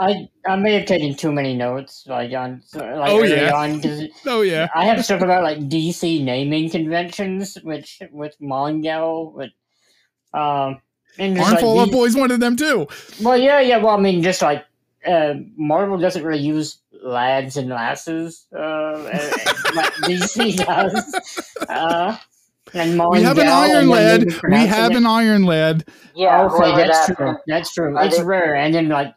I I may have taken too many notes, like on like Oh, early yeah. on, 'cause Oh yeah. I have stuff about like DC naming conventions, which with Mongel, with um, and just Aren't like Fall Out Boys wanted them too? Well, yeah, yeah. Well, I mean, just like uh, Marvel doesn't really use lads and lasses, uh, like DC does. Uh, and We have an Iron and then Lad. We have it. an Iron Lad. Yeah, okay, whoever that's that- true. That's true. It's rare, and then like,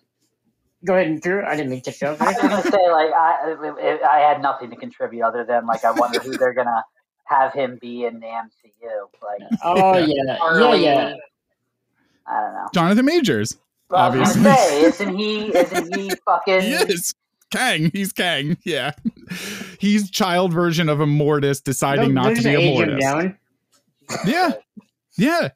go ahead, and Drew. I didn't mean to shove I was gonna say like I I had nothing to contribute other than like I wonder who they're gonna have him be in the MCU. Like Oh yeah, early, yeah, yeah. I don't know. Jonathan Majors. Well, I was Obviously. gonna say, isn't he? Isn't he fucking? He is. Kang. He's Kang. Yeah. He's child version of Immortus deciding Don't- to be Immortus. down. Yeah. Yeah.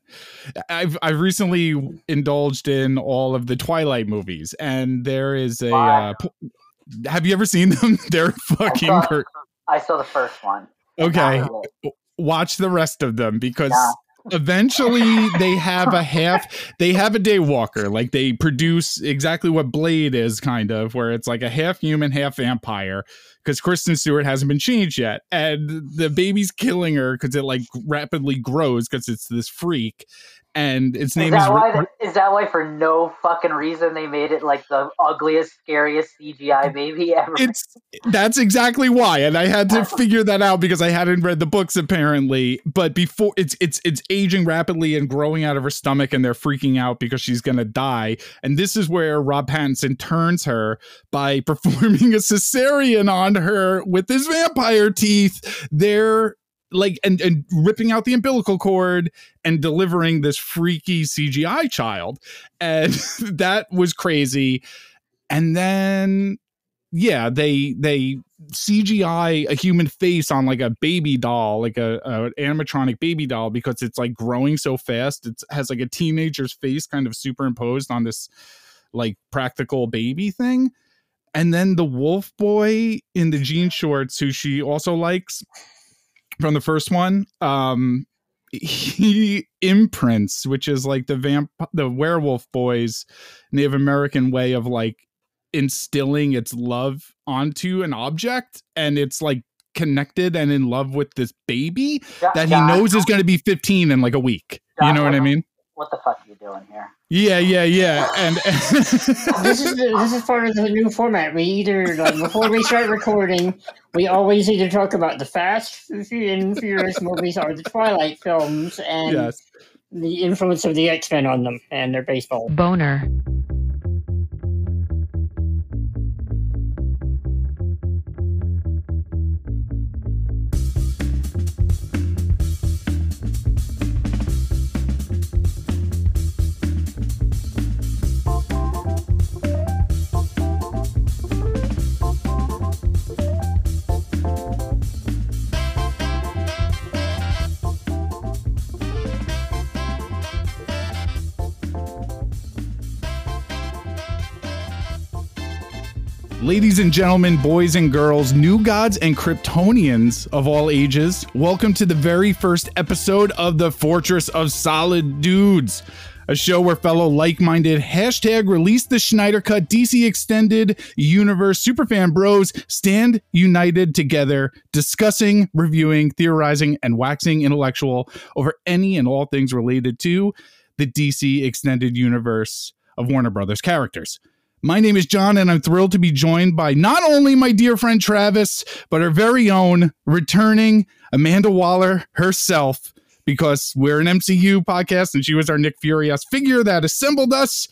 I've I've recently indulged in all of the Twilight movies and there is a uh, have you ever seen them? They're fucking saw- cur- I saw the first one. Okay. That was it. Watch the rest of them because Yeah. eventually they have a half they have a daywalker like they produce exactly what blade is kind of where it's like a half human half vampire because kristen stewart hasn't been changed yet and the baby's killing her because it like rapidly grows because it's this freak and its Is name is, that why? Ri- Is that why? For no fucking reason, they made it like the ugliest, scariest CGI baby ever. it's that's exactly why and i had to figure that out because i hadn't read the books apparently but before it's it's it's aging rapidly and growing out of her stomach and they're freaking out because she's gonna die and this is where rob pattinson turns her by performing a cesarean on her with his vampire teeth they're like and, and ripping out the umbilical cord and delivering this freaky cgi child. And that was crazy. And then yeah they they cgi a human face on like a baby doll like a, a animatronic baby doll because it's like growing so fast. It has like a teenager's face kind of superimposed on this like practical baby thing. And then the wolf boy in the jean shorts who she also likes from the first one um he imprints which is like the vamp the werewolf boys native american way of like instilling its love onto an object and it's like connected and in love with this baby Jo- that he knows is going to be 15 in like a week. You know what i mean What the fuck are you doing here? yeah yeah yeah and This is the, this is part of the new format. We either like before we start recording, we always either talk about the Fast and Furious movies or the Twilight films and yes the influence of the X Men on them and their baseball. Boner. Ladies and gentlemen, boys and girls, new gods and Kryptonians of all ages, welcome to the very first episode of the Fortress of Solid Dudes, a show where fellow like minded hashtag release the Snyder Cut DC Extended Universe Superfan Bros stand united together, discussing, reviewing, theorizing, and waxing intellectual over any and all things related to the DC Extended Universe of Warner Brothers characters. My name is John, and I'm thrilled to be joined by not only my dear friend Travis, but our very own returning Amanda Waller herself, because we're an MCU podcast and she was our Nick Furious figure that assembled us.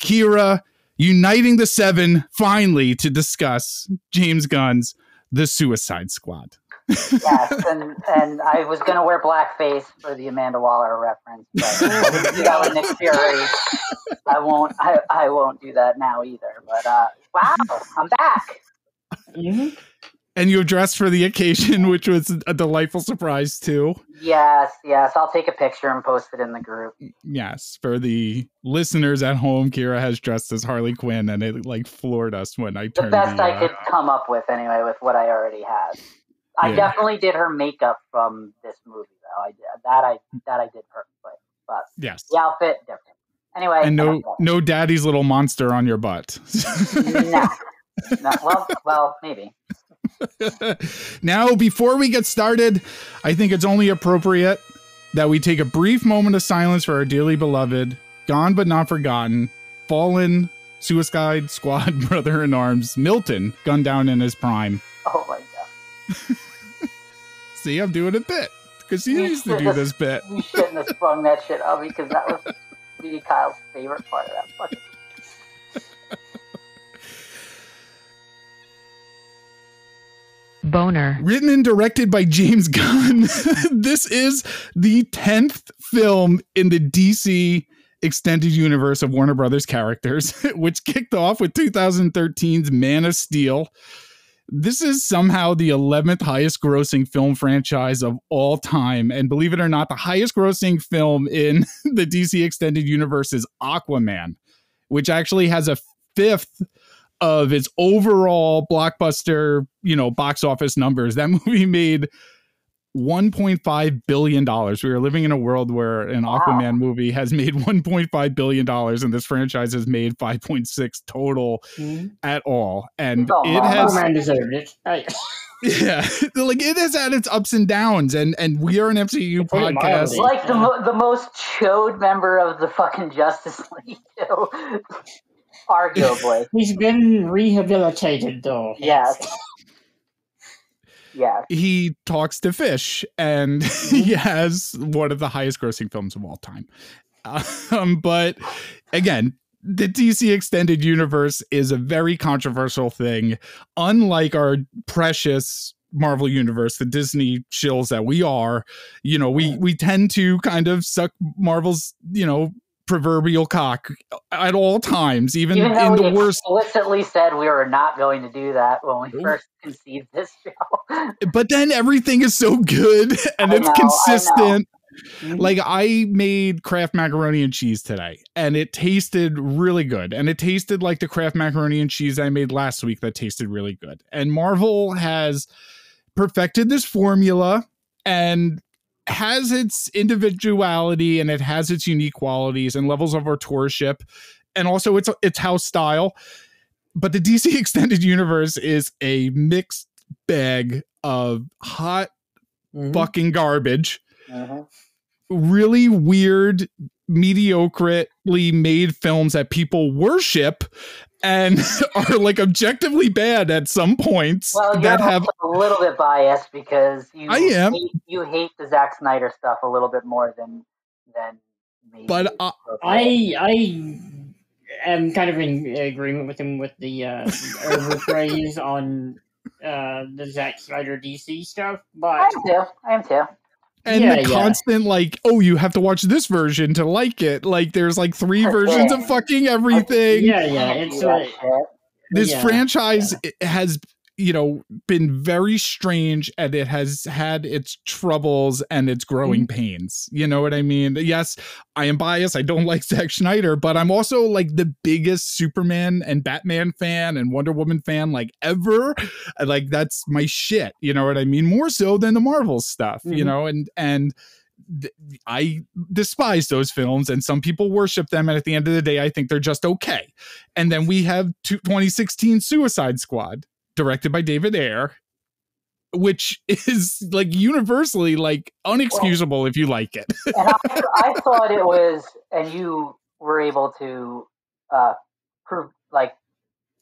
Kira uniting the seven finally to discuss James Gunn's The Suicide Squad. Yes, and and I was gonna wear blackface for the Amanda Waller reference, but I didn't that with Nick Fury. I won't. I, I won't do that now either. But uh, wow, I'm back. Mhm. And you dressed for the occasion, which was a delightful surprise too. Yes, yes. I'll take a picture and post it in the group. Yes, for the listeners at home, Kira has dressed as Harley Quinn, and it like floored us when I The turned. best the, I uh, could come up with, anyway, with what I already had. I Yeah. definitely did her makeup from this movie, though. I did that. I that I did perfectly, but yes, the outfit different. Anyway, and no no daddy's little monster on your butt. no. no. Well, well, maybe. now, before we get started, I think it's only appropriate that we take a brief moment of silence for our dearly beloved, gone but not forgotten, fallen Suicide Squad brother in arms, Milton, gunned down in his prime. Oh my god. See, I'm doing a bit because he used to do this bit. You shouldn't have sprung that shit up because that was me Kyle's favorite part of that fucking. Boner. Written and directed by James Gunn, this is the 10th film in the DC extended universe of Warner Brothers characters, which kicked off with 2013's Man of Steel. This is somehow the 11th highest grossing film franchise of all time. And believe it or not, the highest grossing film in the DC extended universe is Aquaman, which actually has a fifth of its overall blockbuster, you know, box office numbers. That movie made 1.5 billion dollars. We are living in a world where an wow. Aquaman movie has made 1.5 billion dollars and this franchise has made 5.6 total mm-hmm. at all. And oh, it has Aquaman deserved it. yeah, like it has had its ups and downs, and and we are an MCU podcast. Like the mo- the most chode member of the fucking Justice League, arguably. He's been rehabilitated, though. Yes. Yeah. He talks to fish and he has one of the highest grossing films of all time. Um, but again, the DC extended universe is a very controversial thing. Unlike our precious Marvel universe, the Disney shills that we are, you know, we we tend to kind of suck Marvel's, you know, proverbial cock at all times, even, even in the worst. Explicitly said we were not going to do that when we first conceived this show. but then everything is so good and I it's know, consistent. I mm-hmm. like I made Kraft macaroni and cheese today, and it tasted really good. And it tasted like the Kraft macaroni and cheese I made last week that tasted really good. And Marvel has perfected this formula and has its individuality and it has its unique qualities and levels of authorship and also its its house style but the DC extended universe is a mixed bag of hot mm-hmm. fucking garbage uh-huh. really weird mediocrely made films that people worship and are like objectively bad at some points well, that have a little bit biased because you I am hate, you hate the Zack Snyder stuff a little bit more than than me. But uh, I I am kind of in agreement with him with the uh, overpraise on uh, the Zack Snyder DC stuff. But I am too. I am too and yeah, the constant yeah. like oh you have to watch this version to like it like there's like three versions of fucking everything yeah yeah it's like this yeah. franchise has you know been very strange and it has had its troubles and its growing mm-hmm. pains you know what i mean yes i am biased i don't like Zack Snyder but i'm also like the biggest superman and batman fan and wonder woman fan like ever like that's my shit you know what i mean more so than the marvel stuff mm-hmm. you know and and I despise those films, and some people worship them. And at the end of the day, I think they're just okay. And then we have 2016 Suicide Squad, directed by David Ayer, which is like universally like unexcusable well, if you like it. and I, I, thought it was, and you were able to uh, prove like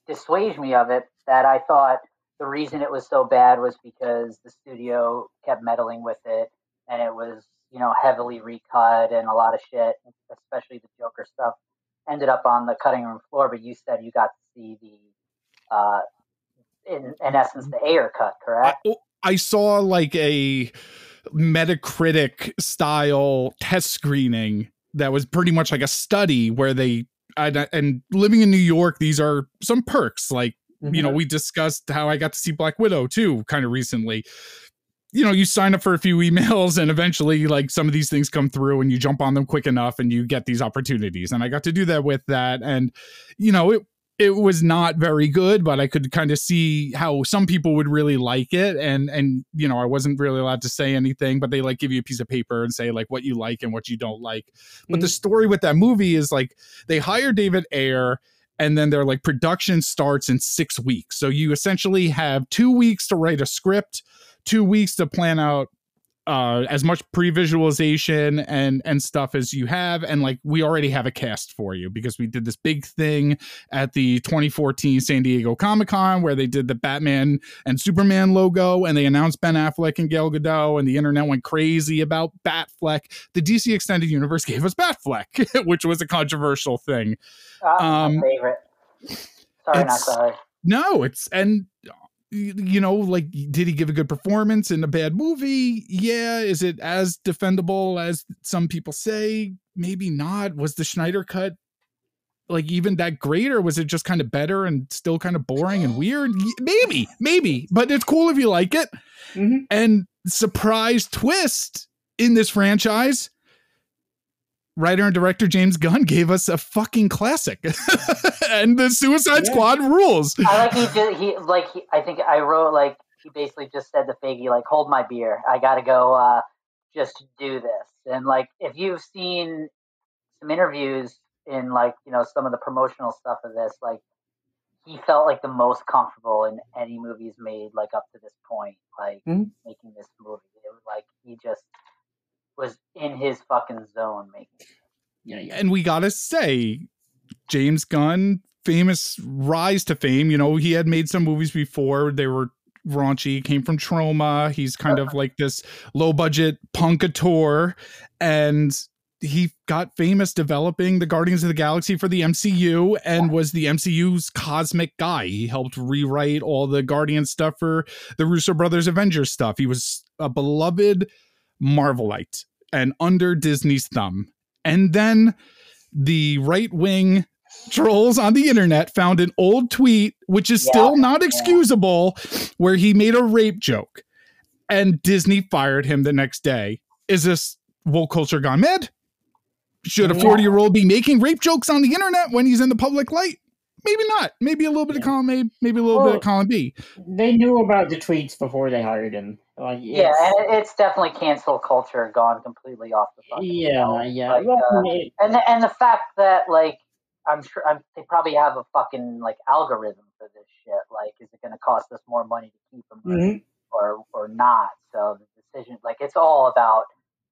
dissuade me of it. That I thought the reason it was so bad was because the studio kept meddling with it, and it was you know heavily recut and a lot of shit, especially the Joker stuff ended up on the cutting room floor. But you said you got to see the uh, in, in essence the air cut, correct? I, I saw like a Metacritic style test screening that was pretty much like a study where they and, and living in New York, these are some perks. Like mm-hmm. you know, mm-hmm. we discussed how I got to see Black Widow too, kind of recently. You know, you sign up for a few emails and eventually like some of these things come through and you jump on them quick enough and you get these opportunities. And I got to do that with that. And, you know, it it was not very good, but I could kind of see how some people would really like it. And and you know, I wasn't really allowed to say anything, but they like give you a piece of paper and say like what you like and what you don't like. But Mm-hmm. the story with that movie is like they hire David Ayer and then they're like production starts in six weeks. So you essentially have two weeks to write a script, two weeks to plan out uh as much pre-visualization and and stuff as you have and like we already have a cast for you because we did this big thing at the 2014 San Diego Comic-Con where they did the Batman and Superman logo and they announced Ben Affleck and Gal Gadot and the internet went crazy about Batfleck the DC extended universe gave us Batfleck which was a controversial thing Uh, Um, favorite. Sorry, not sorry. no, it's and you know, like, did he give a good performance in a bad movie? Yeah. Is it as defendable as some people say? Maybe not. Was the Snyder cut like even that great, or was it just kind of better and still kind of boring and weird? Maybe, maybe, but it's cool if you like it. Mhm. And surprise twist in this franchise. Writer and director James Gunn gave us a fucking classic, and the Suicide Yeah. Squad rules. I like he did. He like he, I think I wrote like he basically just said to Feige like, "Hold my beer. I got to go. uh Just do this." And like, if you've seen some interviews in like you know some of the promotional stuff of this, like he felt like the most comfortable in any movies made like up to this point, like Mhm. making this movie. It was like he just was in his fucking zone making. it. Yeah, yeah. and we gotta say, James Gunn, famous rise to fame. You know, he had made some movies before. They were raunchy, came from Troma. He's kind of like this low budget punkator. And he got famous developing the Guardians of the Galaxy for the MCU and was the MCU's cosmic guy. He helped rewrite all the Guardian stuff for the Russo brothers Avengers stuff. He was a beloved Marvelite and under Disney's thumb. And then the right wing trolls on the internet found an old tweet, which is Yeah, still not yeah. excusable, where he made a rape joke and Disney fired him the next day. Is this woke culture gone mad? Should a 40 year old be making rape jokes on the internet when he's in the public light? Maybe not. Maybe a little bit of Yeah. column A, maybe a little bit of column B. They knew about the tweets before they hired him. Like, Yeah, it's- and it's definitely cancel culture gone completely off the fucking yeah, rails. yeah. Like, Well, uh, it- and the, and the fact that like I'm sure I'm, they probably have a fucking like algorithm for this shit. Like, is it going to cost us more money to keep them mhm. or or not? So the decision, like, it's all about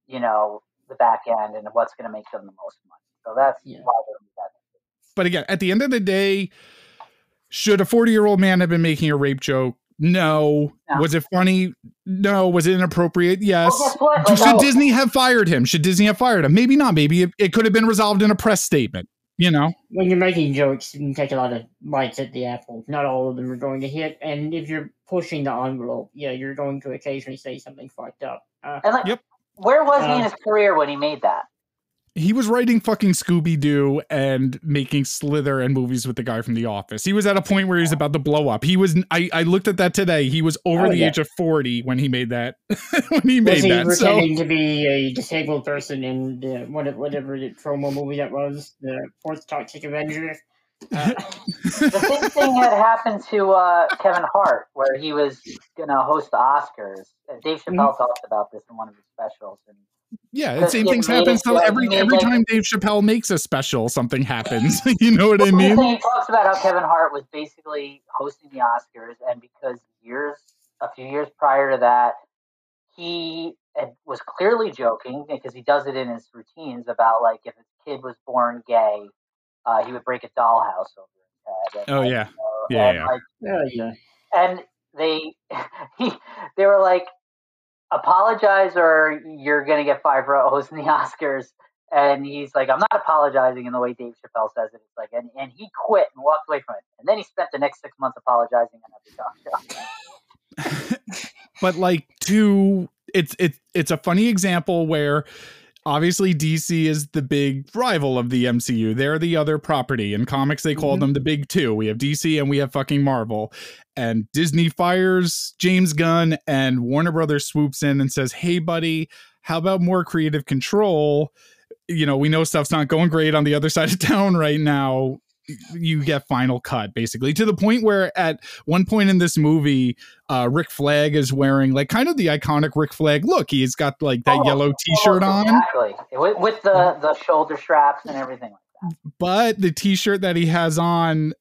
you know the back end and what's going to make them the most money. So that's Yeah. why they're doing that. But again, at the end of the day, should a 40 year old man have been making a rape joke? No. No. Was it funny? No. Was it inappropriate? Yes. Well, what? Like, Should oh, Disney have fired him? Should Disney have fired him? Maybe not. Maybe it, it could have been resolved in a press statement. You know, when you're making jokes, you can take a lot of bites at the apple. Not all of them are going to hit, and if you're pushing the envelope, yeah, you're going to occasionally say something fucked up. Uh, and like, Yep. where was he in Uh, his career when he made that? He was writing fucking Scooby Doo and making Slither and movies with the guy from The Office. He was at a point where he was about to blow up. He was. I, I looked at that today. He was over Oh, the yeah. age of 40 when he made that. when he made was he that. So pretending to be a disabled person in the whatever, whatever the promo movie that was, the fourth Toxic Avenger? Uh, The same thing had happened to uh, Kevin Hart, where he was going to host the Oscars. Dave Chappelle talked about this in one of his specials, and Yeah, the same things made happen. So every every time Dave Chappelle makes a special, something happens. you know what I mean? he talks about how Kevin Hart was basically hosting the Oscars, and because years, a few years prior to that, he was clearly joking because he does it in his routines about like if a kid was born gay, uh, he would break a dollhouse over his head. and, Oh like, yeah, you know, Yeah, and, yeah. like, yeah, yeah. and they he they were like apologize or you're gonna get five for in the oscars. And he's like i'm not apologizing in the way dave chappelle says it. It's like and, and he quit and walked away from it. And then he spent the next six months apologizing on every talk show. But like to it's it's it's a funny example where obviously DC is the big rival of the MCU. They're the other property. In comics, they call Mhm. them the big two. We have DC and we have fucking Marvel. And Disney fires James Gunn and Warner Brothers swoops in and says, Hey buddy, how about more creative control? You know, we know stuff's not going great on the other side of town right now. You get final cut basically to the point where at one point in this movie uh rick flag is wearing like kind of the iconic rick flag look he's got like that Oh, yellow t-shirt on Exactly. With, with the, the shoulder straps and everything like that. but the t-shirt that he has on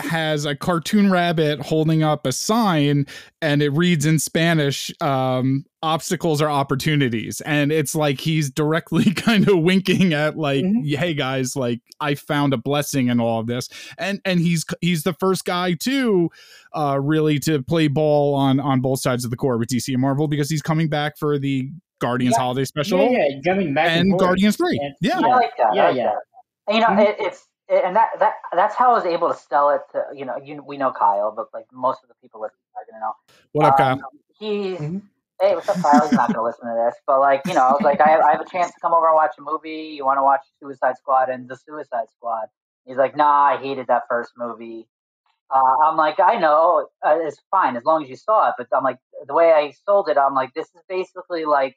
has a cartoon rabbit holding up a sign and it reads in spanish um obstacles are opportunities and it's like he's directly kind of winking at like Mhm. hey guys like i found a blessing in all of this and and he's he's the first guy too uh really to play ball on on both sides of the court with dc and marvel because he's coming back for the guardians Yeah. holiday special Yeah, yeah, jumping back and, and guardians 3 And- yeah I like that. Yeah, I yeah. you know, Mhm. it, it's it, and that that that's how I was able to sell it to you know you we know Kyle, but like most of the people listening are gonna know. what up kyle Um, he's Mhm. hey, what's up, Kyle? He's not gonna listen to this, but like you know, I was like, I, I have a chance to come over and watch a movie. You want to watch Suicide Squad and the Suicide Squad? He's like, Nah, I hated that first movie. Uh, I'm like, I know, uh, it's fine as long as you saw it. But I'm like, the way I sold it, I'm like, this is basically like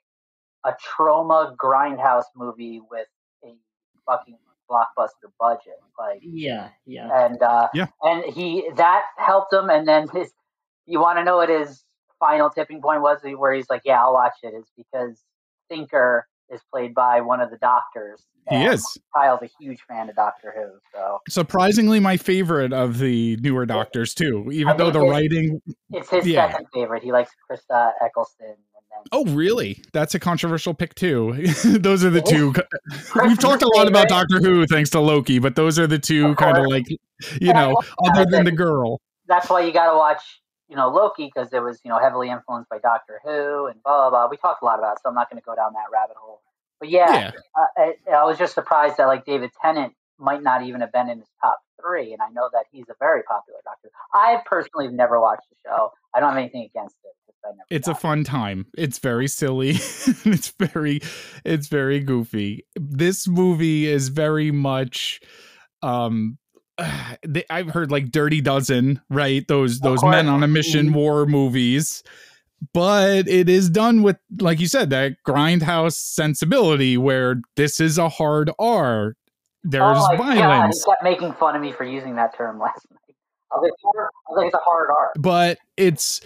a Troma grindhouse movie with a fucking blockbuster budget. Like, Yeah, yeah. and uh, Yeah. and he that helped him. And then his, you want to know what his final tipping point was, where he's like, "Yeah, I'll watch it," is because Thinker is played by one of the doctors. he and is Kyle's a huge fan of Doctor Who, so surprisingly my favorite of the newer doctors too even I though the it's- writing it's his Yeah. second favorite. He likes Christopher Eccleston. Oh really that's a controversial pick too those are the two we've talked a lot about doctor who thanks to loki but those are the two kind of like you know other than the girl that's why you got to watch, you know, Loki because it was, you know, heavily influenced by Doctor Who and blah blah blah. We talked a lot about, it, so I'm not going to go down that rabbit hole. But yeah, yeah uh, I, I was just surprised that like David Tennant might not even have been in his top three, and I know that he's a very popular Doctor. I personally have never watched the show. I don't have anything against it. Just I never it's a fun time it's very silly it's very it's very goofy this movie is very much um they, I've heard like Dirty Dozen, right? Those those men on a mission Mhm. war movies. But it is done with, like you said, that grindhouse sensibility where this is a hard R. There's oh my God, violence, he kept making fun of me for using that term last night. I was like, I was like it's a hard R. but it's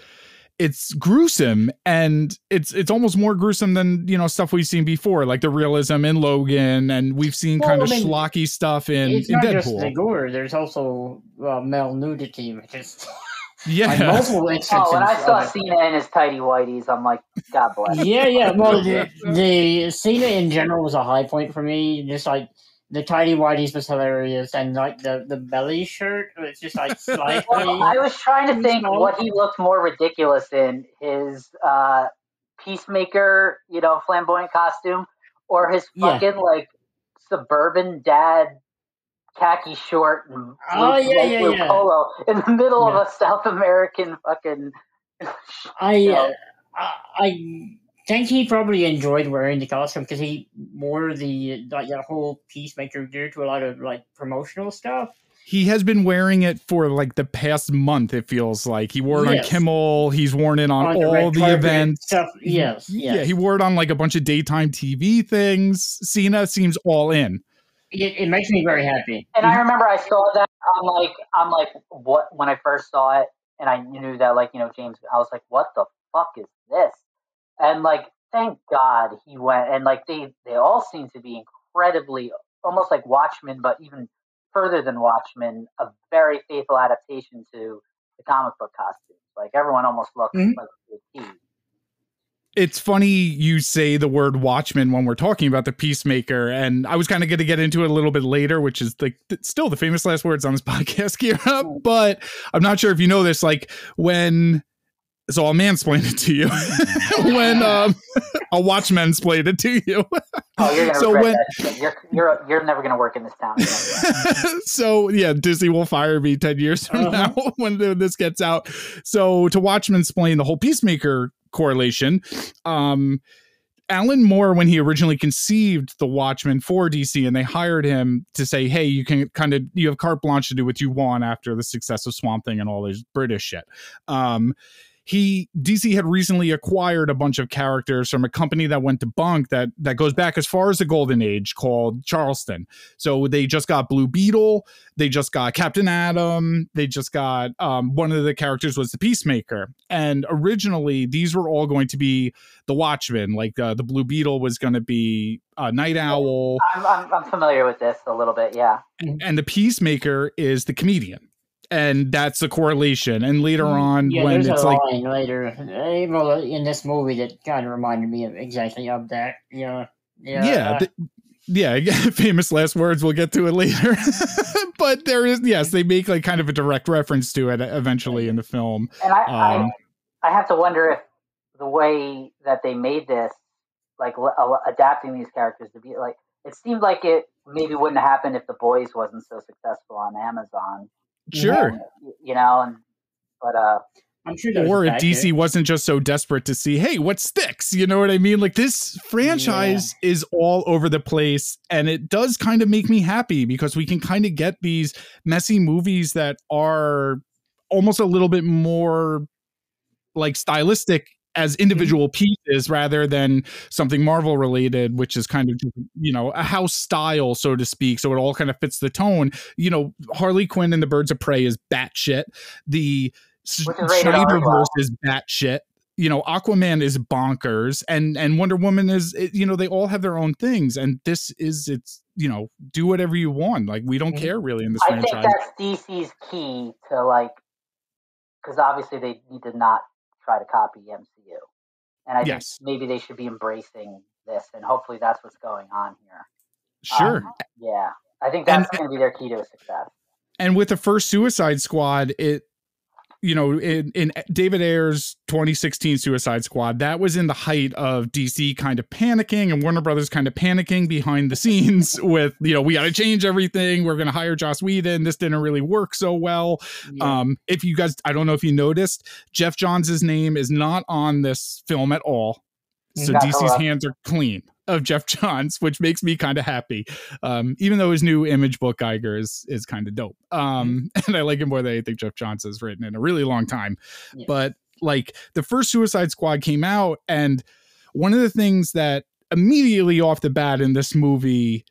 it's gruesome and it's it's almost more gruesome than you know stuff we've seen before, like the realism in Logan, and we've seen Well, kind I of mean, schlocky stuff in, it's in not just the gore. There's also uh, male nudity, which is like Yeah, multiple instances. Oh, when I saw of. Cena in his tighty whities, I'm like, God bless. yeah, yeah. Well, the, the Cena in general was a high point for me. Just like the tidy whities was hilarious, and like the the belly shirt was just like slightly. Well, I was trying to think Small. what he looked more ridiculous in his uh, peacemaker, you know, flamboyant costume, or his Yeah. fucking like suburban dad khaki short and blue, Oh, yeah, light yeah, blue yeah. polo in the middle Yeah. of a South American fucking. I, uh, I I think he probably enjoyed wearing the costume because he wore the like the whole peacemaker gear to a lot of like promotional stuff. he has been wearing it for like the past month. It feels like he wore it Yes. on Kimmel. He's worn it on, the all red the events. stuff. Yes, Yeah, he wore it on like a bunch of daytime TV things. Cena seems all in. it, it makes me very happy. And I remember I saw that. I'm like, I'm like, what? When I first saw it, and I knew that, like, you know, James, I was like, what the fuck is this? And like, thank God he went. And like, they they all seem to be incredibly, almost like Watchmen, but even further than Watchmen, a very faithful adaptation to the comic book costumes. Like everyone almost looks Mhm. like. It's funny you say the word Watchman when we're talking about the Peacemaker, and I was kind of going to get into it a little bit later, which is like still the famous last words on this podcast, Kira. But I'm not sure if you know this. Like when, so I'll mansplain it to you. when um, a Watchman explained it to you. Oh, you're gonna So when- You're you're you're never gonna work in this town. so yeah, Disney will fire me ten years from Uh-huh. now when this gets out. So to Watchmen explain the whole Peacemaker correlation, um, Alan Moore, when he originally conceived the Watchmen for DC, and they hired him to say, "Hey, you can kind of you have carte blanche to do what you want after the success of Swamp Thing and all this British shit." Um, he DC had recently acquired a bunch of characters from a company that went to bunk that that goes back as far as the Golden Age called Charlton. So they just got Blue Beetle, they just got Captain Atom, they just got um, one of the characters was the Peacemaker, and originally these were all going to be the Watchmen. Like uh, the Blue Beetle was going to be uh, Night Owl. I'm, I'm, I'm familiar with this a little bit. Yeah, and the Peacemaker is the comedian and that's a correlation. And later Mm, on, yeah, when there's it's a like, line later eh, well, in this movie that kind of reminded me of exactly of that. Yeah, yeah, yeah, uh, th- yeah, famous last words. We'll get to it later. but there is, yes, they make like kind of a direct reference to it eventually in the film. and I, Um, I I have to wonder if the way that they made this, like uh, adapting these characters to be like, it seemed like it maybe wouldn't have happened if the boys wasn't so successful on Amazon. Sure. y- you know, and but uh, I'm sure. there's Or a if factor. DC wasn't just so desperate to see, hey, what sticks? You know what I mean? Like this franchise is all over the place, and it does kind of make me happy because we can kind of get these messy movies that are almost a little bit more like stylistic as individual pieces rather than something Marvel related, which is kind of you know a house style, so to speak. So it all kind of fits the tone. You know, Harley Quinn and the Birds of Prey is batshit. The S- Which is rated R as well. Snyderverse is batshit. You know, Aquaman is bonkers, and and Wonder Woman is. You know, they all have their own things, and this is it's. You know, do whatever you want. Like we don't Mhm. care really in this I think franchise. that's DC's key to like, because obviously they need to not try to copy MCU, and I Yes. think maybe they should be embracing this, and hopefully that's what's going on here. Sure. Um, yeah, I think that's going to be their key to success. and with the first Suicide Squad, it you know in, in David Ayer's 2016 Suicide Squad, that was in the height of DC kind of panicking and Warner Brothers kind of panicking behind the scenes with you know we got to change everything. We're going to hire Joss Whedon. This didn't really work so well. Yeah. Um, if you guys, I don't know if you noticed, Geoff Johns' name is not on this film at all. So DC's hands are clean of Geoff Johns, which makes me kind of happy. Um, even though his new image book Geiger is is kind of dope. Um, and I like him more than I think Geoff Johns has written in a really long time. Yeah. But like the first Suicide Squad came out, and one of the things that immediately off the bat in this movie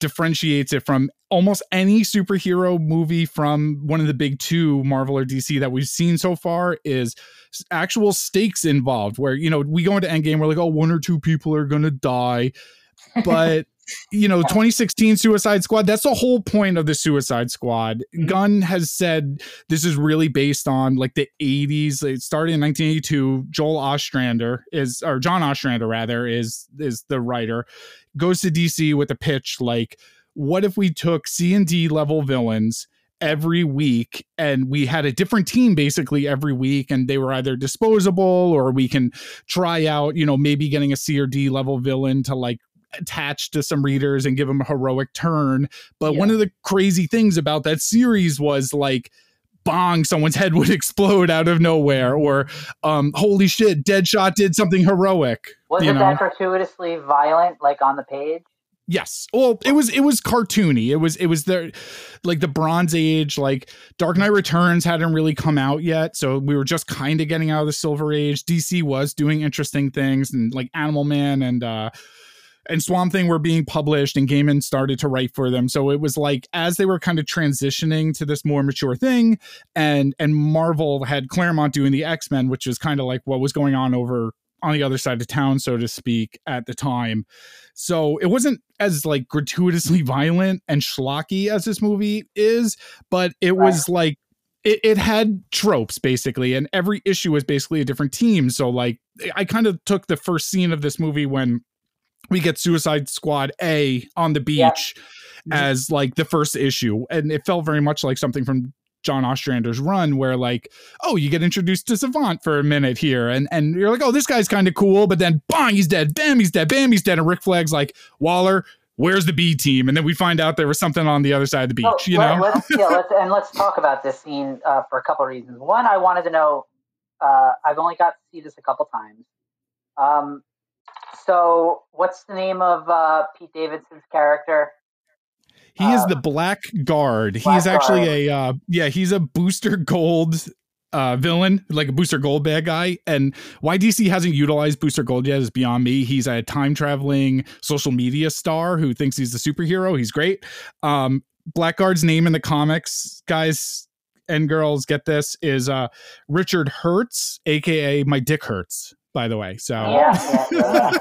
differentiates it from almost any superhero movie from one of the big two marvel or dc that we've seen so far is actual stakes involved where you know we go into endgame we're like oh one or two people are gonna die. But you know 2016 suicide squad that's the whole point of the suicide squad. Mhm. gunn has said this is really based on like the 80s it started in 1982 joel ostrander is or john ostrander rather is is the writer. Goes to dc with a pitch like what if we took c and d level villains every week and we had a different team basically every week and they were either disposable or we can try out you know maybe getting a c or d level villain to like attach to some readers and give them a heroic turn but one of the crazy things about that series was like bong someone's head would explode out of nowhere or um holy shit deadshot did something heroic Was you it know that gratuitously violent, like on the page? Yes. Well, it was it was cartoony. It was it was the like the Bronze Age, like Dark Knight Returns hadn't really come out yet, so we were just kind of getting out of the Silver Age. DC was doing interesting things, and like Animal Man and uh and Swamp Thing were being published, and Gaiman started to write for them. So it was like as they were kind of transitioning to this more mature thing, and and Marvel had Claremont doing the X Men, which was kind of like what was going on over on the other side of town, so to speak, at the time. So it wasn't as like gratuitously violent and schlocky as this movie is, but it was like it, it had tropes basically, and every issue was basically a different team. So like I kind of took the first scene of this movie when we get Suicide Squad A on the beach Yeah. as like the first issue, and it felt very much like something from John Ostrander's run, where like, oh, you get introduced to Savant for a minute here, and and you're like, oh, this guy's kind of cool, but then bang, he's dead, bam, he's dead, bam, he's dead, and Rick Flag's like, Waller, where's the B team? And then we find out there was something on the other side of the beach, you know? let's, yeah, let's, and let's talk about this scene uh, for a couple of reasons. One, I wanted to know. Uh, I've only got to see this a couple times. Um, so, what's the name of uh, Pete Davidson's character? He is uh, the Black Guard. Black he's actually a uh, yeah, he's a Booster Gold uh, villain, like a Booster Gold bad guy. And why DC hasn't utilized Booster Gold yet is beyond me. He's a time traveling social media star who thinks he's a superhero. He's great. Um, Blackguard's name in the comics, guys and girls, get this is uh, Richard Hertz, aka My Dick Hurts. By the way, so Yeah, yeah, yeah.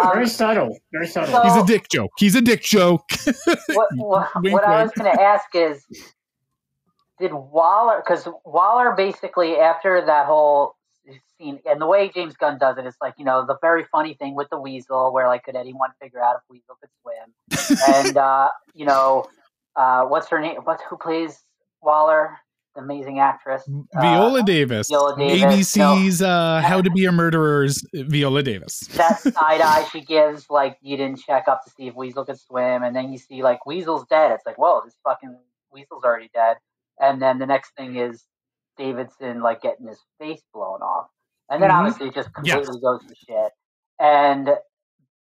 Um, Very subtle. Very subtle. So- he's a dick joke. He's a dick joke. what, what, Wink, what I was going to ask is, did Waller? Because Waller basically after that whole scene, and the way James Gunn does it is like you know the very funny thing with the weasel, where like could anyone figure out if weasel could swim? and uh, you know, uh, what's her name? What who plays Waller? Amazing actress uh, Viola Davis, Viola Davis, ABC's uh, How to Be a Murderer's Viola Davis. that side eye she gives, like you didn't check up to see if Weasel could swim, and then you see like Weasel's dead. It's like, whoa, this fucking Weasel's already dead. And then the next thing is Davidson like getting his face blown off, and then Mhm. obviously it just completely goes to shit. And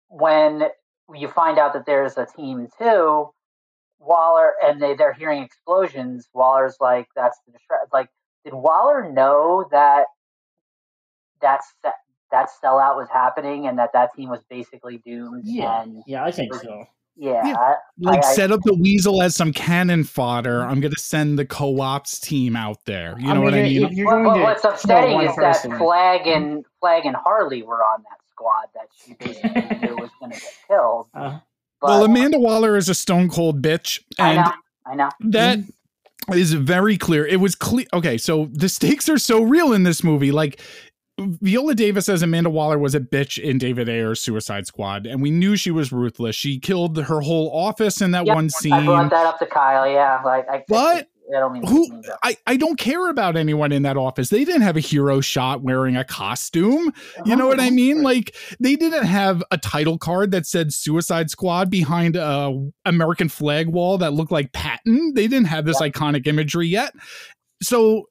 when you find out that there's a team two, Waller and they they're hearing explosions. Waller's like, that's the distra-. like. Did Waller know that that se- that sellout was happening and that that team was basically doomed? Yeah. And Yeah, I think so. yeah, Yeah. I- Like I- set up the weasel as some cannon fodder. I'm gonna send the co-ops team out there. You know what I if- mean? If you're Well, going well, what's upsetting is person- that Flag and Flag and Harley were on that squad that she basically knew was going to get killed. Uh, But well, Amanda Waller is a stone cold bitch, I and know, I know. that Mm-hmm. very clear. It was clear. Okay, so the stakes are so real in this movie. Like Viola Davis as Amanda Waller was a bitch in David Ayer's Suicide Squad, and we knew she was ruthless. She killed her whole office in that Yep, one scene. I brought that up to Kyle. Yeah, like I. But I don't mean who I, I don't care about anyone in that office. They didn't have a hero shot wearing a costume. You know what I mean? Like they didn't have a title card that said Suicide Squad behind a American flag wall that looked like Patton. They didn't have this iconic imagery yet. So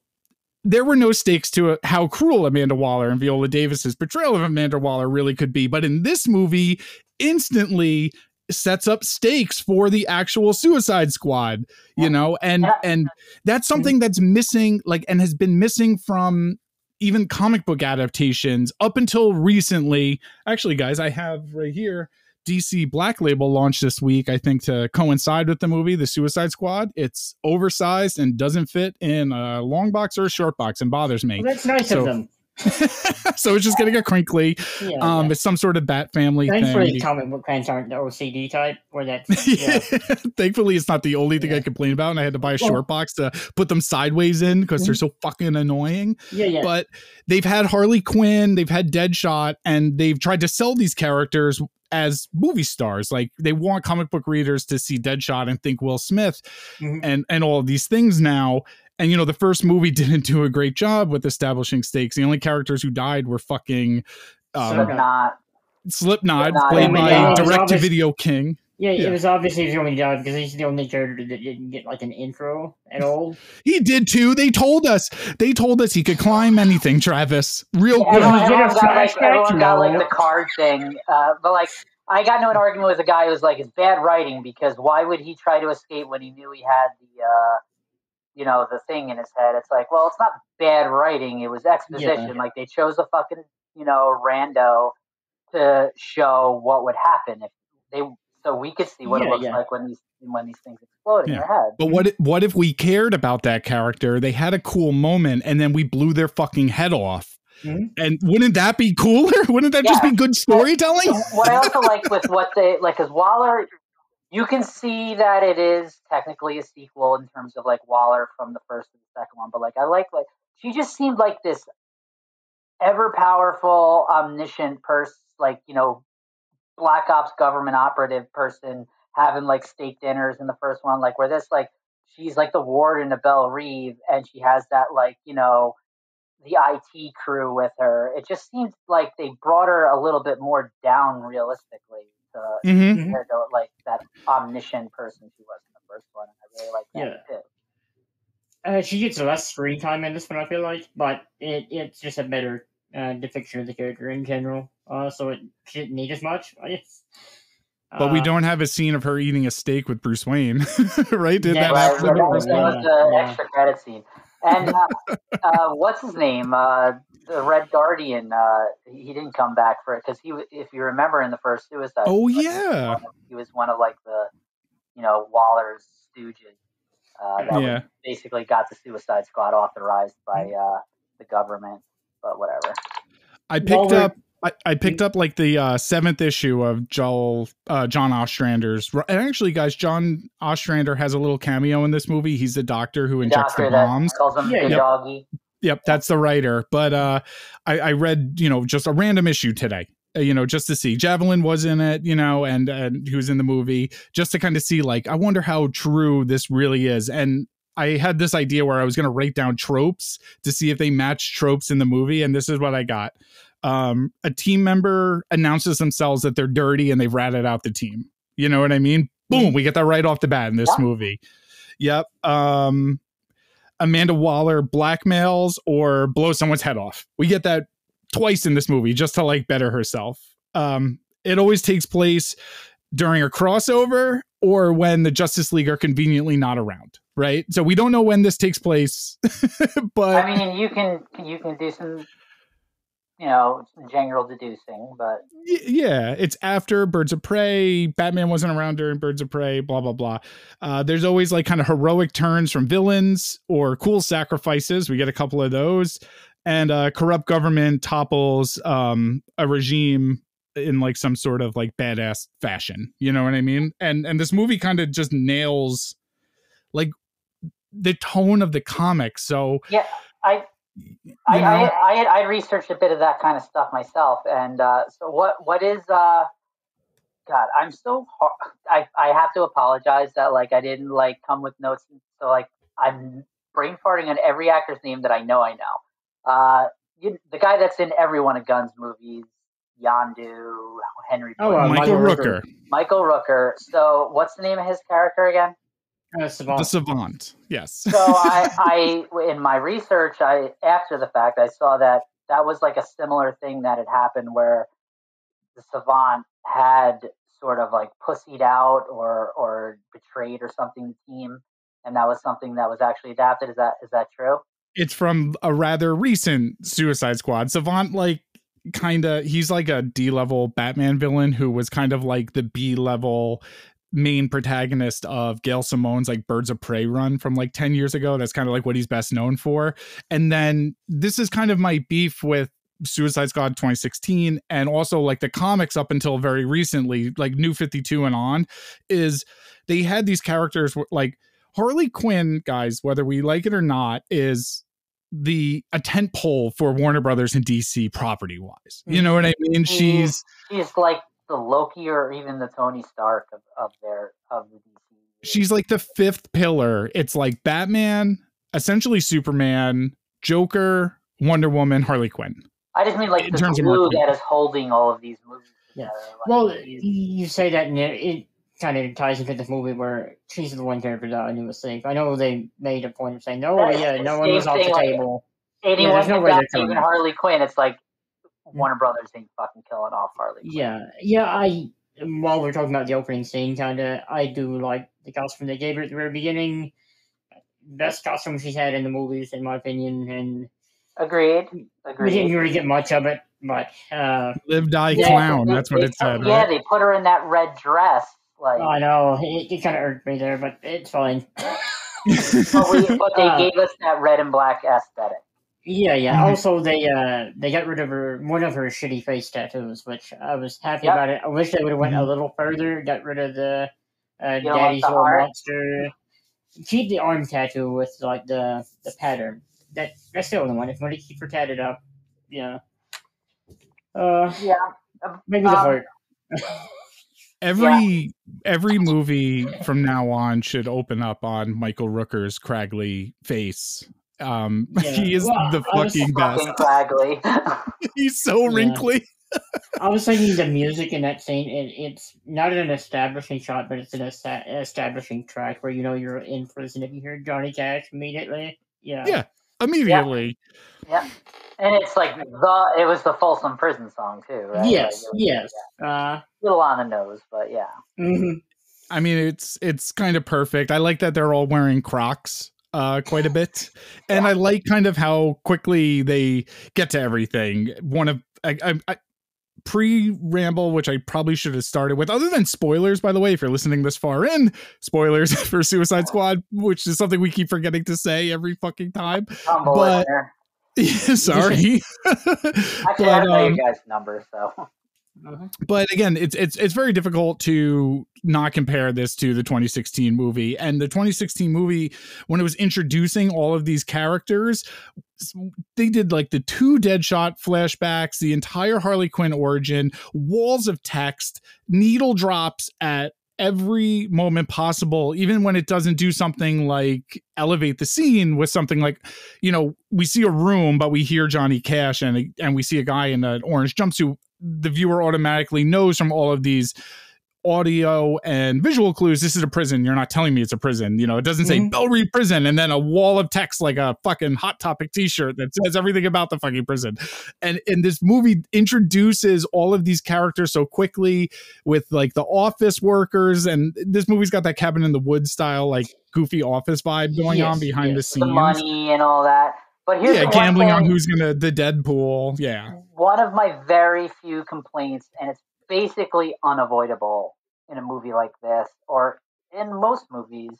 there were no stakes to uh, how cruel Amanda Waller and Viola Davis's portrayal of Amanda Waller really could be. But in this movie, instantly sets up stakes for the actual Suicide Squad, you know, and Yeah. and that's mm-hmm. something that's missing, like, and has been missing from even comic book adaptations up until recently. Actually, guys, I have right here. DC Black Label launched this week, I think, to coincide with the movie, The Suicide Squad. It's oversized and doesn't fit in a long box or a short box and bothers me. well, that's nice So- of them. so it's just getting a crinkly. Yeah, Um, yeah. it's some sort of Bat Family Thankfully, thing. comic book fans aren't the OCD type, where that's yeah. Thankfully, it's not the only thing I complain about, and I had to buy a short box to put them sideways in because they're so fucking annoying. yeah, yeah. But they've had Harley Quinn, they've had Deadshot, and they've tried to sell these characters as movie stars. Like they want comic book readers to see Deadshot and think Will Smith, Mhm. and and all of these things now. And you know, the first movie didn't do a great job with establishing stakes. The only characters who died were fucking. Um, Slipknot. Slipknot. Slipknot, Slipknot, played by then it was Direct to Video King. Yeah, Yeah. it was obviously the only job because he's the only character that didn't get like an intro at all. He did too. They told us. They told us he could climb anything, Travis. Real Yeah, good. Everyone, he did a everyone got like flashback, everyone got like the card thing, uh, but like I got into an argument with a guy who was like, "It's bad writing because why would he try to escape when he knew he had the, uh, you know, the thing in his head?" It's like, well, it's not bad writing; it was exposition. Like they chose a fucking, you know, rando to show what would happen if they, so we could see what it Yeah, looks yeah. like when these when these things explode in Yeah. your head. But what? if- What if we cared about that character? They had a cool moment, and then we blew their fucking head off. Mhm. And wouldn't that be cooler? Wouldn't that just be good storytelling? what I also like with what they like is Waller. You can see that it is technically a sequel in terms of like Waller from the first to the second one, but like I like like she just seemed like this ever powerful, omniscient person, like you know, black ops government operative person having like steak dinners in the first one, like where this like she's like the warden of Belle Reve and she has that like you know the IT crew with her. It just seems like they brought her a little bit more down realistically to hmm compared to like that omniscient person she was in the first one. I really like that too. Uh, she gets less screen time in this one, I feel like, but it, it's just a better uh, depiction of the character in general. Uh, so it shouldn't need as much, I guess. But we Uh, don't have a scene of her eating a steak with Bruce Wayne, right? Did Yeah, that Right, happen? that was was, that was the Yeah. extra credit scene. And uh, uh, what's his name? The Red Guardian. Uh, he didn't come back for it because he, if you remember, in the first Suicide. Oh Squad, yeah, he was one of like the, you know, Waller's stooges. Uh, that yeah. basically got the Suicide Squad authorized by uh, the government, but whatever. I picked While up. I, I picked up like the uh, seventh issue of Joel uh, John Ostrander's. And actually, guys, John Ostrander has a little cameo in this movie. He's the doctor who The injects doctor the bombs. that calls him Yeah, the yeah. doggy. Yep, that's the writer. But uh, I, I read, you know, just a random issue today, uh, you know, just to see. Javelin was in it, you know, and, and he was in the movie, just to kind of see, like, I wonder how true this really is. And I had this idea where I was going to write down tropes to see if they match tropes in the movie, and this is what I got. Um, a team member announces themselves that they're dirty and they've ratted out the team. You know what I mean? Boom, we get that right off the bat in this Yeah. movie. Yep. Um, Amanda Waller blackmails or blows someone's head off. We get that twice in this movie just to like better herself. Um, it always takes place during a crossover or when the Justice League are conveniently not around, right? So we don't know when this takes place, but I mean, you can you can do some, you know, general deducing, but yeah, it's after Birds of Prey. Batman wasn't around during Birds of Prey. Blah blah blah. Uh, there's always like kind of heroic turns from villains or cool sacrifices. We get a couple of those, and uh, corrupt government topples um, a regime in like some sort of like badass fashion. You know what I mean? And and this movie kind of just nails like the tone of the comic. So yeah, I I, know? I, I, had, I researched a bit of that kind of stuff myself, and uh, so what what is uh, God? I'm so har I I have to apologize that like I didn't like come with notes, so like I'm brain farting on every actor's name that I know I know. Uh, you, the guy that's in every one of Gunn's movies, Yondu, Henry, Oh, uh, Michael Michael Rooker, Rooker. Michael Rooker. So what's the name of his character again? Uh, Savant. the Savant. Yes. so I, I in my research i after the fact i saw that that was like a similar thing that had happened where the savant had sort of like pussied out or or betrayed or something the team and that was something that was actually adapted is that is that true it's from a rather recent Suicide Squad. Savant, like, kind of, he's like a D level Batman villain who was kind of like the B level main protagonist of Gail Simone's like Birds of Prey run from like 10 years ago. That's kind of like what he's best known for. And then this is kind of my beef with Suicide Squad 2016 and also like the comics up until very recently, like New 52 and on, is they had these characters like Harley Quinn, guys, whether we like it or not, is the a tent pole for Warner Brothers and DC property wise. You know mm-hmm. what I mean? Mm-hmm. She's she's like the loki or even the tony stark of, of their of the dc she's like the fifth pillar. It's like Batman, essentially Superman, Joker, Wonder Woman, Harley Quinn. i just mean like in the terms of glue marketing. that is holding all of these movies Yeah. Like, Well, these- you say that, and it, it kind of ties into this movie where she's the one character that I knew was safe. I know they made a point of saying, no, yeah, no one was off the like- table. anyone there's no no way even Harley Quinn, it's like Warner Brothers ain't fucking killing off Harley. Quinn. Yeah, yeah, I, while we're talking about the opening scene, kind of, I do like the costume they gave her at the very beginning. Best costume she's had in the movies, in my opinion, and Agreed. we didn't really get much of it, but uh, Live die Yeah, clown. They- That's what it said. Yeah, Right? they put her in that red dress. Like, I know it, it kind of irked me there, but it's fine. but, we, but they Uh, gave us that red and black aesthetic. Yeah, yeah. Mhm. Also, they uh they got rid of her one of her shitty face tattoos, which I was happy Yep. about it. I wish they would have went Mhm. a little further, got rid of the uh, You daddy's the little heart? monster. Keep the arm tattoo with like the the pattern. That that's the only one. If you want to keep her tatted up, yeah. Uh, Yeah. maybe the Um, heart. every every movie from now on should open up on Michael Rooker's craggly face. Um, Yeah. he is Well, the fucking best. Fucking He's so Yeah. wrinkly. I was thinking the music in that scene. It, it's not an establishing shot, but it's an esta- establishing track where you know you're in prison if you hear Johnny Cash immediately. Yeah. Yeah. Immediately. Yeah. And it's like the it was the Folsom Prison song too, right? Yes. Like, it was Yes. Uh. a little on the nose, but yeah. mhm. I mean, it's it's kind of perfect. I like that they're all wearing Crocs. Uh, quite a bit, and I like kind of how quickly they get to everything. One of I, I, I pre ramble, which I probably should have started with, other than spoilers, by the way, if you're listening this far in, spoilers for Suicide Squad, which is something we keep forgetting to say every fucking time. Humble But- listener. Sorry. Actually, I But, don't know um, your guys' number, so Mm-hmm. but again it's it's it's very difficult to not compare this to the 2016 movie. And the 2016 movie when it was introducing all of these characters they did like the two deadshot flashbacks the entire harley quinn origin walls of text needle drops at every moment possible even when it doesn't do something like elevate the scene with something like you know we see a room but we hear johnny cash and and we see a guy in an orange jumpsuit the viewer automatically knows from all of these audio and visual clues this is a prison. You're not telling me it's a prison. You know it doesn't say Mhm. Belle Reve prison and then a wall of text like a fucking hot topic t-shirt that says everything about the fucking prison. And and this movie introduces all of these characters so quickly with like the office workers. And this movie's got that cabin in the woods style like goofy office vibe going Yes, on behind yes. the the scenes. money and all that. But here's yeah gambling on who's gonna the deadpool. Yeah one of my very few complaints, and it's basically unavoidable in a movie like this, or in most movies,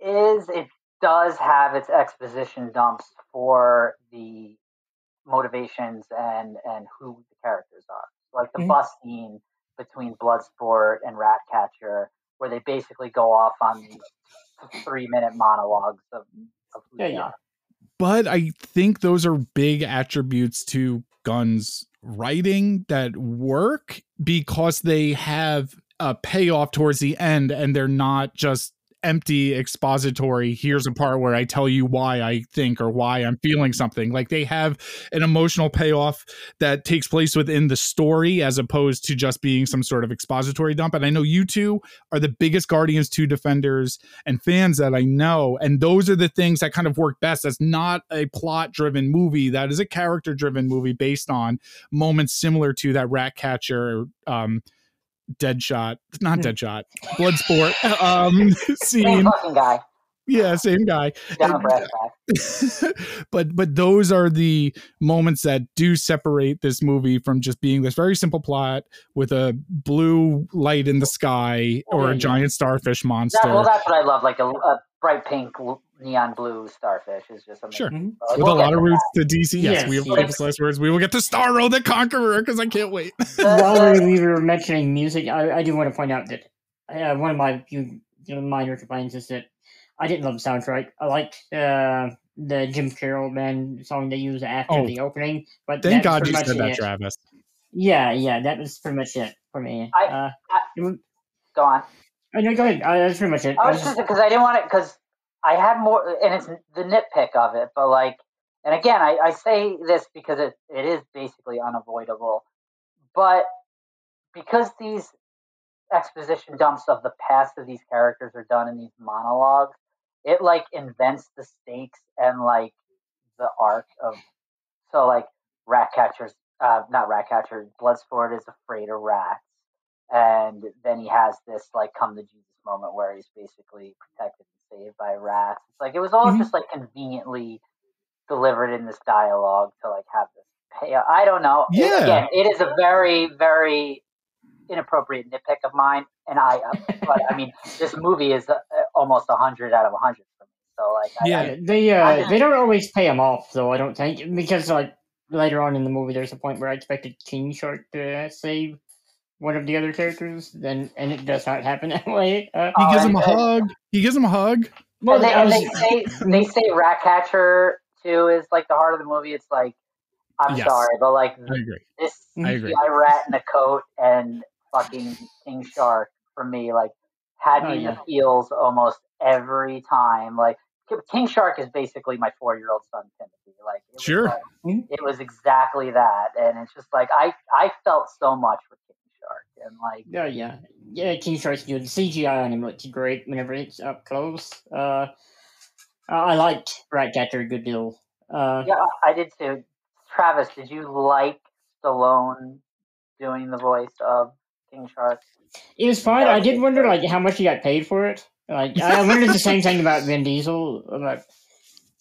is it does have its exposition dumps for the motivations and and who the characters are. Like the Mhm. bus scene between Bloodsport and Ratcatcher, where they basically go off on these three minute monologues of, of who Yeah, they yeah. are. But I think those are big attributes to Gunn's writing that work because they have a payoff towards the end and they're not just empty expository here's a part where i tell you why i think or why i'm feeling something like they have an emotional payoff that takes place within the story as opposed to just being some sort of expository dump and i know you two are the biggest guardians 2 defenders and fans that I know. And those are the things that kind of work best. That's not a plot driven movie. That is a character driven movie based on moments similar to that Ratcatcher, um, Deadshot, not Hmm. Deadshot, Bloodsport um, Same scene. fucking guy. Yeah, same guy. And- but but those are the moments that do separate this movie from just being this very simple plot with a blue light in the sky or a giant starfish monster. That, well, that's what I love. Like a, a bright pink, neon blue starfish is just amazing. Sure. Mhm. But with we'll a lot of to roots to DC. Yes, Yes, we have yes. famous last words. We will get to Starro the Conqueror because I can't wait. While we were mentioning music, I, I do want to point out that uh, one of my few you know, minor complaints is that I didn't love the soundtrack. I liked uh, the Jim Carroll band song they used after Oh. the opening, but Thank that's God you said that, it. Travis. Yeah, yeah, that was pretty much it for me. I- uh, I- Go on. oh, no, go ahead. Uh, that's pretty much it. I I was was just because I didn't want it because I had more, and it's the nitpick of it. But like, and again, I, I say this because it, it is basically unavoidable. But because these exposition dumps of the past of these characters are done in these monologues, it like invents the stakes and like the arc of. So like, Ratcatcher's uh, not Ratcatcher. Bloodsport is afraid of rats and then he has this like come to Jesus moment where he's basically protected saved by rats. It's like it was all Mhm. just like conveniently delivered in this dialogue to like have this pay. I don't know. Yeah. again, it is a very very inappropriate nitpick of mine, and I. uh, but I mean, this movie is uh, almost a hundred out of a hundred for me. So like, I, Yeah. I, Yeah, they uh, I- they don't always pay him off though. I don't think because like later on in the movie, there's a point where I expected King Shark to save one of the other characters, then and it does not happen that way. Uh, He Oh, gives him a and- and- hug. He gives him a hug. well, they, and they say they say Ratcatcher too is like the heart of the movie. It's like I'm Yes. sorry, but like I agree. this I agree. CGI rat in a coat and fucking King Shark for me, like had Oh, me in yeah. the feels almost every time. Like King Shark is basically my four year old son Timothy. Like it was Sure. like- Mhm. it was exactly that, and it's just like I I felt so much with King Shark, and like Oh yeah, yeah. King Shark's good. The CGI on him looks great whenever it's up close. Uh, I liked Ratcatcher a good deal. Uh, yeah, I did too. Travis, did you like Stallone doing the voice of King Shark? it was fine. I did wonder like how much he got paid for it. Like I wondered the same thing about Vin Diesel about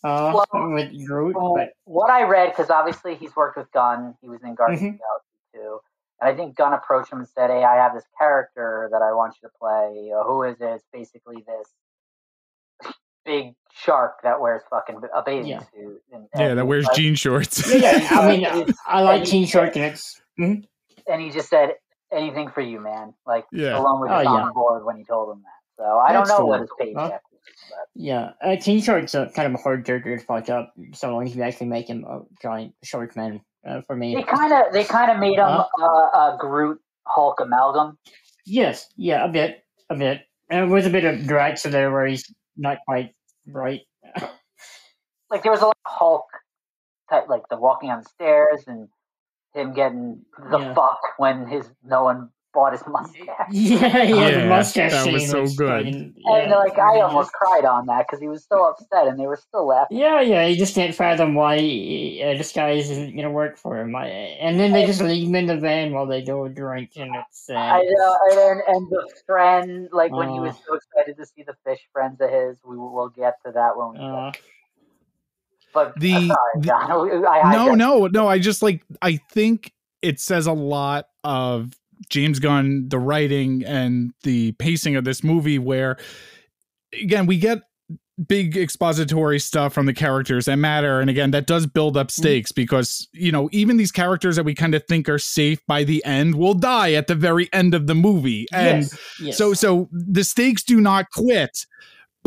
uh, Well, with Groot, Well, but what I read, because obviously he's worked with Gunn, he was in Guardians Mhm. of the Galaxy too, and I think Gunn approached him and said, "Hey, I have this character that I want you to play. Uh, who is it? It's basically this big shark that wears fucking a bathing Yeah. suit. And, Yeah, that wears like- jean shorts. yeah, yeah. I mean, I like Teen Shark, and it's mhm. and he just said, "Anything for you, man." Like Yeah. Stallone was Oh, just yeah. on board when he told him that. So I don't That's know what his paycheck is, but yeah. Uh, Teen Shark's a kind of a hard character to fuck up, so long as you actually make him a giant shark man. Uh, for me, they kind of they kind of made him Huh? a, a Groot Hulk amalgam. yes, yeah, a bit, a bit, and it was a bit of in there where he's not quite right. like there was a lot of Hulk type, like the walking on stairs and him getting the Yeah. fuck when his no one bought his mustache. Yeah, yeah, Yeah, the mustache that was scene so good. fucking- And like I almost cried on that because he was so upset, and they were still laughing. Yeah, yeah, you just can't fathom why uh, guy isn't gonna work for him. I, and then they just leave him in the van while they go drink, and it's sad. I know, and, and and the friend, like when he was Uh. so excited to see the fish friends of his, we will get to that when we. Uh, get but the- uh, sorry, the- I, I no, hijacked- no, no. I just like I think it says a lot of James Gunn, the writing and the pacing of this movie, where again we get big expository stuff from the characters that matter and again that does build up mm-hmm. stakes because you know even these characters that we kind of think are safe by the end will die at the very end of the movie and yes, yes. so so the stakes do not quit.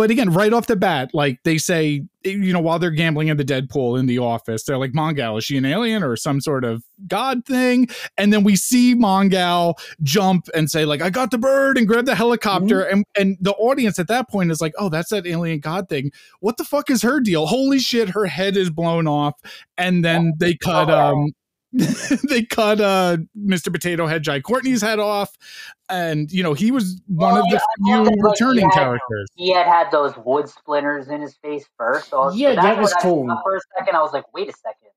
But again, right off the bat, like they say, you know, while they're gambling in the Deadpool in the office, they're like, Mongal, is she an alien or some sort of god thing? And then we see Mongal jump and say, like, I got the bird and grab the helicopter. And and the audience at that point is like, oh, that's that alien god thing. What the fuck is her deal? Holy shit, her head is blown off. And then they cut um they cut uh Mr. Potato Head Jai Courtney's head off. And you know, he was one Well, of the yeah, I few thought that, like, returning he had- characters. He had had those wood splinters in his face first. So Yeah, that's that was when I cool. stopped For a second, I was like, "Wait a second,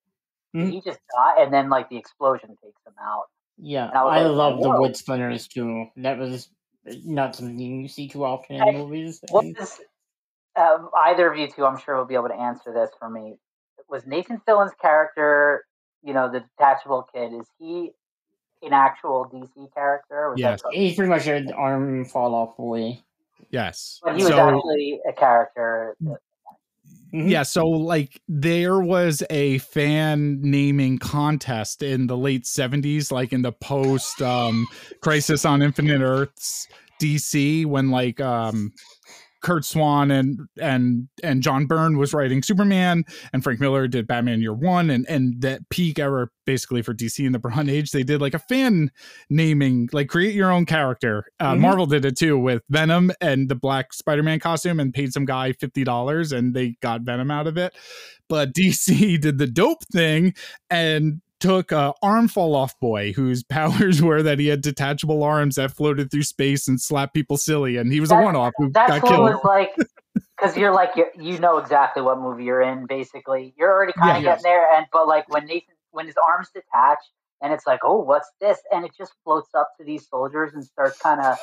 did Mhm. he just died, And then like the explosion takes him out. yeah, I I like, love the wood splinters too. That was not something you see too often in And movies. What is um, either of you two? I'm sure will be able to answer this for me. Was Nathan Fillion's character, you know, the detachable kid? Is he an actual DC character? was Yes. something- He's pretty much an arm fall off boy. Yes. But he was So- actually a character. that- Mhm. Yeah, so like there was a fan naming contest in the late 70s, like in the post um Crisis on Infinite Earths DC when like um Curt Swan and and and John Byrne was writing Superman and Frank Miller did Batman Year One and and that peak era basically for DC in the Bronze Age they did like a fan naming like create your own character. Uh, Mhm. Marvel did it too with Venom and the black Spider Man costume and paid some guy fifty dollars and they got Venom out of it. But DC did the dope thing and took uh, arm fall off boy whose powers were that he had detachable arms that floated through space and slapped people silly and he was a one off who That's got what killed. was like, because you're like you you know exactly what movie you're in. Basically, you're already kind of Yeah. getting there. And but like when Nathan when his arms detach and it's like, oh, what's this? And it just floats up to these soldiers and starts kind of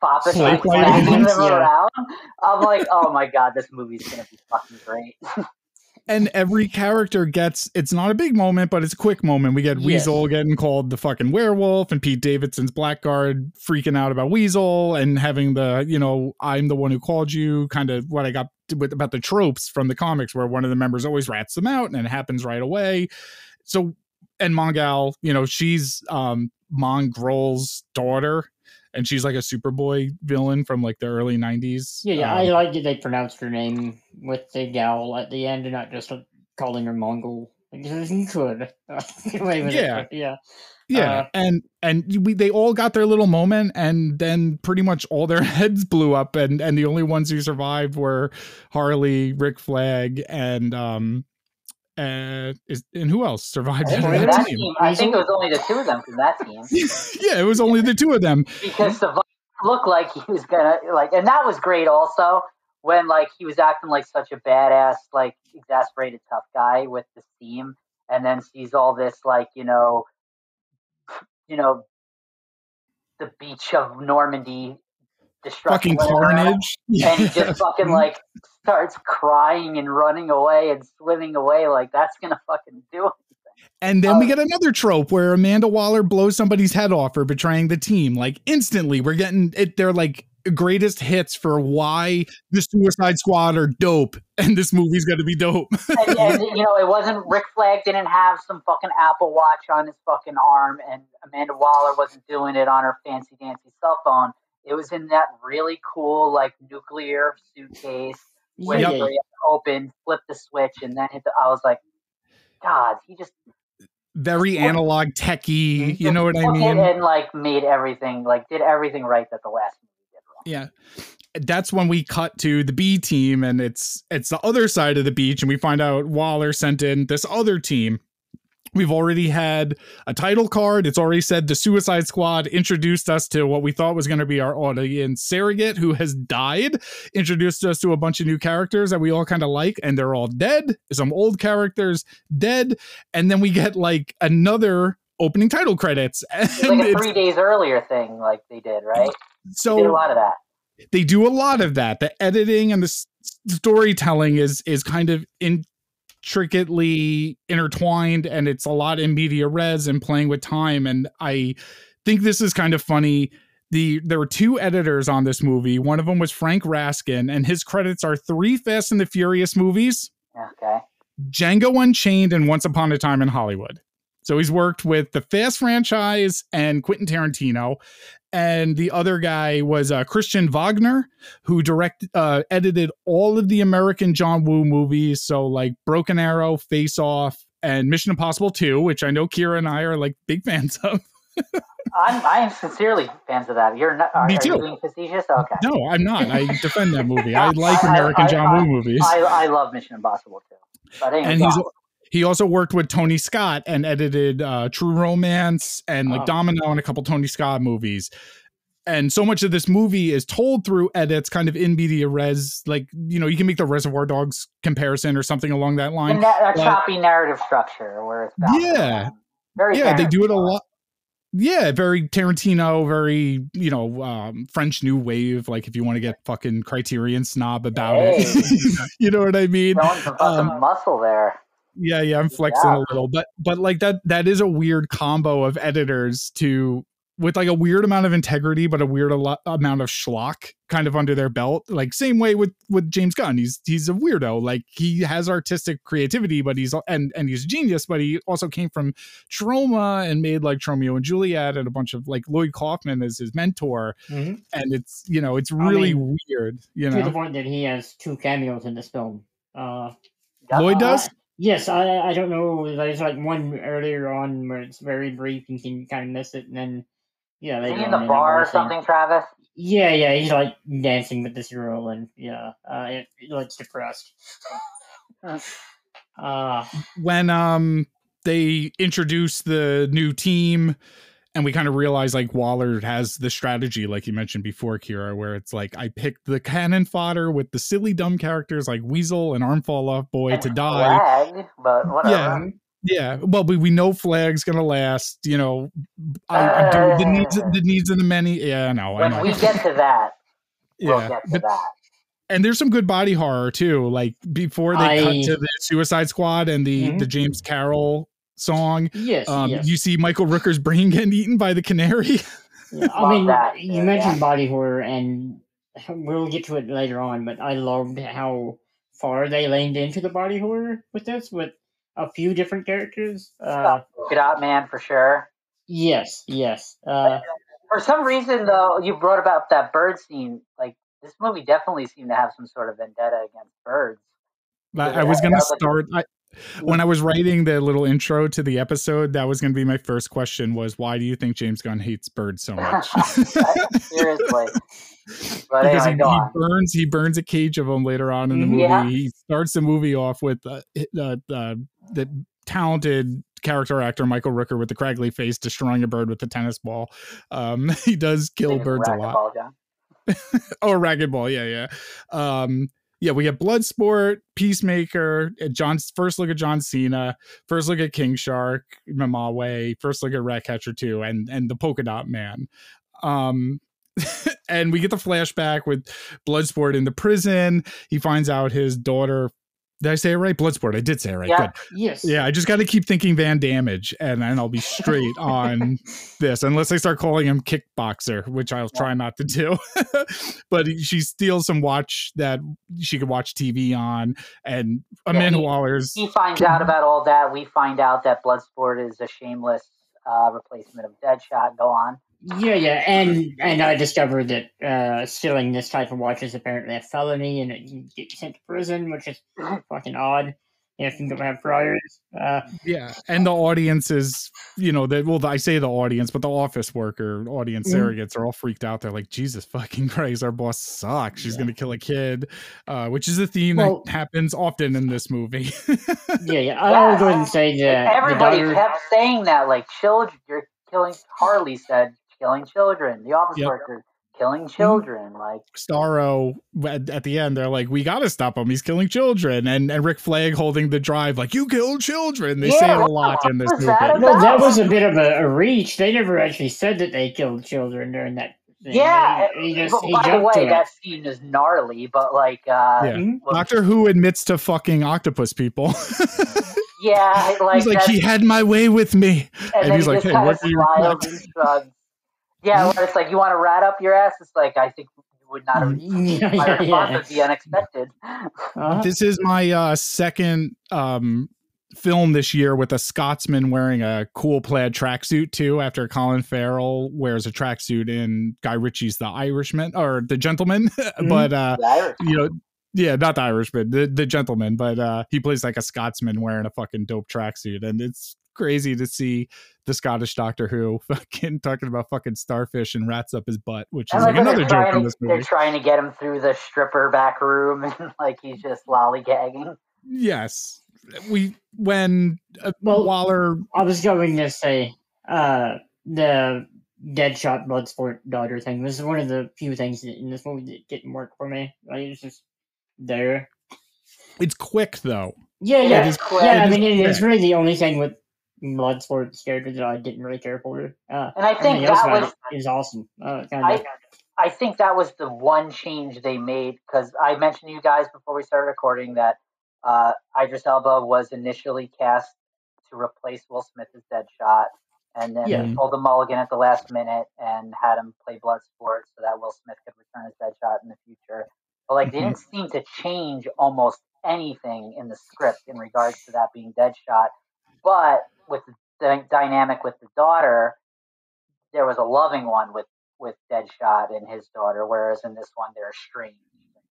popping like them Yeah. around. I'm like, oh my god, this movie's gonna be fucking great. and every character gets it's not a big moment but it's a quick moment. We get weasel getting called the fucking werewolf and pete davidson's blackguard freaking out about weasel and having the you know i'm the one who called you kind of what i got with about the tropes from the comics where one of the members always rats them out and it happens right away. So and mongal you know she's um Mongul's daughter and she's like a superboy villain from like the early 90s Yeah, yeah, Um, I like that they pronounced her name with the gal at the end and not just calling her Mongol. Because you could. Get away with Yeah. yeah. Yeah, Uh, and and we they all got their little moment, and then pretty much all their heads blew up, and and the only ones who survived were Harley, Rick Flag, and um, uh, is and who else survived I think, out Right. of that that team? team, I think it was only the two of them from that team yeah, it was only the two of them. because the looked like he was gonna like, and that was great also when like he was acting like such a badass, like exasperated tough guy with the team, and then sees all this like you know, you know, the beach of Normandy fucking carnage. and he just fucking like starts crying and running away and swimming away like that's gonna fucking do it. And then we uh, get another trope where Amanda Waller blows somebody's head off for betraying the team. Like instantly, we're getting it. They're like greatest hits for why the Suicide Squad are dope, and this movie's going to be dope. and, and, you know, it wasn't Rick Flag didn't have some fucking Apple Watch on his fucking arm, and Amanda Waller wasn't doing it on her fancy dancy cell phone. It was in that really cool like nuclear suitcase with Yeah. you open, flip the switch, and then hit the. I was like, God, he just Very analog, techie. You know what I took it mean? and like made everything like did everything right that the last movie did wrong. Yeah. That's when we cut to the B team and it's it's the other side of the beach and we find out Waller sent in this other team. We've already had a title card. It's already said the Suicide Squad introduced us to what we thought was going to be our audience surrogate who has died, introduced us to a bunch of new characters that we all kind of like, and they're all dead. Some old characters dead. And then we get like another opening title credits. And like a three days earlier thing, like they did, right? so They did a lot of that. they do a lot of that the editing and the s- storytelling is is kind of intricately intertwined and it's a lot in media res and playing with time and i think this is kind of funny the there were two editors on this movie one of them was frank raskin and his credits are three fast and the furious movies Okay. Django Unchained and Once Upon a Time in Hollywood. So he's worked with the Fast franchise and Quentin Tarantino. And the other guy was uh, Christian Wagner, who directed, uh, edited all of the American John Woo movies. So like Broken Arrow, Face Off, and Mission Impossible 2, which I know Kira and I are like big fans of. I'm I'm sincerely fans of that. You're not are, Me too. being facetious? Okay. No, I'm not. I defend that movie. I like I- American I- John I- Woo movies. I, I love Mission Impossible too. But anyway, and he's. He also worked with Tony Scott and edited uh, True Romance and like Oh. Domino and a couple Tony Scott movies. And so much of this movie is told through edits, kind of in media res. Like you know, you can make the Reservoir Dogs comparison or something along that The line. na- a but- choppy narrative structure where it's bouncing Yeah. very yeah, they do it a lot. Yeah, very Tarantino, very you know um, French New Wave. Like if you want to get fucking Criterion snob about it, you know what I mean. Showing some fucking Um, muscle there. Yeah, yeah, I'm flexing Yeah. a little, but but like that that is a weird combo of editors to with like a weird amount of integrity, but a weird a lot, amount of schlock kind of under their belt. Like same way with with James Gunn, he's he's a weirdo. Like he has artistic creativity, but he's and and he's a genius, but he also came from Troma and made like Tromeo and Juliet and a bunch of like Lloyd Kaufman as his mentor, Mhm. and it's you know it's really mean, weird. You know To the point that he has two cameos in this film. Uh, Lloyd does. Yes, I I don't know. There's like one earlier on where it's very brief. And you can kind of miss it, and then yeah, Is later in the bar or another scene. something, Travis? Yeah, yeah, he's like dancing with this girl, and yeah, uh, it, it looks depressed. uh, when um they introduce the new team and we kind of realize like Waller has the strategy like you mentioned before Kira where it's like I picked the cannon fodder with the silly dumb characters like Weasel and Armfall Off Boy to die. Flag, but whatever. Yeah. Yeah, well, we, we know Flag's gonna last. You know, I, I do the needs the needs of the many. Yeah, no, I When know. we get to that, we'll yeah, get to but, that. and there's some good body horror too. Like before they cut to the Suicide Squad and the Mhm. the James Carroll song. yes, Um, yes. You see Michael Rooker's brain getting eaten by the canary. Yeah, I mean, that, you yeah, mentioned yeah. body horror, and we'll get to it later on. But I loved how far they leaned into the body horror with this, with a few different characters. Uh, Get out, man, for sure. yes, yes. Uh, For some reason, though, you brought about that bird scene. Like this movie definitely seemed to have some sort of vendetta against birds. I, I was gonna start. I, when I was writing the little intro to the episode, that was gonna be my first question: was why do you think James Gunn hates birds so much? Seriously. But because anyway, he, he burns he burns a cage of them later on in the movie. Yeah. He starts the movie off with uh, uh, uh, the talented character actor Michael Rooker with the craggly face destroying a bird with a tennis ball. Um, he does kill birds a lot. racquetball, John. oh, racquetball, yeah, yeah. Um, yeah, we get Bloodsport, Peacemaker, uh, John's first look at John Cena, first look at King Shark, Nanaue, first look at Ratcatcher 2, and and the Polka Dot Man. Um, and we get the flashback with Bloodsport in the prison. He finds out his daughter. Did I say it right? Bloodsport. I did say it right. Yeah. Good. Yes. Yeah, I just got to keep thinking Van Damage, and then I'll be straight on this, unless I start calling him Kickboxer, which I'll try not to do. but she steals some watch that she could watch TV on, and Amanda he- Waller's. He finds out about all that. We find out that Bloodsport is a shameless uh, replacement of Deadshot. Go on. Yeah, yeah, and and I discovered that uh, stealing this type of watch is apparently a felony, and it you get sent to prison, which is fucking odd if you don't have priors. Uh, Yeah, and the audience is, you know, that well, I say the audience, but the office worker, audience Mhm. surrogates are all freaked out. They're like, Jesus fucking Christ, our boss sucks. She's Yeah. gonna kill a kid, uh, which is a theme Well- that happens often in this movie. yeah, yeah, I'll go ahead and say that Everybody daughter. kept saying that, like children. You're killing. Harley said, "Killing children." The office Yep. worker killing children. Like Starro at, at the end, they're like, "We got to stop him. He's killing children." And and Rick Flag holding the drive, like, "You killed children." They say it a lot in this movie. that Well, that was a bit of a, a reach. They never actually said that they killed children during that. Thing. yeah. he, he just but he by the way, that scene is gnarly. But like, uh, Yeah. Mhm. well, Doctor Who admits to fucking octopus people. yeah, like, he's like, "He had my way with me." and, and he's he like, just "Hey, kind what of do you smiles want?" and shrugs. Yeah, where it's like you want to rat up your ass. It's like I think you would not have. yeah, My yeah, response yeah. would be unexpected. Uh-huh. this is my uh second um film this year with a Scotsman wearing a cool plaid tracksuit too. After Colin Farrell wears a tracksuit in Guy Ritchie's The Irishman or The Gentleman, but uh, The you know. Yeah, not the Irishman, the the gentleman, but uh he plays like a Scotsman wearing a fucking dope tracksuit, and it's crazy to see the Scottish Doctor Who fucking talking about fucking starfish and rats up his butt, which is like like another they're joke in this to, they're trying to get him through the stripper back room, and like he's just lollygagging. Yes, we when uh, Well- Waller I was going to say uh, the Deadshot Bloodsport daughter thing was one of the few things in this movie that didn't work for me. Like it's just there. It's quick though. Yeah, Yeah, yeah, it's quick. yeah. I mean, it- it's really the only thing with Bloodsport character that I didn't really care for. Uh, And I think that was is awesome. Uh, kind I, of. I think that was the one change they made because I mentioned to you guys before we started recording that uh, Idris Elba was initially cast to replace Will Smith as Deadshot, and then Yeah. they pulled the mulligan at the last minute and had him play Bloodsport so that Will Smith could return as Deadshot in the future. But like, they Mhm. didn't seem to change almost anything in the script in regards to that being Deadshot. But with the dynamic with the daughter, there was a loving one with with Deadshot and his daughter, whereas in this one they're estranged.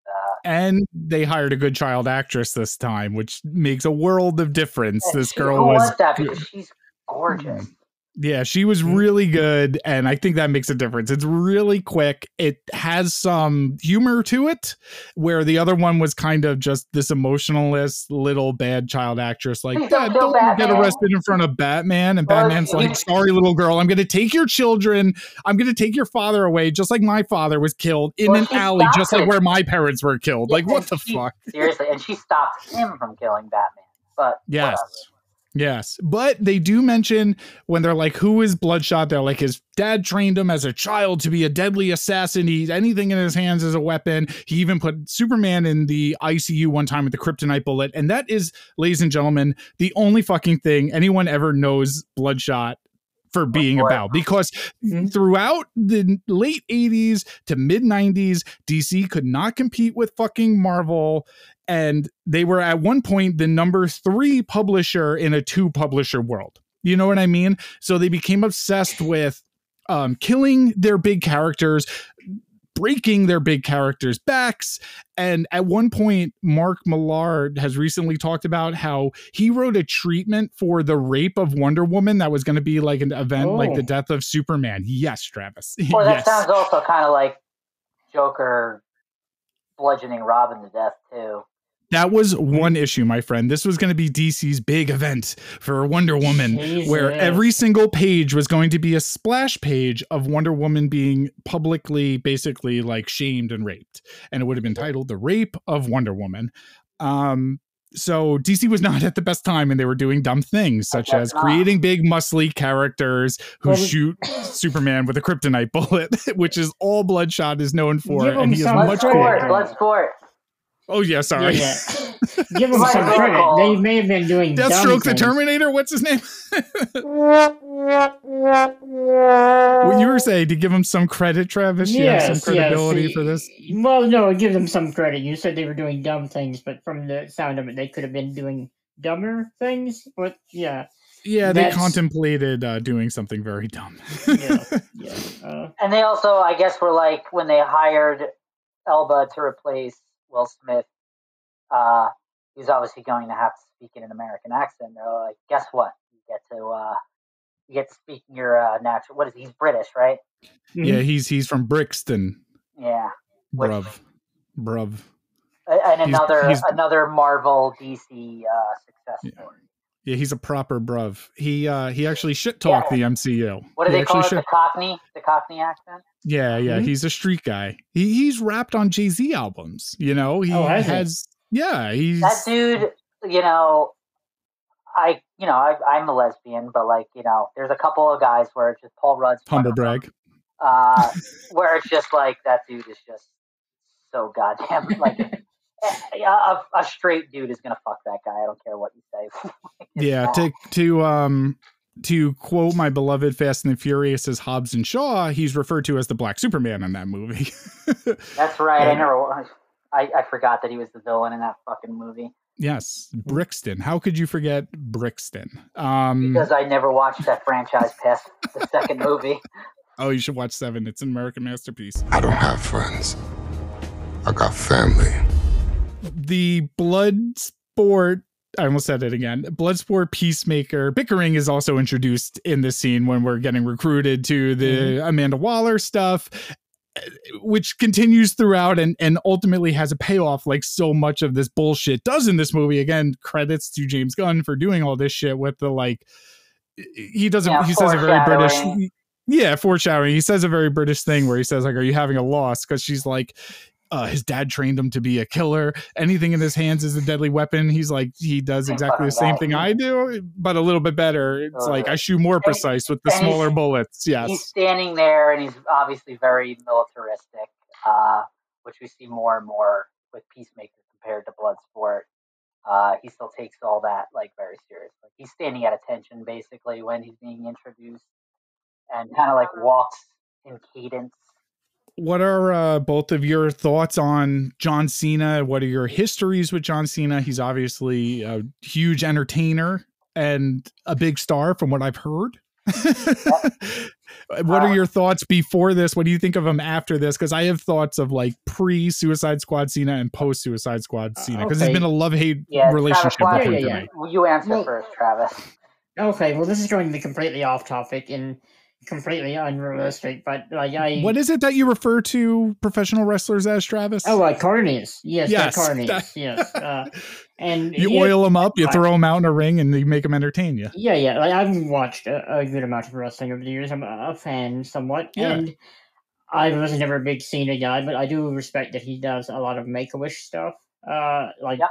Uh, And they hired a good child actress this time, which makes a world of difference. This girl was, that because she's gorgeous. Yeah, she was Mhm. really good, and I think that makes a difference. It's really quick. It has some humor to it, where the other one was kind of just this emotionalist little bad child actress, like, don't "Dad, don't get arrested in front of Batman, and Batman's like, sorry, little girl, I'm going to take your children, I'm going to take your father away, just like my father was killed in Well, an alley, just like where my parents were killed. Like, what the she- fuck? Seriously, and she stopped him from killing Batman. But Yes. whatever. Yes. But they do mention when they're like, who is Bloodshot? They're like, his dad trained him as a child to be a deadly assassin. He anything in his hands is a weapon. He even put Superman in the ICU one time with the kryptonite bullet. And that is, ladies and gentlemen, the only fucking thing anyone ever knows Bloodshot for being boy. about because Mhm. throughout the late 80s to mid 90s DC could not compete with fucking Marvel and they were at one point the number 3 publisher in a two publisher world. You know what i mean? So they became obsessed with um killing their big characters breaking their big characters backs and at one point Mark Millar has recently talked about how he wrote a treatment for the rape of wonder woman that was going to be like an event like Oh. the death of superman. Yes travis. Or that yes. sounds also kind of like Joker bludgeoning Robin to death too. That was one issue my friend this was going to be dc's big event for wonder woman where every single page was going to be a splash page of Wonder Woman being publicly, basically like shamed and raped, and it would have been titled "The Rape of Wonder Woman." Um, so DC was not at the best time and they were doing dumb things such as not. creating big muscly characters who Well, shoot Superman with a kryptonite bullet, which is all Bloodshot is known for. And he is much older. Bloodsport. Oh yeah, sorry. Yeah, yeah. Give them some credit. They may have been doing dumb Deathstroke the. Terminator, what's his name? what you were saying to give them some credit, Travis? You have some credibility yes. for this? Well, no, give them some credit. You said they were doing dumb things, but from the sound of it, they could have been doing dumber things. But yeah, Yeah, they That's- contemplated uh, doing something very dumb. yeah, yeah. Uh, And they also, I guess, were like when they hired Elba to replace Will Smith. Uh, he's obviously going to have to speak in an American accent. They're like, guess what? You get to uh, you get to speak in your uh, natural. What is he? He's British, right? yeah, he's he's from Brixton, Yeah. Which- bruv, bruv. And another he's- another Marvel DC uh, success Yeah. story. Yeah, he's a proper bruv. He uh he actually shit talked the MCU. What do He they call it? actually The Cockney, the Cockney accent. Yeah, yeah, Mhm. he's a street guy. He he's rapped on Jay Z albums. You know, he Oh, has he? Yeah, he's That dude, you know, I, you know, I, I'm a lesbian, but like, you know, there's a couple of guys where it's just Paul Rudd's one humble brag. uh, where it's just like that dude is just so goddamn like a, a, a straight dude is gonna fuck that guy. I don't care what you say. Yeah, not. to to um to quote my beloved Fast and the Furious as Hobbs and Shaw, he's referred to as the Black Superman in that movie. that's right. I never. I, I forgot that he was the villain in that fucking movie yes, Brixton. How could you forget Brixton? Um, because I never watched that franchise past the second movie. oh, you should watch Seven. It's an American masterpiece. I don't have friends. I got family. the blood sport I almost said it again. Bloodsport Peacemaker bickering is also introduced in this scene when we're getting recruited to the mm-hmm. Amanda Waller stuff, which continues throughout and and ultimately has a payoff like so much of this bullshit does in this movie. Again, credits to James Gunn for doing all this shit with the like he doesn't Yeah, he says a very British yeah, foreshadowing. He says a very British thing where he says, like, are you having a loss? Because she's like, uh, his dad trained him to be a killer. Anything in his hands is a deadly weapon. He's like, he does exactly the same thing I do, but a little bit better. It's like I shoot more precise with the smaller bullets. Yes. He's standing there, and he's obviously very militaristic, uh, which we see more and more with Peacemaker compared to Bloodsport. Uh, he still takes all that like very seriously. He's standing at attention basically when he's being introduced, and kind of like walks in cadence. What are uh, both of your thoughts on John Cena? What are your histories with John Cena? He's obviously a huge entertainer and a big star, from what I've heard. what are Uh, your thoughts before this? What do you think of him after this? Because I have thoughts of like pre Suicide Squad Cena and post Suicide Squad Uh, Cena. Because okay. it's been a love hate Yeah, relationship Travis, with why- Yeah, yeah, You answer Well- first, Travis. okay, well, this is going to be completely off topic and completely unrealistic, but like I. What is it that you refer to professional wrestlers as, Travis? Oh, like carnies. Yes, Yes, yes carnies. that- yes. Uh, and you he- oil them up, you Right. throw them out in a ring, and you make them entertain you. Yeah, yeah. Like I've watched a, a good amount of wrestling over the years. I'm a, a fan somewhat, Yeah. and I was never a big Cena guy, but I do respect that he does a lot of Make a Wish stuff. Uh, like Yeah.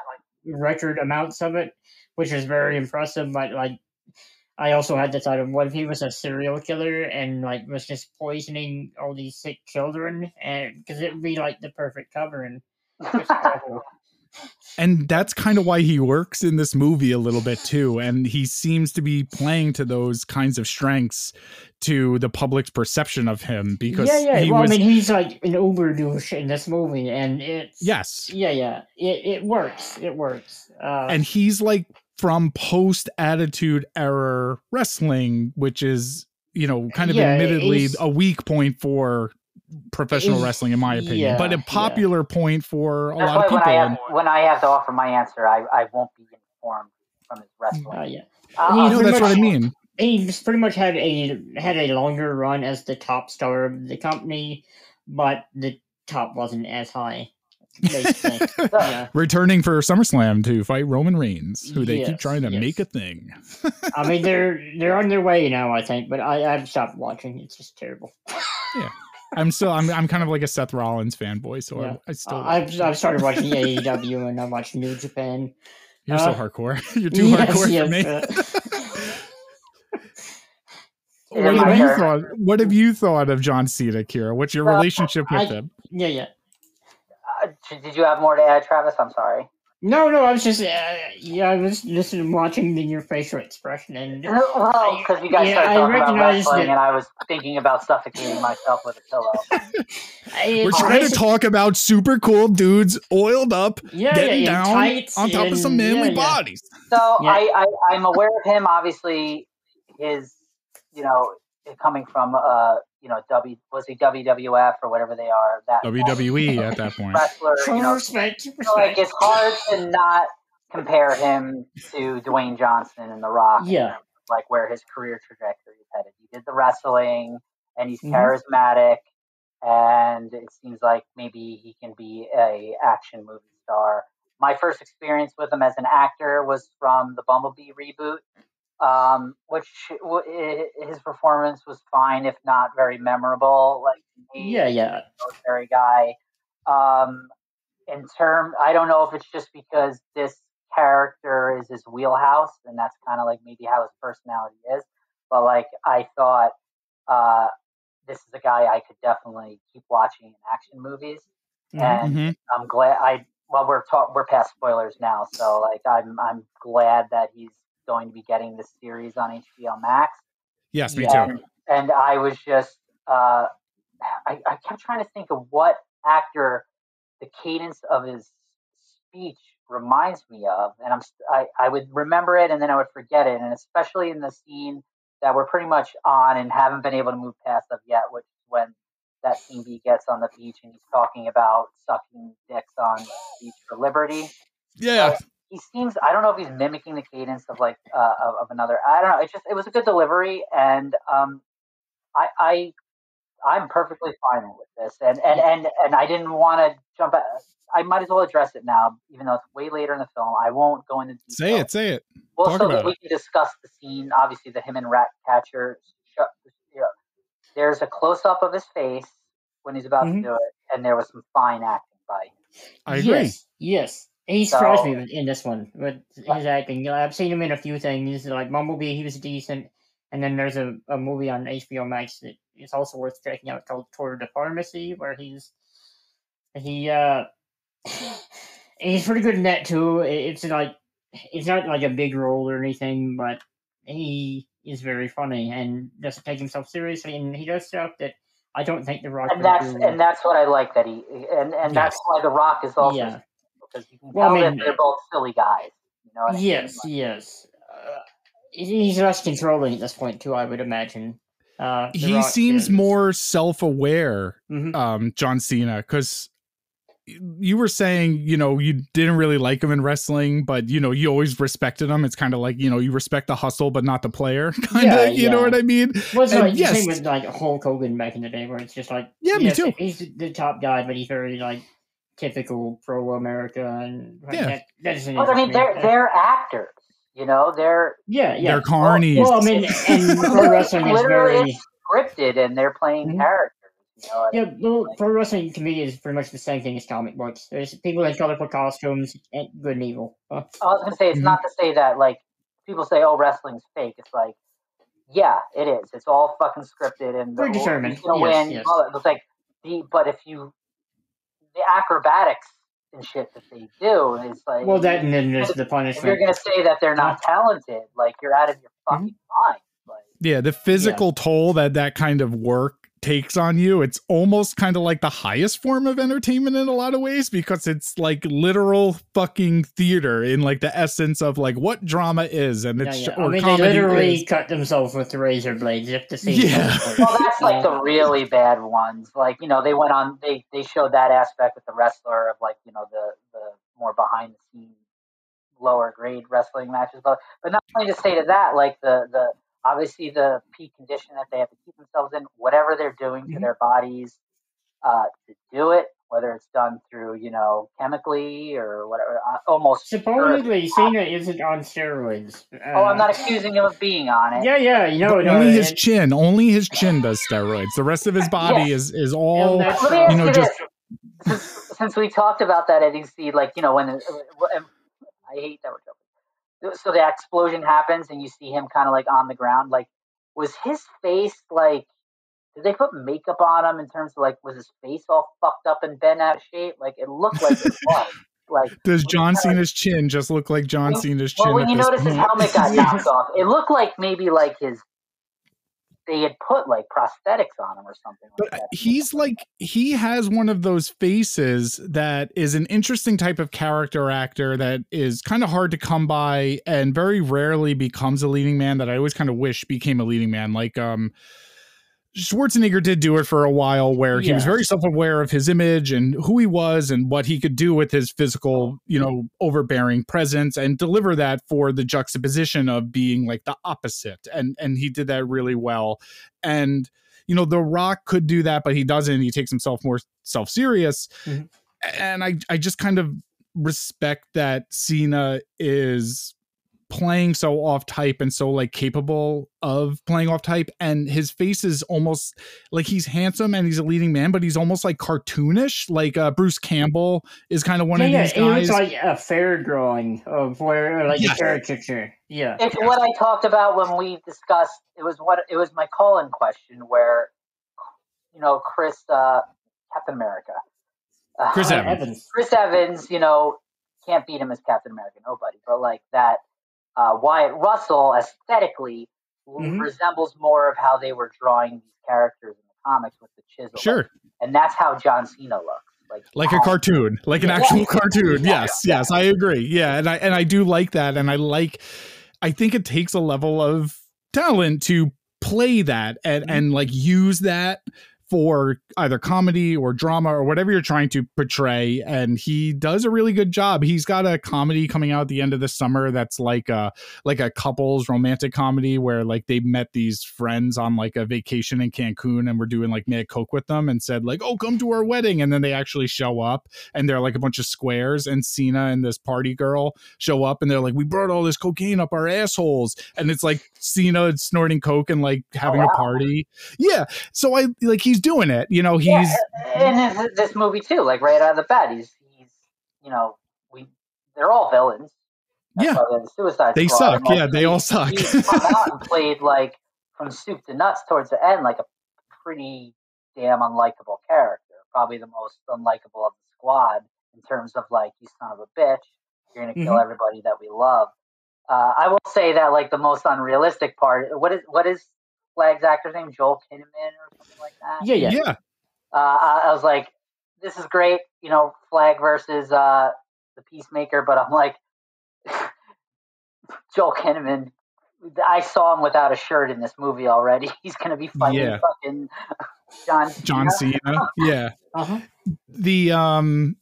record amounts of it, which is very impressive. But like, I also had the thought of what if he was a serial killer and like was just poisoning all these sick children, and because it would be like the perfect cover and. and that's kind of why he works in this movie a little bit too and he seems to be playing to those kinds of strengths to the public's perception of him because yeah, yeah. he well, was I mean, he's like an uber douche in this movie, and it's yes yeah, yeah. It it works. It works. Uh, and he's like from post Attitude Era wrestling which is you know kind of Yeah, admittedly a weak point for professional wrestling in my opinion but yeah, a yeah. popular point for a That's lot why of when people I have when I have to offer my answer, I, I won't be informed from his wrestling. uh, yeah. I'll- He I'll no pretty that's what i mean He's pretty much had a had a longer run as the top star of the company, but the top wasn't as high. Yeah. returning for SummerSlam to fight Roman Reigns, who they keep trying to yes. make a thing. I mean, they're they're on their way now, I think, but I I've stopped watching. It's just terrible. Yeah. I'm still I'm I'm kind of like a Seth Rollins fanboy, so Yeah. I, I still I've I've started watching AEW and I watched New Japan. You're so Uh, hardcore. You're too yes, hardcore yes, for me. uh, what have you thought? What have you thought of John Cena, Kira? What's your Uh, relationship with I- him? yeah, yeah. Uh, did you have more to add, Travis? I'm sorry. No, no, I was just, uh, yeah, I was just watching the, your facial expression, and Well, because you guys Yeah, started I talking about recognized wrestling, that- and I was thinking about suffocating myself with a pillow. I, We're trying to talk about super cool dudes oiled up, yeah, getting yeah, down on top of some manly yeah, yeah. bodies. So Yeah. I, I, I'm aware of him. Obviously, his, you know, coming from, uh, you know, W was he WWF or whatever they are. That WWE at that point. wrestler. Full You know, respect, so like it's hard to not compare him to Dwayne Johnson and The Rock. Yeah. terms like where his career trajectory is headed. He did the wrestling, and he's Mhm. charismatic, and it seems like maybe he can be a action movie star. My first experience with him as an actor was from the Bumblebee reboot, um, which w- his performance was fine, if not very memorable. Like he- Yeah, yeah. military guy. Um, in term, I don't know if it's just because this character is his wheelhouse, and that's kind of like maybe how his personality is. But like, I thought uh, this is a guy I could definitely keep watching in action movies, Mhm. and Mhm. I'm glad. I well, we're talk, we're past spoilers now, so like, I'm I'm glad that he's going to be getting this series on HBO Max. Yes, me Yeah. too. And, and I was just, uh, I, I kept trying to think of what actor the cadence of his speech reminds me of, and I'm I, I would remember it and then I would forget it, and especially in the scene that we're pretty much on and haven't been able to move past of yet, which is when that scene B gets on the beach and he's talking about sucking dicks on the beach for liberty Yeah. He seems I don't know if he's mimicking the cadence of like uh, of, of another I don't know it just it was a good delivery and um I I I'm perfectly fine with this and and and, and I didn't want to jump at, I might as well address it now even though it's way later in the film I won't go into detail Say it, say it. well talk so about that we can discuss the scene obviously the him and Ratcatcher sh- you know, there's a close up of his face when he's about Mhm. to do it and there was some fine acting by him I agree. Yes, yes. He surprised me So- with- in this one with his acting. I've seen him in a few things, like Bumblebee. He was decent, and then there's a, a movie on HBO Max that is also worth checking out called Tour de Pharmacy, where he's he uh he's pretty good in that too. It's like it's not like a big role or anything, but he is very funny and doesn't take himself seriously, and he does stuff that I don't think The Rock and that's do. and that's what I like that he and and that's why The Rock is also Yeah. Because you can Well, I mean- that they're both silly guys. You know what I mean? Yes, Like, yes. Uh, he's less controlling at this point too. I would imagine. Uh, He Rock seems is- more self-aware, Mhm. um, John Cena, because you were saying, you know, you didn't really like him in wrestling, but you know, you always respected him. It's kind of like, you know, you respect the hustle, but not the player. Kind of, Yeah, you know what I mean? Well, it's and like the yes. same with like Hulk Hogan back in the day, where it's just like Yeah, me yes, too. He's the top guy, but he's very like typical pro America, and Yeah. that, that doesn't. But I mean, they're they're actors. You know, they're yeah, yeah. They're carnies. Well, I mean, and pro wrestling is very. scripted, and they're playing Mhm. characters. You know, Yeah, mean? well, pro wrestling to me is pretty much the same thing as comic books. There's people in colorful costumes, and good and evil. Uh, I was gonna say it's Mhm. not to say that like people say, "Oh, wrestling's fake." It's like, yeah, it is. It's all fucking scripted and Predetermined. Predetermined. He's gonna Yes, win. yes. blah, blah. It's like the but if you the acrobatics and shit that they do is like well, that and then there's the if you're gonna say that they're not talented, like you're out of your Mm-hmm. fucking mind. Like Yeah, the physical toll that that kind of work takes on you, it's almost kind of like the highest form of entertainment in a lot of ways because it's like literal fucking theater in like the essence of like what drama is and it's yeah. or I mean, they literally is. cut themselves with the razor blades if the scene. Yeah. calls for it. well, that's like Yeah. the really bad ones. Like you know, they went on. They they showed that aspect with the wrestler of like you know the the more behind the scenes lower grade wrestling matches. But but not only to say to that, like the the obviously the peak condition that they have to keep themselves in, whatever they're doing to Mhm. their bodies uh, to do it, whether it's done through you know chemically or whatever, uh, almost. sure- Supposedly, Cena isn't on steroids. Oh, I'm Uh, not accusing him of being on it. Yeah, yeah, you know, But no, only his it- chin, only his chin does steroids. The rest of his body Yeah. is is all that's Let me all. ask you know, just- Since, since we talked about that, I think see, like you know, when uh, and I hate that we're jumping. So the explosion happens and you see him kind of like on the ground. Like, was his face like? Did they put makeup on him in terms of like was his face all fucked up and bent out of shape? Like it looked like it was. Like Does John Cena's chin just look like John Cena's chin? well, when at you notice his point? helmet got knocked off, it looked like maybe like his they had put like prosthetics on him or something. But like that. he's like he has one of those faces that is an interesting type of character actor that is kind of hard to come by and very rarely becomes a leading man that I always kind of wish became a leading man. Like um Schwarzenegger did do it for a while where he was very self-aware of his image and who he was and what he could do with his physical, you know, overbearing presence and deliver that for the juxtaposition of being like the opposite. And and he did that really well. And you know, The Rock could do that, but he doesn't. He takes himself more self-serious. Mhm. And I I just kind of respect that Cena is playing so off type and so like capable of playing off type and his face is almost like he's handsome and he's a leading man but he's almost like cartoonish like uh bruce campbell is kind of one yeah, of yeah, these it looks guys like a fair drawing of where, like Yes. a caricature. Yeah. It's what I talked about when we discussed. It was what it was my call-in question where, you know, Chris uh, Captain America, uh, Chris Uh, Evans. Chris Evans, you know, can't beat him as Captain America, nobody. But like that, uh, Wyatt Russell aesthetically Mhm. resembles more of how they were drawing these characters in the comics with the chisel. sure and that's how John Cena looks. Like like a um, cartoon like an actual cartoon yes yes i agree yeah and i and i do like that and i like i think it takes a level of talent to play that and Mm-hmm. and like use that for either comedy or drama or whatever you're trying to portray and he does a really good job. He's got a comedy coming out at the end of the summer that's like a like a couples romantic comedy where like they met these friends on like a vacation in cancun and were doing like mad coke with them and said like oh come to our wedding. And then they actually show up and they're like a bunch of squares and cena and this party girl show up and they're like we brought all this cocaine up our assholes. And it's like cena snorting coke and like having oh, wow. a party. Yeah. So i like he's doing it you know he's Yeah, and in this movie too, like right out of the bat, he's he's you know we they're all villains. Yeah. they're the Suicide They Squad. suck. Like, Yeah, they he- all suck. He's come out and played like from soup to nuts towards the end, like a pretty damn unlikable character. Probably the most unlikable of the squad in terms of like you son of a bitch, you're gonna kill Mhm. everybody that we love. Uh, I will say that like the most unrealistic part. What is what is Flag's actor's name? Joel Kinnaman or something like that Yeah, yeah. yeah uh, I, I was like, this is great, you know, Flag versus uh, the Peacemaker, but I'm like, Joel Kinnaman. I saw him without a shirt in this movie already. He's gonna be fighting Yeah. fucking John. john Cena. cena yeah Uh-huh. the um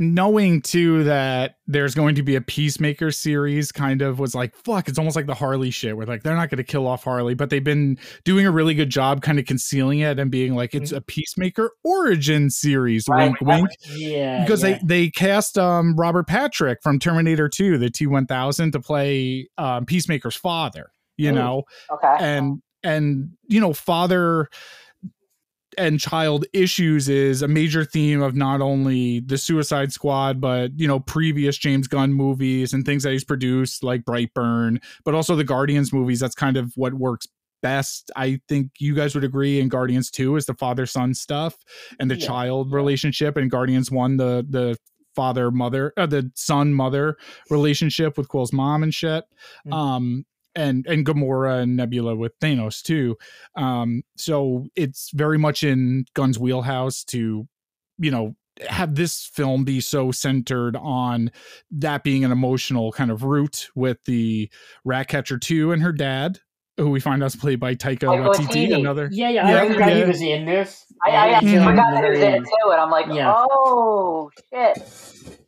knowing too that there's going to be a peacemaker series kind of was like fuck it's almost like the harley shit where like they're not going to kill off harley but they've been doing a really good job kind of concealing it and being like it's a peacemaker origin series Right. wink wink Yeah. because yeah. they they cast um robert patrick from terminator 2 the t1000 to play um peacemaker's father you Ooh. know Okay. and and you know father and child issues is a major theme of not only the suicide squad but you know previous james gunn movies and things that he's produced like brightburn but also the guardians movies that's kind of what works best i think you guys would agree in guardians 2 is the father son stuff and the Yeah. child relationship and guardians 1 the the father mother uh, the son mother relationship with quill's mom and shit Mhm. um and and Gamora and Nebula with Thanos too. Um, so it's very much in Gunn's wheelhouse to, you know, have this film be so centered on that being an emotional kind of root with the Ratcatcher 2 and her dad, who we find out is played by Taika Taika Waititi, Waititi. another yeah, yeah. Yeah, I forgot yeah. he was in this. I, I, I until forgot the he was in it too, and I'm like, Yeah. oh shit.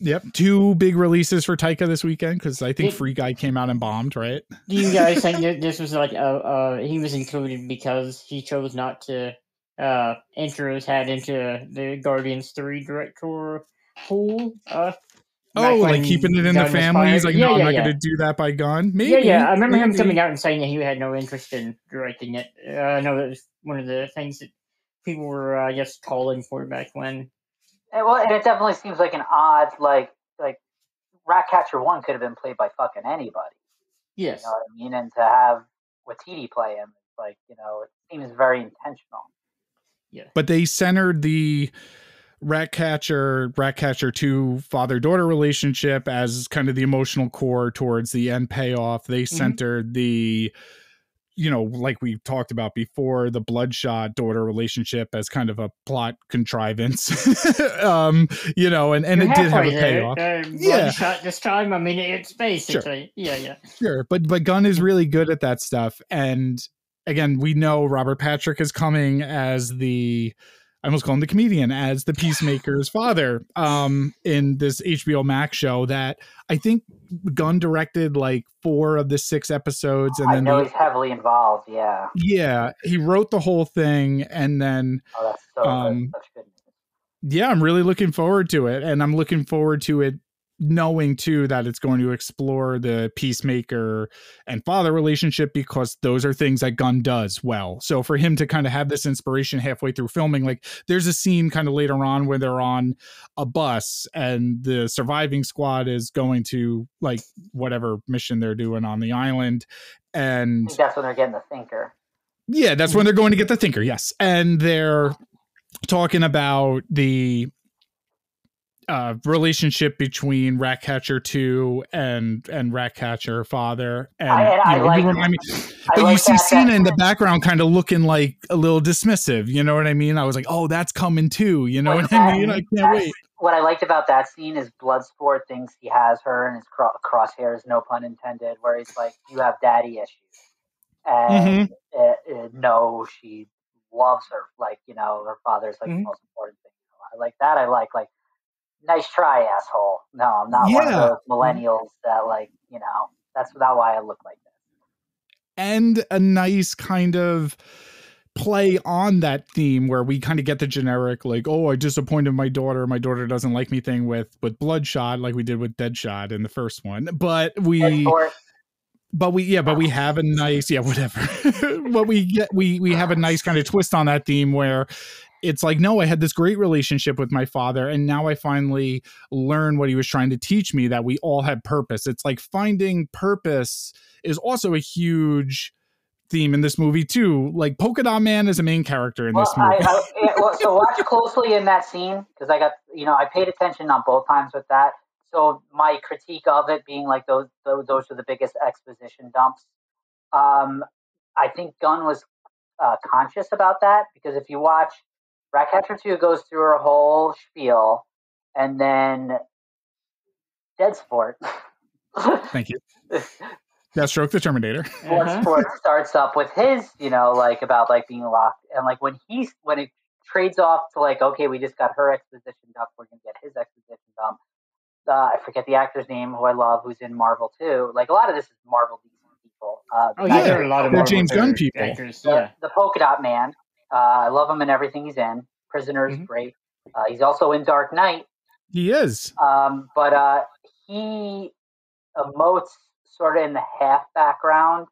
Yep, two big releases for Taika this weekend because I think Did- Free Guy came out and bombed, right? Do you guys think that this was like a uh, he was included because he chose not to uh, enter his hat into the Guardians Three director pool? Uh, back Oh, like keeping it in the Gunn was family. He's like, yeah, no, I'm not yeah. going to do that by gun. Maybe. yeah, yeah. I remember him coming out and saying that he had no interest in directing it. Uh, I know that was one of the things that people were, uh, I guess, calling for back when. And, well, and it definitely seems like an odd, like, like Ratcatcher One could have been played by fucking anybody. Yes. You know what I mean? And to have Waititi play him, like you know, it seems very intentional. Yeah, but they centered the Ratcatcher, Ratcatcher 2 father daughter relationship as kind of the emotional core towards the end payoff. They mm-hmm. centered the, you know, like we talked about before, the Bloodshot daughter relationship as kind of a plot contrivance. um, you know, and, and You're it did have a there. payoff. Uh, Yeah. Bloodshot this time. I mean, it's basically yeah, yeah. Sure, but but Gunn is really good at that stuff, and again, we know Robert Patrick is coming as the I almost call him the comedian as the Peacemaker's father um in this HBO Max show that I think Gunn directed like four of the six episodes, and I then know the, he's heavily involved. Yeah. yeah, he wrote the whole thing, and then Oh, that's so Um, that's good yeah, I'm really looking forward to it, and I'm looking forward to it knowing too that it's going to explore the peacemaker and father relationship because those are things that Gunn does well. So for him to kind of have this inspiration halfway through filming, like there's a scene kind of later on where they're on a bus and the surviving squad is going to like whatever mission they're doing on the island, and that's when they're getting the thinker. yeah, that's when they're going to get the thinker. Yes, and they're talking about the uh relationship between Ratcatcher two and and Ratcatcher father. And, I- I you know, like- you remind me- I but you like see that- Cena that- in the background, kind of looking like a little dismissive. You know what I mean? I was like, oh, that's coming too. You know Like what I mean? I can't wait. What I liked about that scene is Bloodsport thinks he has her and his cro- crosshairs, no pun intended, where he's like, "You have daddy issues," and Mm-hmm. uh, uh, no, she loves her. Like you know, her father's like Mhm. the most important thing. I like that. I like like, nice try, asshole. No, I'm not one of those millennials that like you know. That's not why I look like this. and a nice kind of play on that theme where we kind of get the generic like oh i disappointed my daughter my daughter doesn't like me thing with with bloodshot like we did with deadshot in the first one but we but we yeah but we have a nice yeah whatever but we get we we have a nice kind of twist on that theme where it's like no i had this great relationship with my father and now i finally learn what he was trying to teach me that we all had purpose it's like finding purpose is also a huge theme in this movie too like polka dot man is a main character in Well, this movie I, yeah, well, so watch closely in that scene because I got you know I paid attention on both times with that. So my critique of it being like those those, those are the biggest exposition dumps. Um, I think Gunn was uh, conscious about that because if you watch Ratcatcher Two goes through her whole spiel, and then Dead Sport. thank you deathstroke the terminator Uh-huh. Bloodsport starts up with his, you know, like about like being locked, and like when he's when it trades off to like, okay, we just got her exposition dump, we're gonna get his exposition dump. Uh, I forget the actor's name, who I love, who's in Marvel too. Like a lot of this is Marvel DC people. Uh, Oh yeah, there are a lot of They're Marvel James Gunn people. actors, the, Yeah. the Polka Dot Man. Uh, I love him in everything he's in. Prisoner is Mhm. great. Uh, he's also in Dark Knight. he is Um, but uh, he emotes sort of in the half background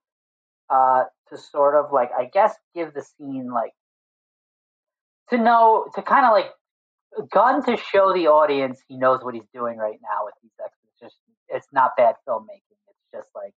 uh, to sort of like, I guess, give the scene like to know to kind of like gun to show the audience he knows what he's doing right now with these extras. It's not bad filmmaking. It's just like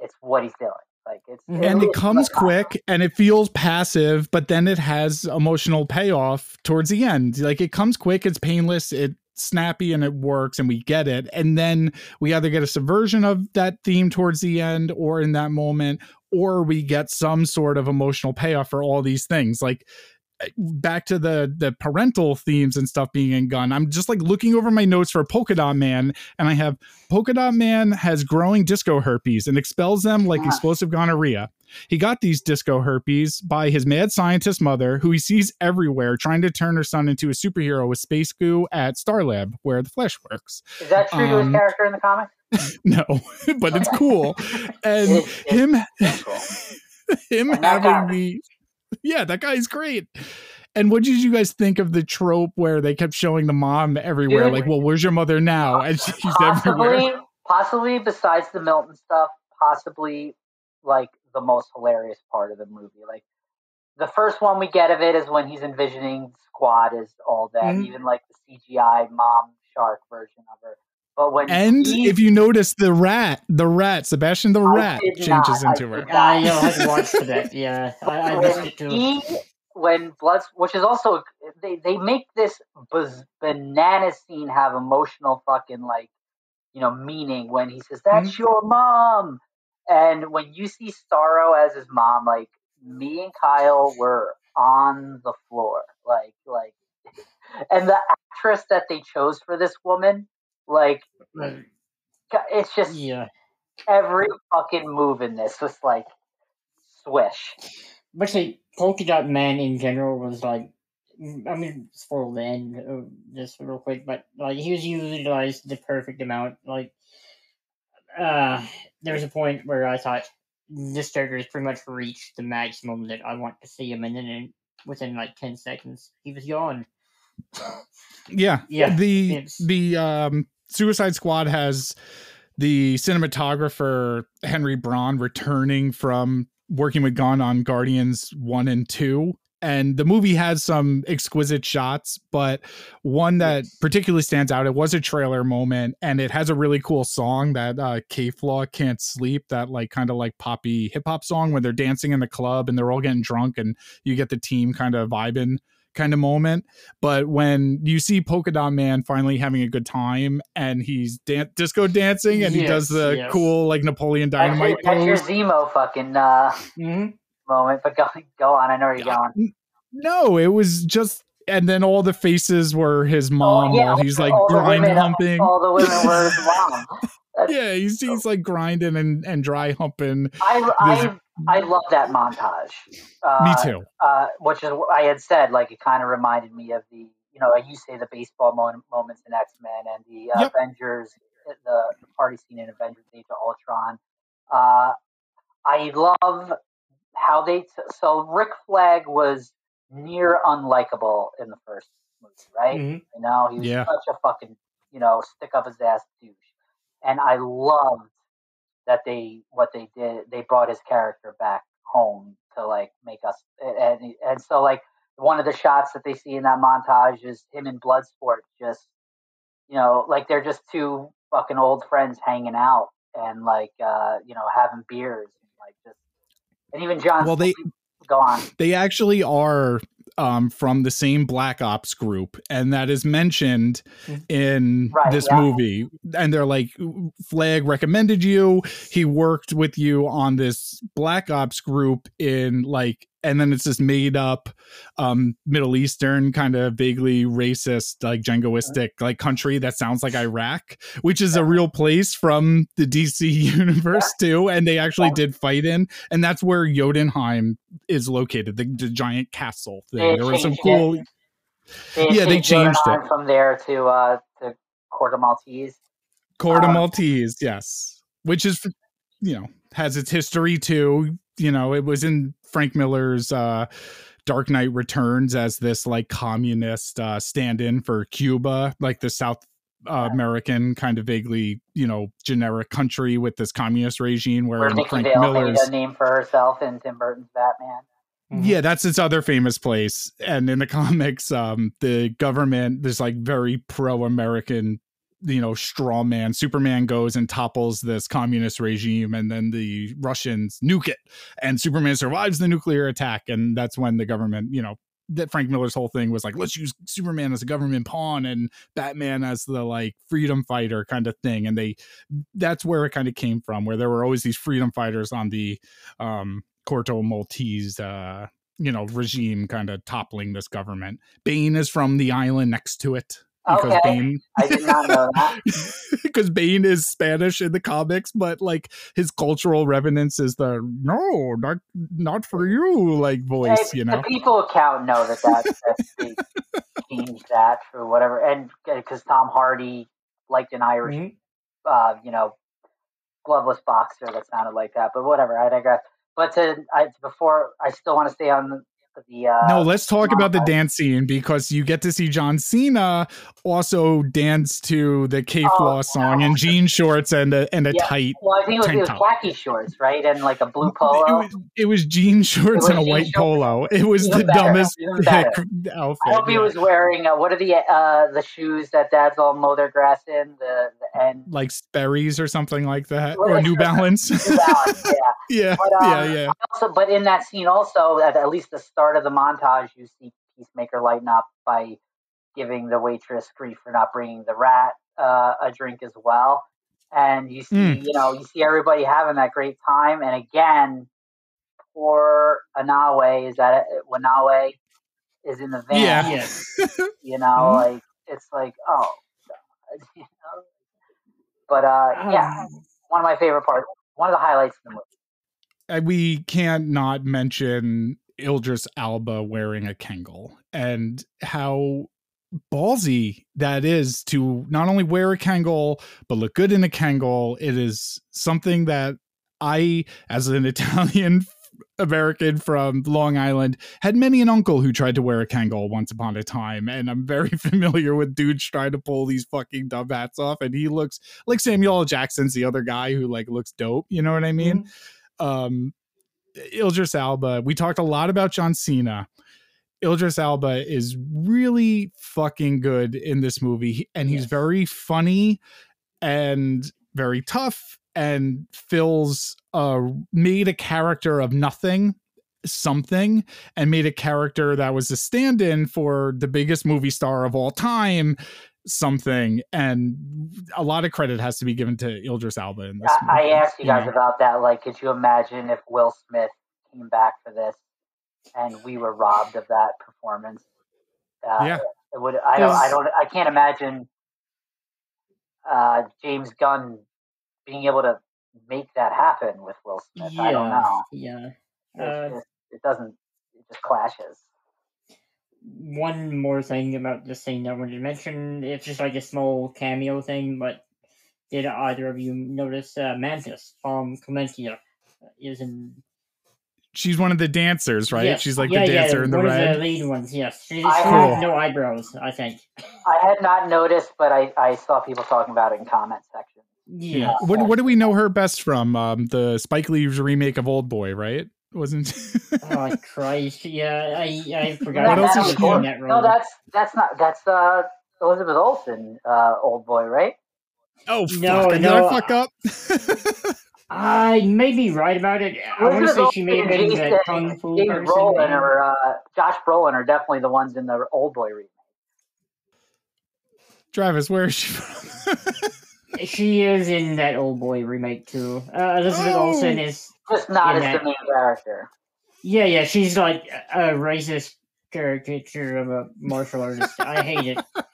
it's what he's doing. Like it's and it comes quick and it feels passive but then it has emotional payoff towards the end. Like it comes quick it's painless it's snappy and it works and we get it. And then we either get a subversion of that theme towards the end or in that moment or we get some sort of emotional payoff for all these things. Like back to the the parental themes and stuff being in gun i'm just like looking over my notes for polka dot man and i have polka dot man has growing disco herpes and expels them like Yeah. explosive gonorrhea he got these disco herpes by his mad scientist mother, who he sees everywhere, trying to turn her son into a superhero with space goo at Star Lab, where the Flash works. Is that true to his Um, character in the comic? No, but it's cool. And It- it- him, cool. him having the, yeah, that guy's great. And what did you guys think of the trope where they kept showing the mom everywhere? Dude. like, well, where's your mother now? And she's everywhere. possibly, possibly besides the Milton stuff, possibly like the most hilarious part of the movie. Like the first one we get of it is when he's envisioning Squad is all them, Mhm. even like the CGI mom shark version of her. But when And he, if you notice the rat, the rat, Sebastian the I rat changes not, I into her. did not. I know have to watch that. Yeah, I, I missed it too. he when Bloods, which is also they they make this baz- banana scene have emotional fucking like you know meaning when he says that's Mm-hmm. your mom, and when you see Starro as his mom, like me and Kyle were on the floor, like like, and the actress that they chose for this woman, like Like, it's just yeah, every fucking move in this was like swish. but see, Polka Dot Man in general was like, I mean, spoil the end of this real quick, but like he was utilized the perfect amount. Like, uh, there was a point where I thought this character has pretty much reached the maximum that I want to see him, and then in, within like ten seconds, he was gone. Yeah. Yeah, The it's- the um Suicide Squad has the cinematographer Henry Braham returning from working with Gunn on Guardians 1 and 2 and the movie has some exquisite shots but one that particularly stands out it was a trailer moment and it has a really cool song that uh K.Flay can't sleep that like kind of like poppy hip hop song when they're dancing in the club and they're all getting drunk and you get the team kind of vibing kind of moment but when you see Polka Dot Man finally having a good time and he's dan- disco dancing and he does the yes. cool like Napoleon That's your, Dynamite that's your. Zemo fucking uh, hmm moment, but go go on. I know where you're going. No, it was just and then all the faces were his mom oh, yeah, while he's like all the grind women, humping. All the women were his mom. That's- yeah, he's, he's like grinding and, and dry humping. I, I I love that montage. Uh, Me too. Uh, which is what I had said. Like it kind of reminded me of the you know you say the baseball mo- moments in X Men and the uh, Yep. Avengers, the, the party scene in Avengers: Age of Ultron. Uh, I love how they t- so Rick Flag was near unlikable in the first movie, right? hmm You know, he was Yeah. such a fucking, you know, stick up his ass douche. And I loved that they what they did. They brought his character back home to like make us and and so like one of the shots that they see in that montage is him in Bloodsport just you know like they're just two fucking old friends hanging out and like uh you know having beers and like just and even John Well, they go on they actually are um, from the same Black Ops group, and that is mentioned in Right, this yeah. movie. And they're like, Flag recommended you. He worked with you on this Black Ops group in like, and then it's this made up um, Middle Eastern kind of vaguely racist, like jingoistic, like country that sounds like Iraq, which is a real place from the DC universe too. And they actually did fight in, and that's where Jotunheim is located, the, the giant castle thing. There was some cool. it. They Yeah, they changed it. from there to uh to Corto Maltese. Corto Um, Maltese, yes, which is you know has its history too. You know, it was in Frank Miller's uh, Dark Knight Returns as this like communist uh, stand-in for Cuba, like the South uh, American kind of vaguely you know generic country with this communist regime, where Where Frank Vale Miller's made a name for herself in Tim Burton's Batman. Mm-hmm. yeah, that's its other famous place. And in the comics, um, the government, there's like very pro-American, you know, straw man. Superman goes and topples this communist regime, and then the Russians nuke it, and Superman survives the nuclear attack, and that's when the government, you know. That Frank Miller's whole thing was like, let's use Superman as a government pawn and Batman as the like freedom fighter kind of thing. And they, that's where it kind of came from, where there were always these freedom fighters on the um, Corto Maltese uh, you know regime kind of toppling this government. Bane is from the island next to it because Okay. Bane I did not know that. because Bane is Spanish in the comics, but like his cultural revenance is the no, not not for you like voice, Hey, you know. The people account know that that, that changed that for whatever, and because Tom Hardy liked an Irish, Mhm. uh, you know, gloveless boxer that sounded like that. But whatever, I digress. But to I, before, I still want to stay on the uh, no, let's talk about the dance scene because you get to see John Cena also dance to the K Flaw Oh, song yeah. in jean shorts and a and a Yeah. tight. Well, I think it was, it was khaki shorts, right, and like a blue It polo. was, it was jean shorts was and a white shorts. polo. It was Even the better, dumbest outfit. I hope he was wearing uh, what are the uh, the shoes that dads all mow their grass in the the end like Sperry's or something like that, or New Balance. New Balance, yeah. yeah, But, um, yeah, yeah. Also, but in that scene, also at, at least the start of the montage, you see Peacemaker lighten up by giving the waitress grief for not bringing the rat uh, a drink as well. And you see, Mm. you know, you see everybody having that great time. And again, poor Anawe is that it? Nanaue is in the van. Yeah. Yes. You know, Mhm. like it's like oh, God, you know. But uh, yeah, Um, one of my favorite parts, one of the highlights of the movie. We can't not mention Idris Elba wearing a Kangol and how ballsy that is to not only wear a Kangol but look good in a Kangol. It is something that I, as an Italian American from Long Island, had many an uncle who tried to wear a Kangol once upon a time, and I'm very familiar with dudes trying to pull these fucking dumb hats off, and he looks like Samuel L. Jackson's the other guy who like looks dope. You know what I mean? um Idris Elba. We talked a lot about John Cena. Idris Elba is really fucking good in this movie and he's Yes. very funny and very tough and fills uh made a character of nothing something and made a character that was a stand-in for the biggest movie star of all time something and a lot of credit has to be given to Idris Elba in this I, I asked you guys know? about that. Like, could you imagine if Will Smith came back for this and we were robbed of that performance? Uh, Yeah. It would. I don't. I don't. I can't imagine uh, James Gunn being able to make that happen with Will Smith. I don't know. Yeah. It's Uh, just, it doesn't. It just clashes. One more thing about this scene I wanted to mention. It's just like a small cameo thing, but did either of you notice uh, Mantis Pom Klementieff is in? she's one of the dancers, right? Yes. She's like yeah, the dancer yeah, in the red one red. of the lead ones. Yes, she, she I has have- no eyebrows. I think. I had not noticed, but I, I saw people talking about it in comment section. Yeah. What what do we know her best from? Um, the Spike Lee's remake of Old Boy, right? Wasn't oh Christ! Yeah, I I forgot What else is was she in? that role. No, that's that's not that's uh Elizabeth Olsen, uh, old boy, right? oh No! Did no, I fuck up? I may be right about it. I want to say she may have been and the Jason- kung fu James person. Brolin and- or uh, Josh Brolin are definitely the ones in the old boy remake. Travis, where is she from? She is in that old boy remake too. Uh, Elizabeth Oh. Olsen is Just not In as that- the main character. yeah yeah. She's like a racist caricature of a martial artist. I hate it.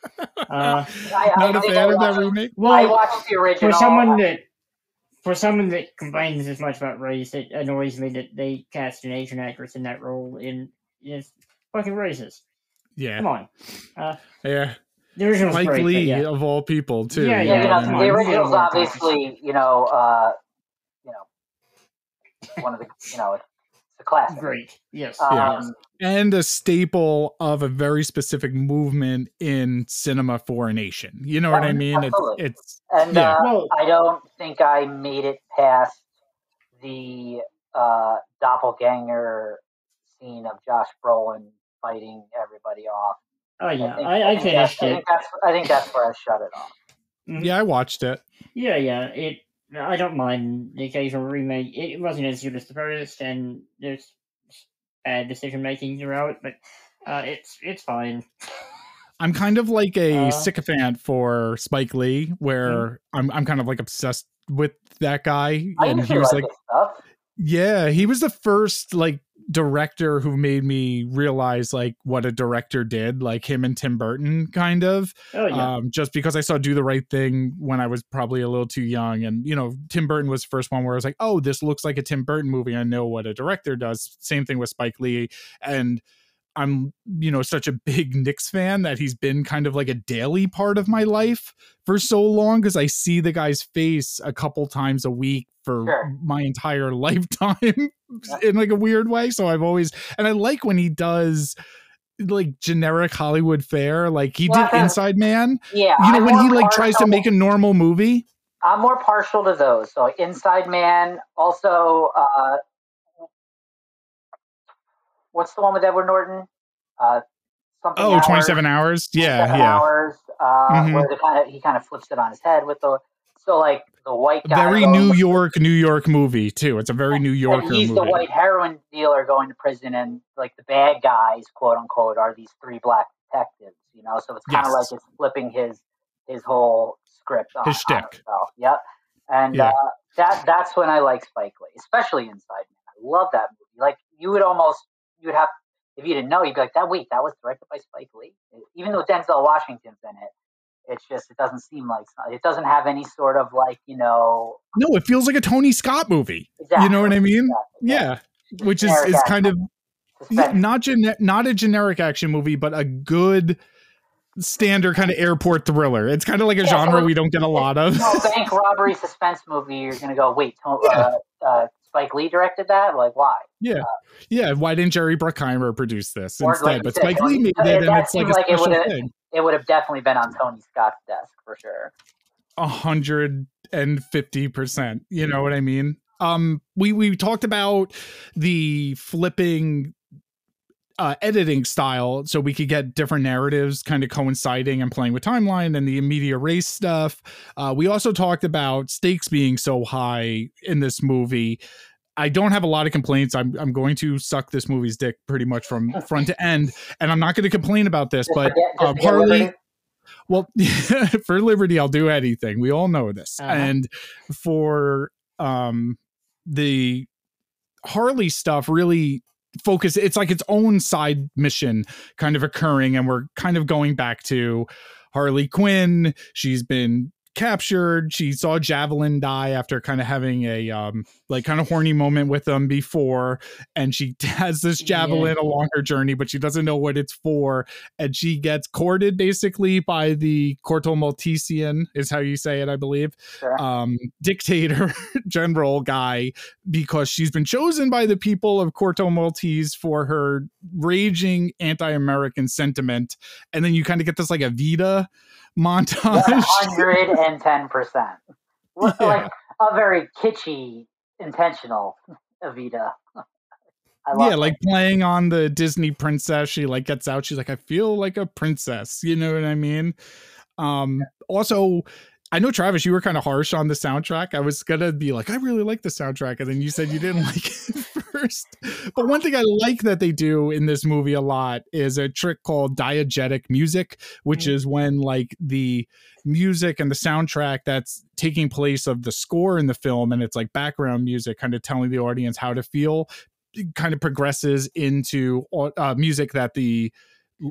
Uh, I, Not a I think fan I of that watched, remake. I watched the original. for someone that for someone that complains as much about race, it annoys me that they cast an Asian actress in that role. In it's fucking racist. Yeah, Come on. Uh, yeah. The original's Mike great, but Lee yeah. of all people, too. Yeah, yeah, yeah, you know know, what I the mean? original's obviously, you know, uh, you know, one of the, you know, it's a classic. Great. Yes. Yeah. yes. Um, and a staple of a very specific movement in cinema for a nation. You know what I Oh, mean? It's absolutely. it's and Yeah. uh, Well, I don't think I made it past the uh, doppelganger scene of Josh Brolin fighting everybody off. Oh yeah, think- I, I think that's- finished I it. think that's I think that's where I shut it off. Mhm. yeah, I watched it. Yeah, yeah. It. I don't mind the occasional remake. It wasn't as good as the first, and there's bad decision making throughout, but uh, it's it's fine. I'm kind of like a Uh, sycophant for Spike Lee, where I'm I'm kind of like obsessed with that guy, I and he was like like, yeah, he was the first like director who made me realize like what a director did, like him and Tim Burton, kind of. Oh yeah. um, just because I saw Do the Right Thing when I was probably a little too young. And, you know, Tim Burton was the first one where I was like, oh, this looks like a Tim Burton movie. I know what a director does. Same thing with Spike Lee. And I'm, you know, such a big Knicks fan that he's been kind of like a daily part of my life for so long because I see the guy's face a couple times a week for Sure. my entire lifetime. in like a weird way. So I've always and I like when he does like generic Hollywood fare. Like he Well, did Inside Man. Yeah, You know I'm when he like tries to make a normal movie. I'm more partial to those. So Inside Man, also, uh, what's the one with Edward Norton? Uh, something. Oh, hours, 27 hours. Yeah, 27 yeah. Hours, uh, Mhm. where the kind of he kind of flips it on his head with the so like the white guy. Very New York, New York movie too. It's a very New and Yorker he's movie. the white heroin dealer going to prison, and like the bad guys, quote unquote, are these three black detectives. You know, so it's kind of Yes. like it's flipping his his whole script on, His shtick. Yep, and Yeah. uh, that that's when I like Spike Lee, especially Inside Man. I love that movie. Like you would almost you would have if you didn't know, you'd be like, that wait, that was directed by Spike Lee, even though Denzel Washington's in it. It's just it doesn't seem like it doesn't have any sort of like you know No, it feels like a Tony Scott movie. exactly, You know what I mean? exactly, Yeah, which is is kind of Suspense. not gen- not a generic action movie, but a good standard kind of airport thriller. It's kind of like a Yeah, genre it- we don't get a lot of. no bank robbery suspense movie, you're gonna go, wait, to- uh, uh, Spike Lee directed that? Like, why? Yeah, Yeah. why didn't Jerry Bruckheimer produce this instead? like but said, Spike Lee made that it, and it's like a like it special would've- thing. It would have definitely been on Tony Scott's desk for sure. a hundred and fifty percent. You know what I mean? Um, we we talked about the flipping uh, editing style, so we could get different narratives kind of coinciding and playing with timeline and the immediate race stuff. Uh, we also talked about stakes being so high in this movie. I don't have a lot of complaints. I'm I'm going to suck this movie's dick pretty much from front to end, and I'm not going to complain about this. But um, Harley, well, for Liberty, I'll do anything. We all know this. Uh-huh. And for um the Harley stuff, really focus. It's like its own side mission kind of occurring, and we're kind of going back to Harley Quinn. She's been captured. She saw Javelin die after kind of having a um like kind of horny moment with them before, and she has this Yeah. javelin along her journey, but she doesn't know what it's for and she gets courted basically by the Corto Maltesian, is how you say it, I believe, Sure. um, dictator general guy, because she's been chosen by the people of Corto Maltese for her raging anti-American sentiment, and then you kind of get this like Evita montage. hundred and ten percent. Yeah. Like a very kitschy, intentional Evita. I love yeah, like playing on the Disney princess. She like gets out. She's like, I feel like a princess. You know what I mean? Um, also, I know Travis, you were kind of harsh on the soundtrack. I was gonna be like, I really like the soundtrack, and then you said you didn't like it first. But one thing I like that they do in this movie a lot is a trick called diegetic music, which Mm. is when like the music and the soundtrack that's taking place of the score in the film and it's like background music kind of telling the audience how to feel kind of progresses into uh, music that the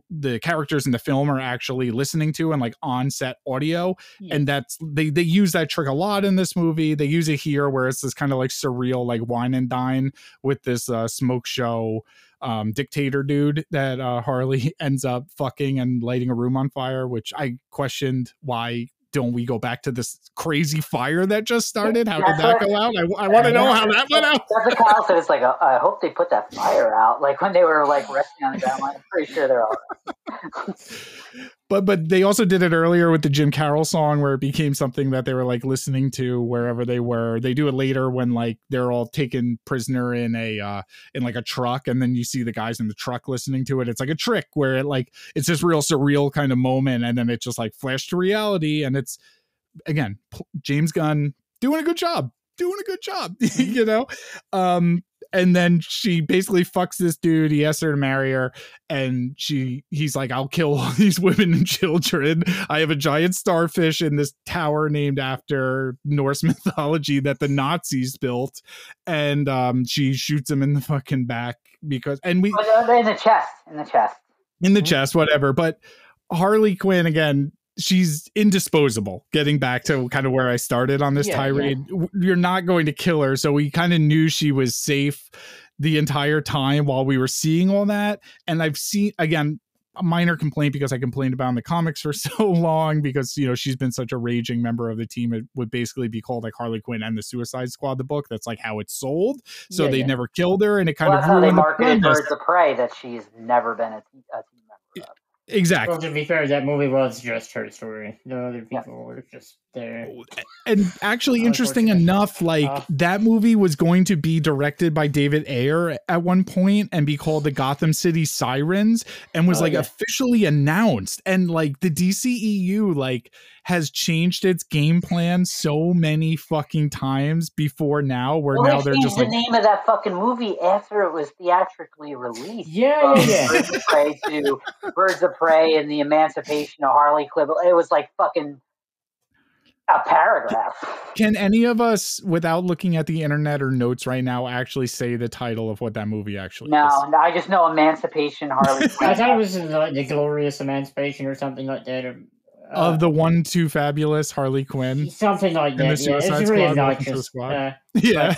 the characters in the film are actually listening to and like on set audio Yeah. and that's they they use that trick a lot in this movie they use it here where it's this kind of like surreal like wine and dine with this uh smoke show um dictator dude that uh harley ends up fucking and lighting a room on fire which i questioned why don't we go back to this crazy fire that just started how did that go out i, I want to know how that went out That's what Kyle said. It's like uh, I hope they put that fire out. Like when they were like resting on the ground. I'm pretty sure they're all. but but they also did it earlier with the Jim Carroll song where it became something that they were like listening to wherever they were. They do it later when like they're all taken prisoner in a uh in like a truck and then you see the guys in the truck listening to it. It's like a trick where it like it's this real surreal kind of moment and then it just like flashed to reality and it's again James Gunn doing a good job. Doing a good job, you know? Um and then she basically fucks this dude. He asks her to marry her, and she he's like, "I'll kill all these women and children. I have a giant starfish in this tower named after Norse mythology that the Nazis built." And um, she shoots him in the fucking back because, and we in the chest. In the chest. in the Mhm. chest, whatever. But Harley Quinn again, she's indisposable. Getting back to kind of where I started on this Yeah, tirade, W- you're not going to kill her, so we kind of knew she was safe the entire time while we were seeing all that. And I've seen again. a minor complaint because I complained about in the comics for so long because you know she's been such a raging member of the team. It would basically be called like Harley Quinn and the Suicide Squad, the book. That's like how it's sold. So Yeah, they yeah. never killed her, and it kind well, of that's how they ruined the marketed premise. Birds of Prey that she's never been a, a team member of. Exactly. Well, to be fair, that movie was just her story. The other Yeah. people were just there. And actually, interesting enough, like Uh. that movie was going to be directed by David Ayer at one point and be called the Gotham City Sirens and was Oh, like yeah. officially announced. And like the DCEU, like has changed its game plan so many fucking times before now, where Well, now they they're changed just the like, name of that fucking movie after it was theatrically released. Yeah, From yeah, yeah. Birds of Prey to Birds of Prey and the Emancipation of Harley Quinn. It was like fucking a paragraph. can any of us, without looking at the internet or notes right now, actually say the title of what that movie actually No, is? no, I just know Emancipation Harley I thought it was like the Glorious Emancipation or something like that. Or, uh, Of the one too fabulous Harley Quinn. something like that. Yeah, it's really Squad, Welcome obnoxious. Squad. Uh, Yeah.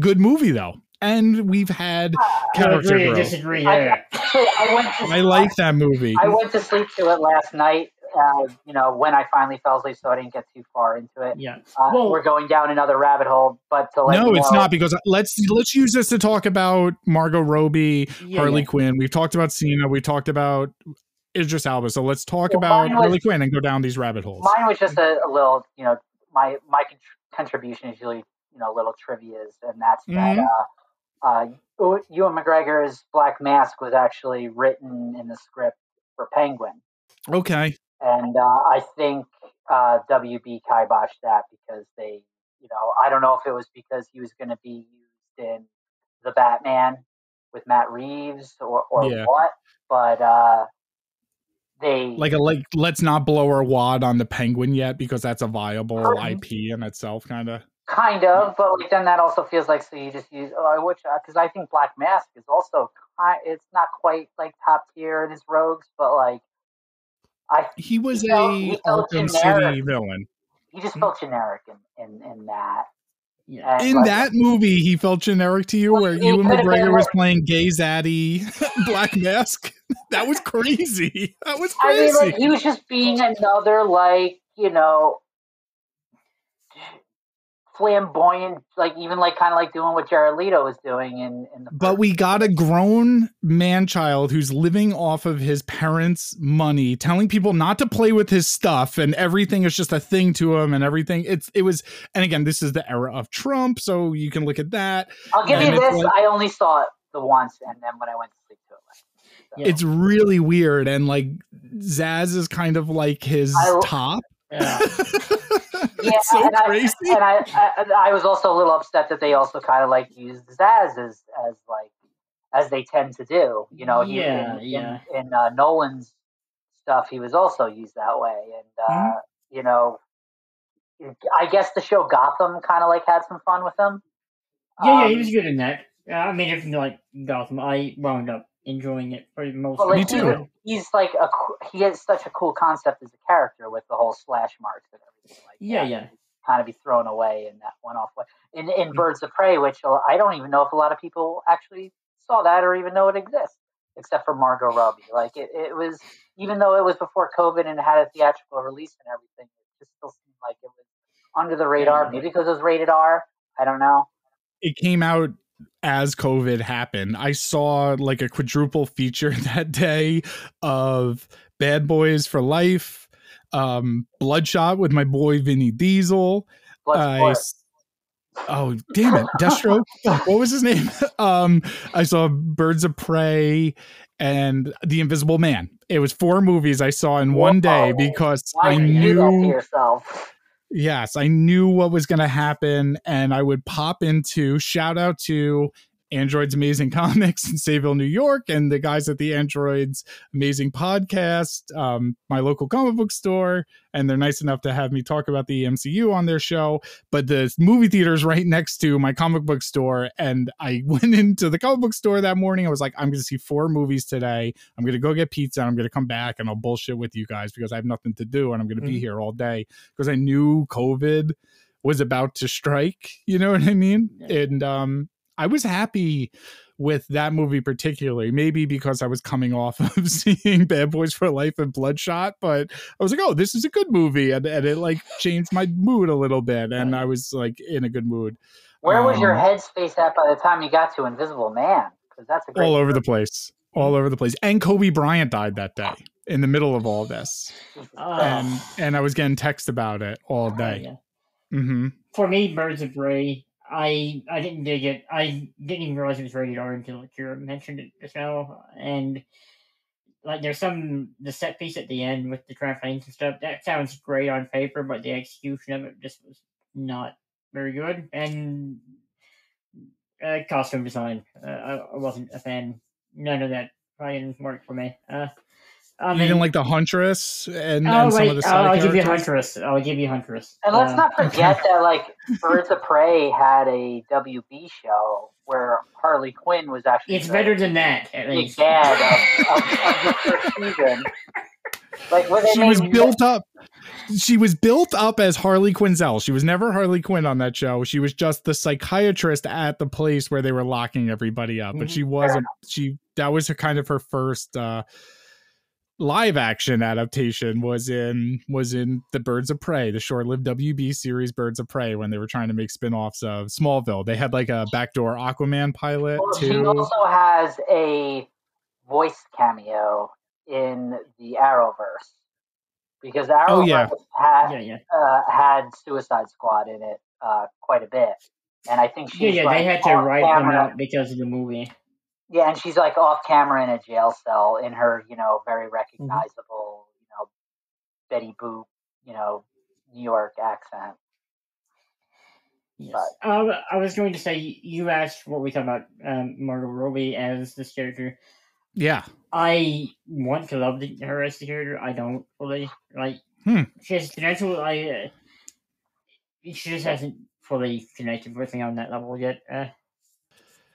Good movie though. And we've had I character agree or growth. disagree I, there. actually, I went to I like that movie. I went to sleep to it last night. Uh, you know, when I finally fell asleep, so I didn't get too far into it. Yeah. Uh, Well- we're going down another rabbit hole, but to let No, you it's know- not because let's let's use this to talk about Margot Robbie, Yeah, Harley yeah. Quinn. We've talked about Cena. We talked about Idris Elba. So let's talk Well, about was- Harley Quinn and go down these rabbit holes. Mine was just a, a little, you know, my my con- contribution is usually, you know, little trivia's, and that's Mhm. that. Uh, uh, Ewan McGregor's Black Mask was actually written in the script for Penguin, Okay. And uh, I think uh, WB kiboshed that because they, you know, I don't know if it was because he was going to be used in the Batman with Matt Reeves or or Yeah. what, but uh, they Like a like let's not blow our wad on the penguin yet because that's a viable Mhm. IP in itself, kind of. Kind of, but like then that also feels like so you just use oh, I which because I think Black Mask is also it's not quite like top tier in his rogues, but like I He was He felt- a he Arkham generic. City villain. he just felt generic in in, in that. Yeah. And, In like, that movie, he felt generic to you, Well, where he Ewan McGregor was playing gay zaddy Black Mask. that was crazy. That was I crazy. mean, like he was just being another like you know flamboyant, like even like kind of like doing what Jared Leto was doing in in the. but we got a grown man child who's living off of his parents' money, telling people not to play with his stuff, and everything is just a thing to him, and everything. It's it was, and again, this is the era of Trump, so you can look at that. I'll give and you this: like- I only saw it the once, and then when I went to sleep to it. night. It's really weird, and like Zsasz is kind of like his I- top. Yeah. it's so and I- crazy. and I, I, I was also a little upset that they also kind of like used Zsasz as, as like as they tend to do. You know, Yeah, in, yeah. in, in uh, Nolan's stuff, he was also used that way, and uh, Mhm. you know, I guess the show Gotham kind of like had some fun with him. Yeah, yeah, Um, he was good in that. Uh, I mean, if you like Gotham, I wound up enjoying it for the most But part. like, Me too. was- He's like a he has such a cool concept as a character with the whole slash marks and everything like Yeah, that. yeah. Kind of be thrown away in that one off way. In Mm-hmm. in Birds of Prey, which I don't even know if a lot of people actually saw that or even know it exists, except for Margot Robbie. Like it, it was even though it was before COVID and it had a theatrical release and everything, it just still seemed like it was under the radar. Yeah. Maybe because it was rated R. I don't know. it came out as COVID happened. I saw like a quadruple feature that day of Bad Boys for Life, um, Bloodshot with my boy Vinny Diesel. I oh damn it, Deathstroke. What was his name? um, I saw Birds of Prey and The Invisible Man. It was four movies I saw in one day because Why I did do that to knew yourself? Yes, I knew what was going to happen, and I would pop into shout out to Android's Amazing Comics in Sayville, New York, and the guys at the Android's Amazing Podcast, um, my local comic book store, and they're nice enough to have me talk about the MCU on their show. But the movie theater is right next to my comic book store, and I went into the comic book store that morning. I was like, I'm going to see four movies today. I'm going to go get pizza, and I'm going to come back, and I'll bullshit with you guys because I have nothing to do, and I'm going to be Mhm. here all day because I knew COVID was about to strike. You know what I mean? And um, I was happy with that movie particularly. Maybe because I was coming off of seeing Bad Boys for Life and Bloodshot, but I was like, oh, this is a good movie, and, and it like changed my mood a little bit, and I was like in a good mood. Where was your Um, headspace at by the time you got to Invisible Man? Because that's a great all over the place, all over the place. And Kobe Bryant died that day in the middle of all this, Jesus Oh. And and I was getting text about it all Oh, day. yeah. hmm For me, Birds of Prey, I I didn't dig it. I didn't even realize it was rated R until Kira mentioned it just now. And like, there's some the set piece at the end with the trampolines and stuff. That sounds great on paper, but the execution of it just was not very good. And uh, costume design, uh, I, I wasn't a fan. None of that probably didn't work for me. Uh, I Even like the Huntress and, Oh and some wait, of the I'll, side I'll give you characters. Huntress. I'll give you Huntress. And let's Uh, not forget that like Birds of Prey had a WB show where Harley Quinn was actually It's the better than that, at big least. bad of, of, of the first season. Like where she was built up she was built up as harley quinzel she was never harley quinn on that show she was just the psychiatrist at the place where they were locking everybody up but Mhm. she wasn't she that was her kind of her first uh live action adaptation was in was in the birds of prey the short-lived wb series birds of prey when they were trying to make spin-offs of smallville they had like a backdoor aquaman pilot Well, she too also has a voice cameo in the Arrowverse because Arrowverse Oh, yeah. had Yeah, yeah, uh, had Suicide Squad in it uh, quite a bit, and I think she's yeah, yeah. like They had to off write them out because of the movie. Yeah, and she's like off camera in a jail cell in her, you know, very Mm-hmm. recognizable, you know, Betty Boop, you know, New York accent. Yes. Um, I was going to say you asked what we thought about um, Margot Robbie as this character. yeah I want to love the, her as the character. I don't fully like. Hmm. She has potential. I. Uh, she just hasn't fully connected with me on that level yet. Uh,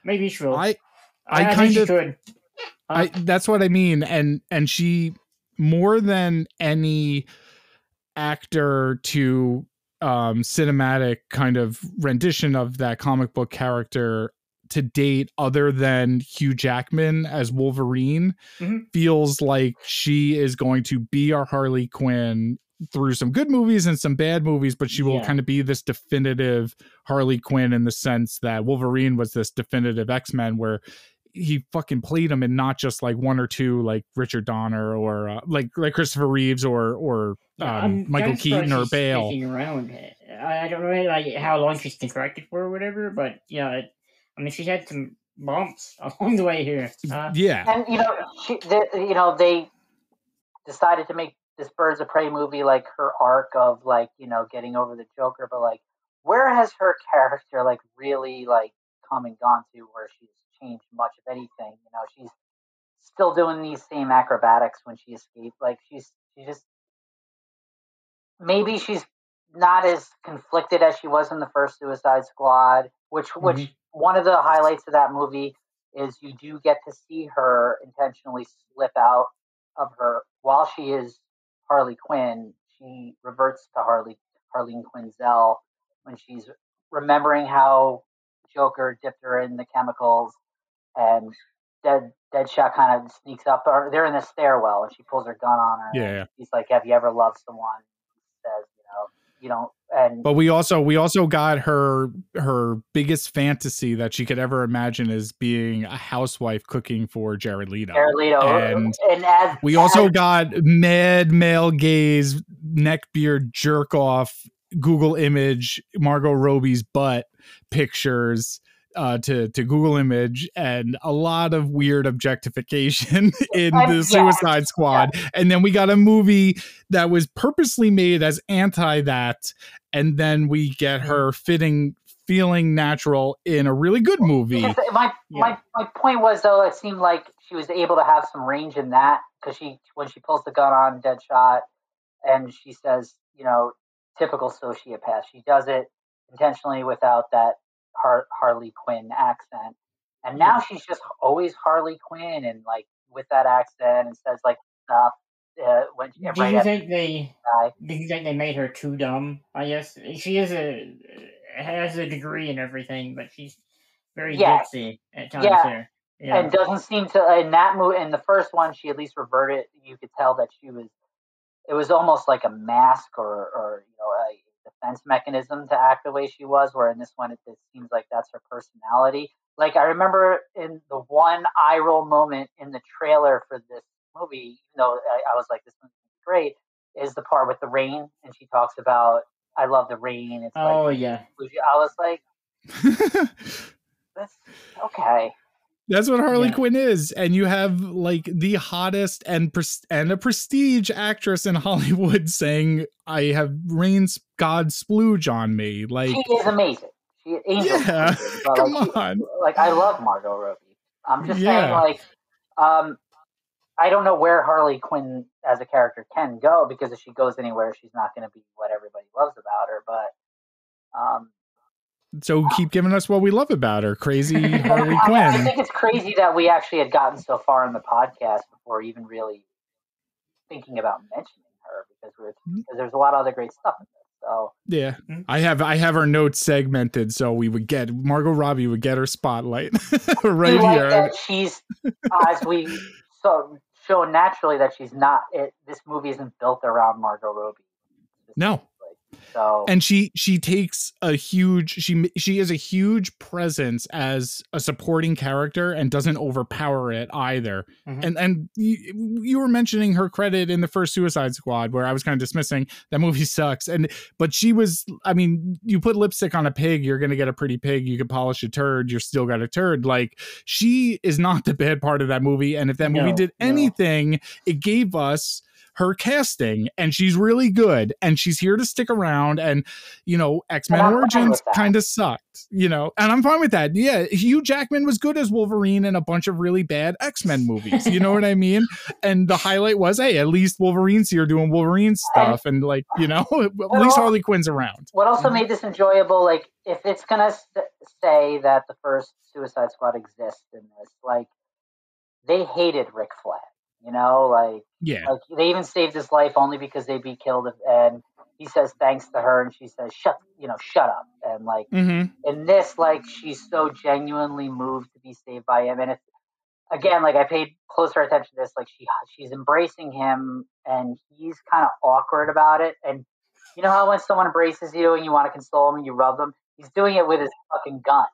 maybe she will. i I, I kind of- could. I that's what I mean and and she more than any actor to um cinematic kind of rendition of that comic book character to date other than Hugh Jackman as Wolverine Mhm. feels like she is going to be our Harley Quinn through some good movies and some bad movies but she will Yeah. kind of be this definitive Harley Quinn in the sense that Wolverine was this definitive X-Men where he fucking played him and not just like one or two like Richard Donner or uh, like like Christopher Reeves or or um, I'm Michael Keaton or she's Bale. around. I, I don't know like how long she's contracted for or whatever, but yeah, it, I mean she's had some bumps along the way here. Uh, Yeah, And you know, she, the, you know, they decided to make this Birds of Prey movie like her arc of like you know getting over the Joker, but like where has her character like really like come and gone to where she's changed much of anything? You know, she's still doing these same acrobatics when she escaped. Like she's she just maybe she's not as conflicted as she was in the first Suicide Squad, which which Mhm. one of the highlights of that movie is you do get to see her intentionally slip out of her while she is Harley Quinn. She reverts to Harley Harleen Quinzel when she's remembering how Joker dipped her in the chemicals, and Dead Deadshot kind of sneaks up. Or they're in the stairwell, and she pulls her gun on her. Yeah. He's like, "Have you ever loved someone?" He says, "You know, you don't." And but we also we also got her her biggest fantasy that she could ever imagine is being a housewife cooking for Jared Leto. Jared Leto, uh, and and as We also as- got mad male gaze, neckbeard jerk off, Google image Margot Robbie's butt pictures uh, to to Google image, and a lot of weird objectification in the Suicide Squad. And then we got a movie that was purposely made as anti that, and then we get her fitting feeling natural in a really good movie. Because my Yeah. my my point was though it seemed like she was able to have some range in that because she when she pulls the gun on Deadshot and she says you know typical sociopath she does it intentionally without that Har- Harley Quinn accent and now she's just always Harley Quinn and like with that accent and says like stuff uh, when she, do you think they? Do you think they made her too dumb? I guess she is a has a degree and everything, but she's very Yeah. ditzy at times. Yeah. There, Yeah. and doesn't seem to in that movie in the first one she at least reverted you could tell that she was it was almost like a mask or or you know a defense mechanism to act the way she was where in this one it, it seems like that's her personality. Like i remember in the one eye roll moment in the trailer for this movie even though i, I was like this movie's great is the part with the rain and she talks about i love the rain. It's oh like yeah. i was like that's okay That's what Harley Yeah. Quinn is, and you have like the hottest and pres- and a prestige actress in Hollywood saying, "I have Rain's God splooge on me." Like, she is amazing. She Angel. Yeah, but, come like, she- on. like I love Margot Robbie. I'm just saying, like, um, I don't know where Harley Quinn as a character can go because if she goes anywhere, she's not going to be what everybody loves about her. But um, So keep giving us what we love about her, crazy Harley Quinn. I think it's crazy that we actually had gotten so far in the podcast before even really thinking about mentioning her because we're Mm-hmm. because there's a lot of other great stuff in this. So Yeah, Hmm. I have I have our notes segmented so we would get Margot Robbie would get her spotlight right like here. that she's as we so show naturally that she's not. It, this movie isn't built around Margot Robbie. No. So and she she takes a huge she she is a huge presence as a supporting character and doesn't overpower it either Mhm. and and you, you were mentioning her credit in the first suicide squad where i was kind of dismissing that movie sucks and but she was i mean you put lipstick on a pig you're gonna get a pretty pig you could polish a turd you're still got a turd like she is not the bad part of that movie and if that movie No, did no. anything it gave us her casting and she's really good and she's here to stick around and you know x-men And origins kind of sucked you know and i'm fine with that. Yeah hugh jackman was good as wolverine in a bunch of really bad x-men movies you know what i mean? And the highlight was hey at least wolverine's here doing wolverine stuff and like you know at least harley quinn's around. what also made this enjoyable, like if it's gonna s- say that the first Suicide Squad exists in this, like they hated Rick Flag. You know, like yeah like they even saved his life only because they'd be killed. If, and he says thanks to her, and she says shut, you know, shut up. And like mm-hmm in this, like she's so genuinely moved to be saved by him, and it's again like I paid closer attention to this. Like she she's embracing him, and he's kind of awkward about it. And you know how when someone embraces you and you want to console them and you rub them, he's doing it with his fucking gun.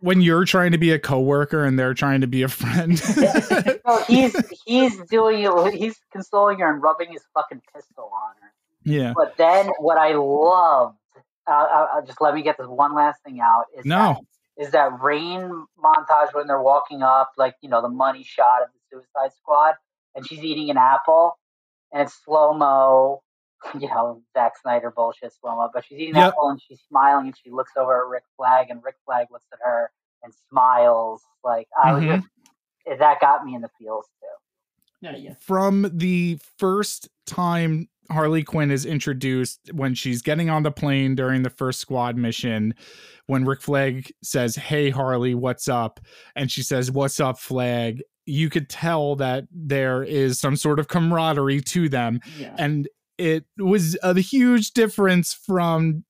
When you're trying to be a coworker and they're trying to be a friend No, he's he's doing it. He's consoling her and rubbing his fucking pistol on her. yeah But then what I loved, uh, uh, just let me get this one last thing out. Is No. that, is that rain montage when they're walking up, like you know the money shot of the Suicide Squad, and she's eating an apple, and it's slow mo, you know Zack Snyder bullshit slow mo. But she's eating Yep. apple and she's smiling, and she looks over at Rick Flag, and Rick Flag looks at her and smiles. Like I was Mhm. just that got me in the feels too. Yeah, yeah. from the first time Harley Quinn is introduced when she's getting on the plane during the first squad mission when Rick Flag says, "Hey Harley, what's up?" and she says, "What's up, Flag?" You could tell that there is some sort of camaraderie to them yeah. and it was a huge difference from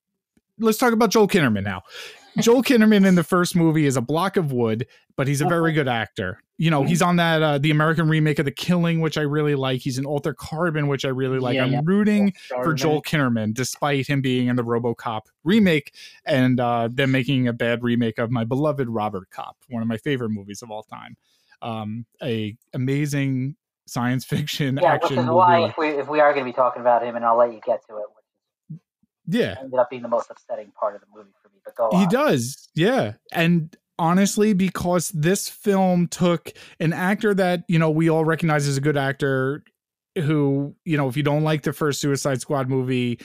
let's talk about Joel Kinnaman now. Joel Kinnaman in the first movie is a block of wood, but he's a very good actor. You know, he's on that uh, the American remake of The Killing, which I really like. He's in Altered Carbon, which I really like. Yeah, I'm yeah. rooting for Joel Kinnaman, despite him being in the RoboCop remake and uh, them making a bad remake of my beloved RoboCop, one of my favorite movies of all time. Um, a amazing science fiction Yeah, which action is movie. why if we if we are going to be talking about him, and I'll let you get to it, which yeah, ended up being the most upsetting part of the movie for me. But go He on. does. Yeah. And honestly, because this film took an actor that, you know, we all recognize as a good actor who, you know, if you don't like the first Suicide Squad movie,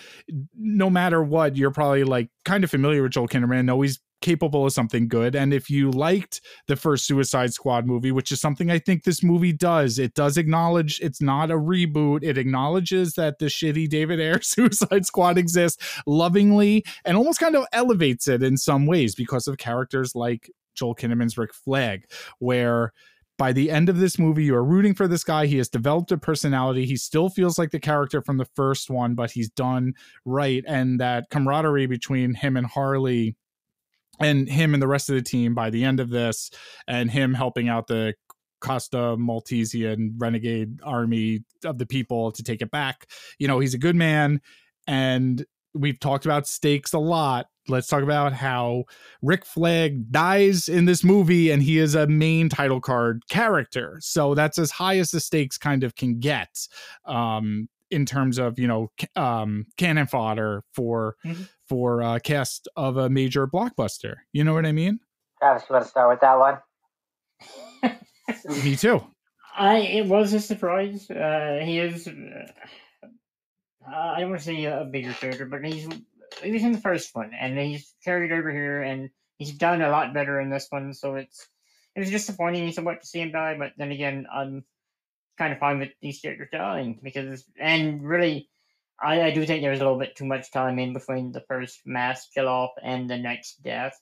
no matter what, you're probably like kind of familiar with Joel Kinnaman, know he's capable of something good. And if you liked the first Suicide Squad movie, which is something I think this movie does, it does acknowledge it's not a reboot. It acknowledges that the shitty David Ayer Suicide Squad exists lovingly and almost kind of elevates it in some ways because of characters like Joel Kinnaman's Rick Flag, where by the end of this movie, you are rooting for this guy. He has developed a personality. He still feels like the character from the first one, but he's done right. And that camaraderie between him and Harley and him and the rest of the team by the end of this, and him helping out the Corto Maltesian renegade army of the people to take it back. You know, he's a good man, and we've talked about stakes a lot. Let's talk about how Rick Flag dies in this movie, and he is a main title card character. So that's as high as the stakes kind of can get. Um, in terms of you know um cannon fodder for mm-hmm. for uh cast of a major blockbuster. You know what i mean? Travis you want to start with that one? Me too. I it was a surprise. Uh he is uh, i don't want to say a bigger character but he's he was in the first one and he's carried over here and he's done a lot better in this one so it's it was disappointing somewhat to see him die but then again i'm kind of fine with these characters dying because, and really, I, I do think there's a little bit too much time in between the first mass kill off and the next death.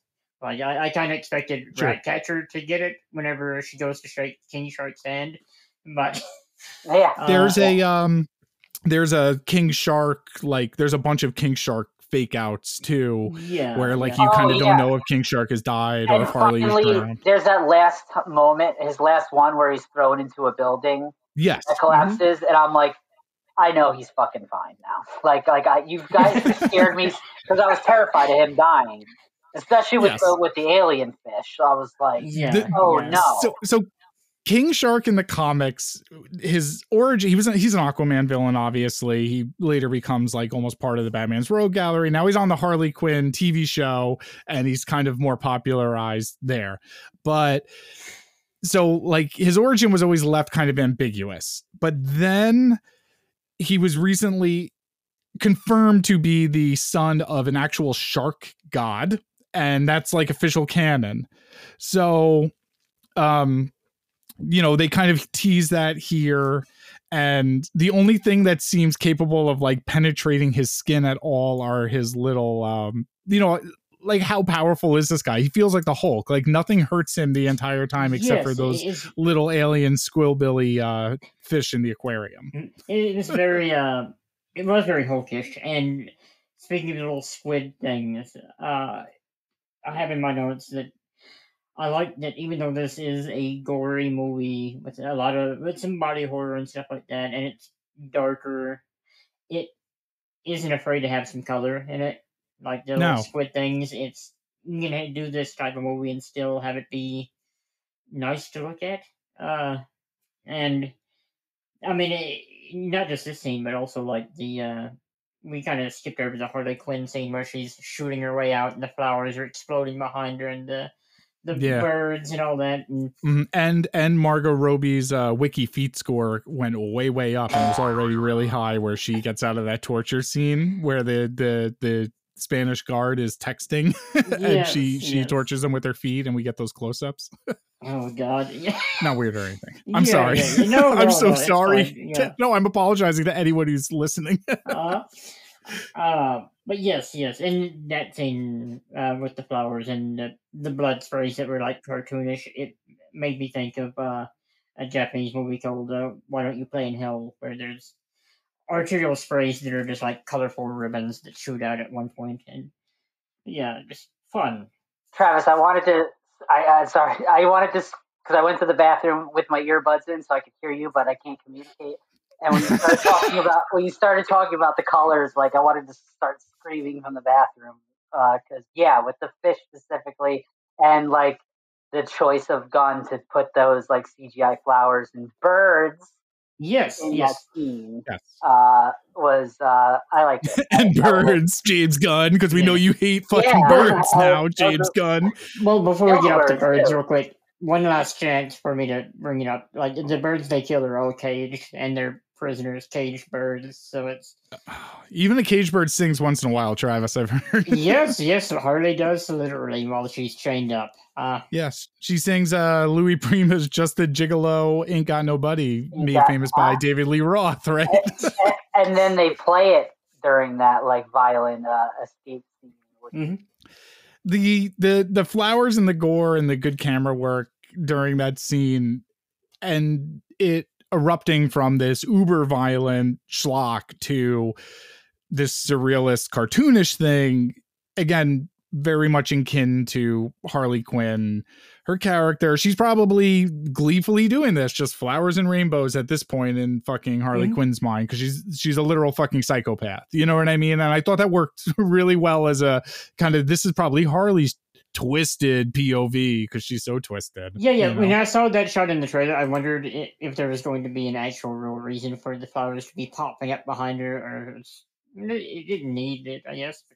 Like I, I kind of expected sure. Ratcatcher to get it whenever she goes to shake King Shark's hand, but yeah, uh, there's a um, there's a King Shark like there's a bunch of King Shark fake outs too. Yeah. Where like yeah. you kind of oh, don't yeah. know if King Shark has died and or if Harley is There's that last moment, his last one where he's thrown into a building Yes. That collapses, mm-hmm. and I'm like, I know he's fucking fine now. Like, like I, you guys scared me because I was terrified of him dying, especially with yes. the, with the alien fish. So I was like, yeah. The, oh yes. no. So, so King Shark in the comics, his origin, he was he's an Aquaman villain, obviously. He later becomes like almost part of the Batman's Rogue Gallery. Now he's on the Harley Quinn TV show, and he's kind of more popularized there. But so like his origin was always left kind of ambiguous but then he was recently confirmed to be the son of an actual shark god and that's like official canon. So um you know they kind of tease that here and the only thing that seems capable of like penetrating his skin at all are his little um you know like how powerful is this guy? He feels like the Hulk. Like nothing hurts him the entire time except yes, for those little alien squillbilly uh, fish in the aquarium. It is very uh, it was very Hulkish. And speaking of the little squid things, uh, I have in my notes that I like that even though this is a gory movie with a lot of with some body horror and stuff like that, and it's darker, it isn't afraid to have some color in it like the no. squid things. It's you can do this type of movie and still have it be nice to look at. Uh, and I mean, it, not just this scene, but also like the uh, we kind of skipped over the Harley Quinn scene where she's shooting her way out and the flowers are exploding behind her and the the yeah. birds and all that. And mm-hmm. and, and Margot Robbie's uh, wiki feet score went way way up and was already really high where she gets out of that torture scene where the the the Spanish guard is texting and yes, she she yes. tortures him with her feet and we get those close-ups. oh god. Yeah. Not weird or anything. I'm yeah, sorry. Yeah, no, I'm no, so no, sorry. No, I'm apologizing to anyone who's listening. uh, uh, but yes, yes. And that scene uh, with the flowers and the, the blood sprays that were like cartoonish, it made me think of uh, a Japanese movie called uh, Why Don't You Play in Hell, where there's arterial sprays that are just like colorful ribbons that shoot out at one point, and yeah, just fun. Travis, I wanted to. I uh, sorry, I wanted to because I went to the bathroom with my earbuds in so I could hear you, but I can't communicate. And when you started talking about when you started talking about the colors, like I wanted to start screaming from the bathroom because uh, yeah, with the fish specifically, and like the choice of Gunn to put those like CGI flowers and birds Yes, in yes. that scene yes. Uh, was uh, I like and birds, James Gunn, because we yeah. know you hate fucking yeah, birds now, I, James I, Gunn. Well, before we get up to birds, too. real quick, one last chance for me to bring it up. Like the birds they kill are all caged, and they're prisoners, caged birds. So it's even the caged bird sings once in a while. Travis, I've heard. yes, yes, Harley does literally while she's chained up. Uh, yes, she sings uh, Louis Prima's "Just the Gigolo Ain't Got Nobody," made famous by David Lee Roth, right? and, and, then they play it during that like violent uh, escape scene. Mm-hmm. The the the flowers and the gore and the good camera work during that scene, and it erupting from this uber violent schlock to this surrealist cartoonish thing again very much in kin to Harley Quinn. Her character, she's probably gleefully doing this, just flowers and rainbows at this point in fucking Harley Mhm. Quinn's mind because she's she's a literal fucking psychopath. You know what I mean? And I thought that worked really well as a kind of this is probably Harley's twisted POV because she's so twisted. Yeah, yeah. you When? I saw that shot in the trailer, I wondered if there was going to be an actual real reason for the flowers to be popping up behind her, or it's- it didn't need it, I guess.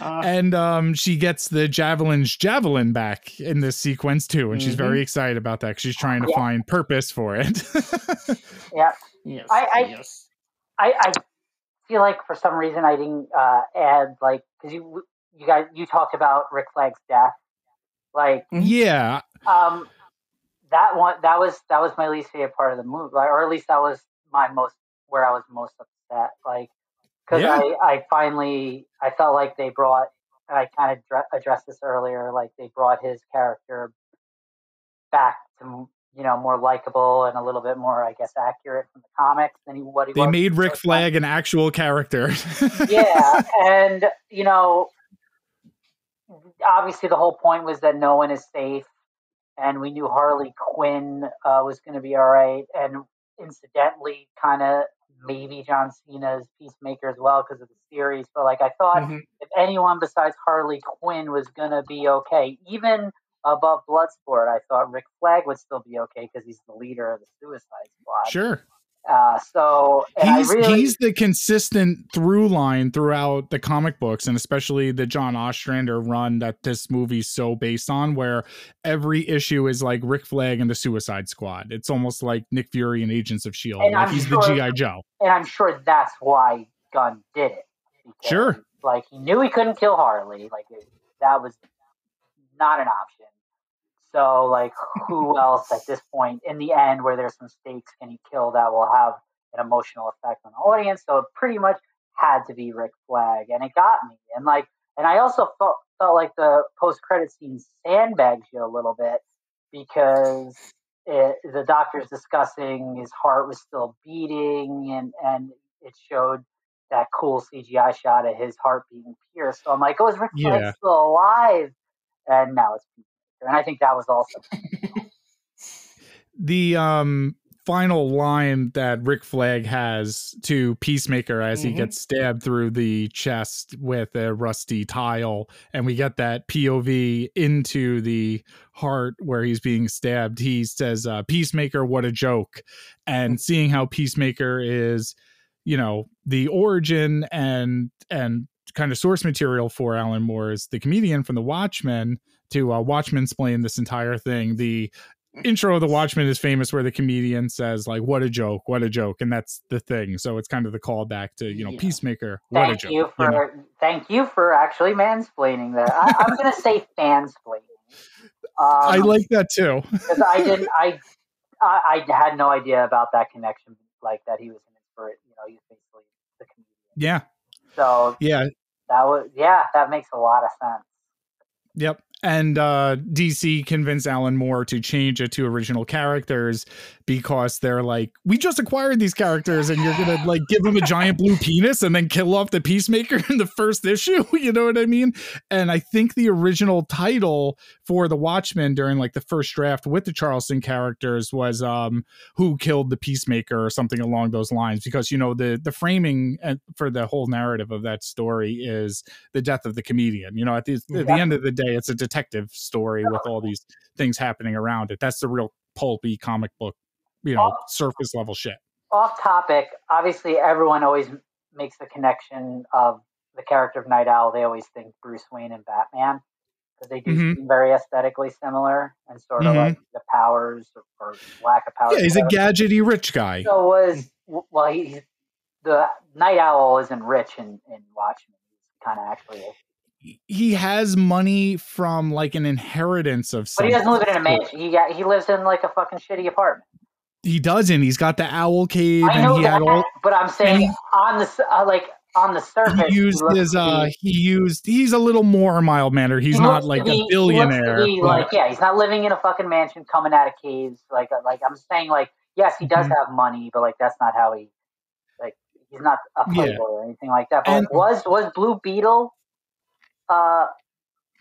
Uh, and um she gets the javelin's javelin back in this sequence too and she's Mhm. very excited about that 'cause she's trying to Yeah. find purpose for it Yeah, yes, I- I- yes. I, I feel like for some reason I didn't uh, add like because you you guys you talked about Rick Flag's death, like yeah. um that one that was that was my least favorite part of the movie, like, or at least that was my most where I was most upset, like because Yeah. I I finally I felt like they brought and I kind of dre- addressed this earlier, like they brought his character back to you know more likable and a little bit more I guess accurate from the comics than he, what he they was made rick first flag an actual character. Yeah, and you know, obviously the whole point was that no one is safe, and we knew Harley Quinn uh, was going to be all right, and incidentally, kind of maybe John Cena's Peacemaker as well because of the series. But like, I thought Mhm. if anyone besides Harley Quinn was going to be okay, even above Bloodsport, I thought Rick Flag would still be okay because he's the leader of the Suicide Squad. sure Uh, so he's really, he's the consistent through line throughout the comic books and especially the John Ostrander run that this movie's so based on where every issue is like Rick Flag and the Suicide Squad. It's almost like Nick Fury and Agents of Shield. Like he's sure- the GI Joe. and I'm sure that's why Gunn did it. because, Sure. Like he knew he couldn't kill Harley. Like it, that was not an option. So like, who else at this point in the end, where there's some stakes, can he kill that will have an emotional effect on the audience? So it pretty much had to be Rick Flag, and it got me. And like, and I also felt felt like the post credit scene sandbags you a little bit because it, the doctor's discussing his heart was still beating and and it showed that cool CGI shot of his heart being pierced. So I'm like, oh, is Rick Flag Yeah. still alive? And now it's. And I think that was awesome. the um final line that Rick Flag has to Peacemaker as he Mhm. gets stabbed through the chest with a rusty tile and we get that POV into the heart where he's being stabbed he says uh, Peacemaker what a joke and seeing how Peacemaker is you know the origin and and kind of source material for Alan Moore's the comedian from the Watchmen to uh, Watchmen explain this entire thing the intro of the Watchmen is famous where the comedian says like "What a joke, what a joke," and that's the thing. So it's kind of the callback to you know Yeah. Peacemaker. What a thank joke. you for know? thank you for actually mansplaining that. I, I'm gonna say fansplaining. Um, I like that too. because I didn't I, I I had no idea about that connection like that he was an inspiration. You know, he's basically the comedian. Yeah, So yeah, that was yeah, that makes a lot of sense. yep. And uh, DC convinced Alan Moore to change it to original characters because they're like, we just acquired these characters, and you're gonna like give them a giant blue penis and then kill off the Peacemaker in the first issue. You know what I mean? And I think the original title for the Watchmen during like the first draft with the Charlton characters was um who killed the Peacemaker or something along those lines because you know the the framing uh, for the whole narrative of that story is the death of the comedian. You know, at the at the Yeah. end of the day, it's a detective story with all these things happening around it. That's the real pulpy comic book, you know, Oh. surface level shit. Off topic. Obviously, everyone always makes the connection of the character of Night Owl. They always think Bruce Wayne and Batman because they do Mhm. seem very aesthetically similar and sort of Mhm. like the powers or, or lack of powers. Yeah, he's a gadgety rich guy. So was well, he, he's the Night Owl isn't rich in in Watchmen. He's kind of actually, He has money from like an inheritance of but he doesn't live in a mansion. He got he lives in like a fucking shitty apartment. He doesn't. He's got the owl cave, I know he that, had all. but I'm saying he- on the uh, like on the surface, He used looks his. uh He used. He's a little more mild mannered. He's he not like be- a he billionaire. be like yeah, he's not living in a fucking mansion, coming out of caves. Like uh, like I'm saying, like yes, he does Mhm. have money, but like that's not how he like he's not a Yeah. playboy or anything like that. But And- like, was was Blue Beetle uh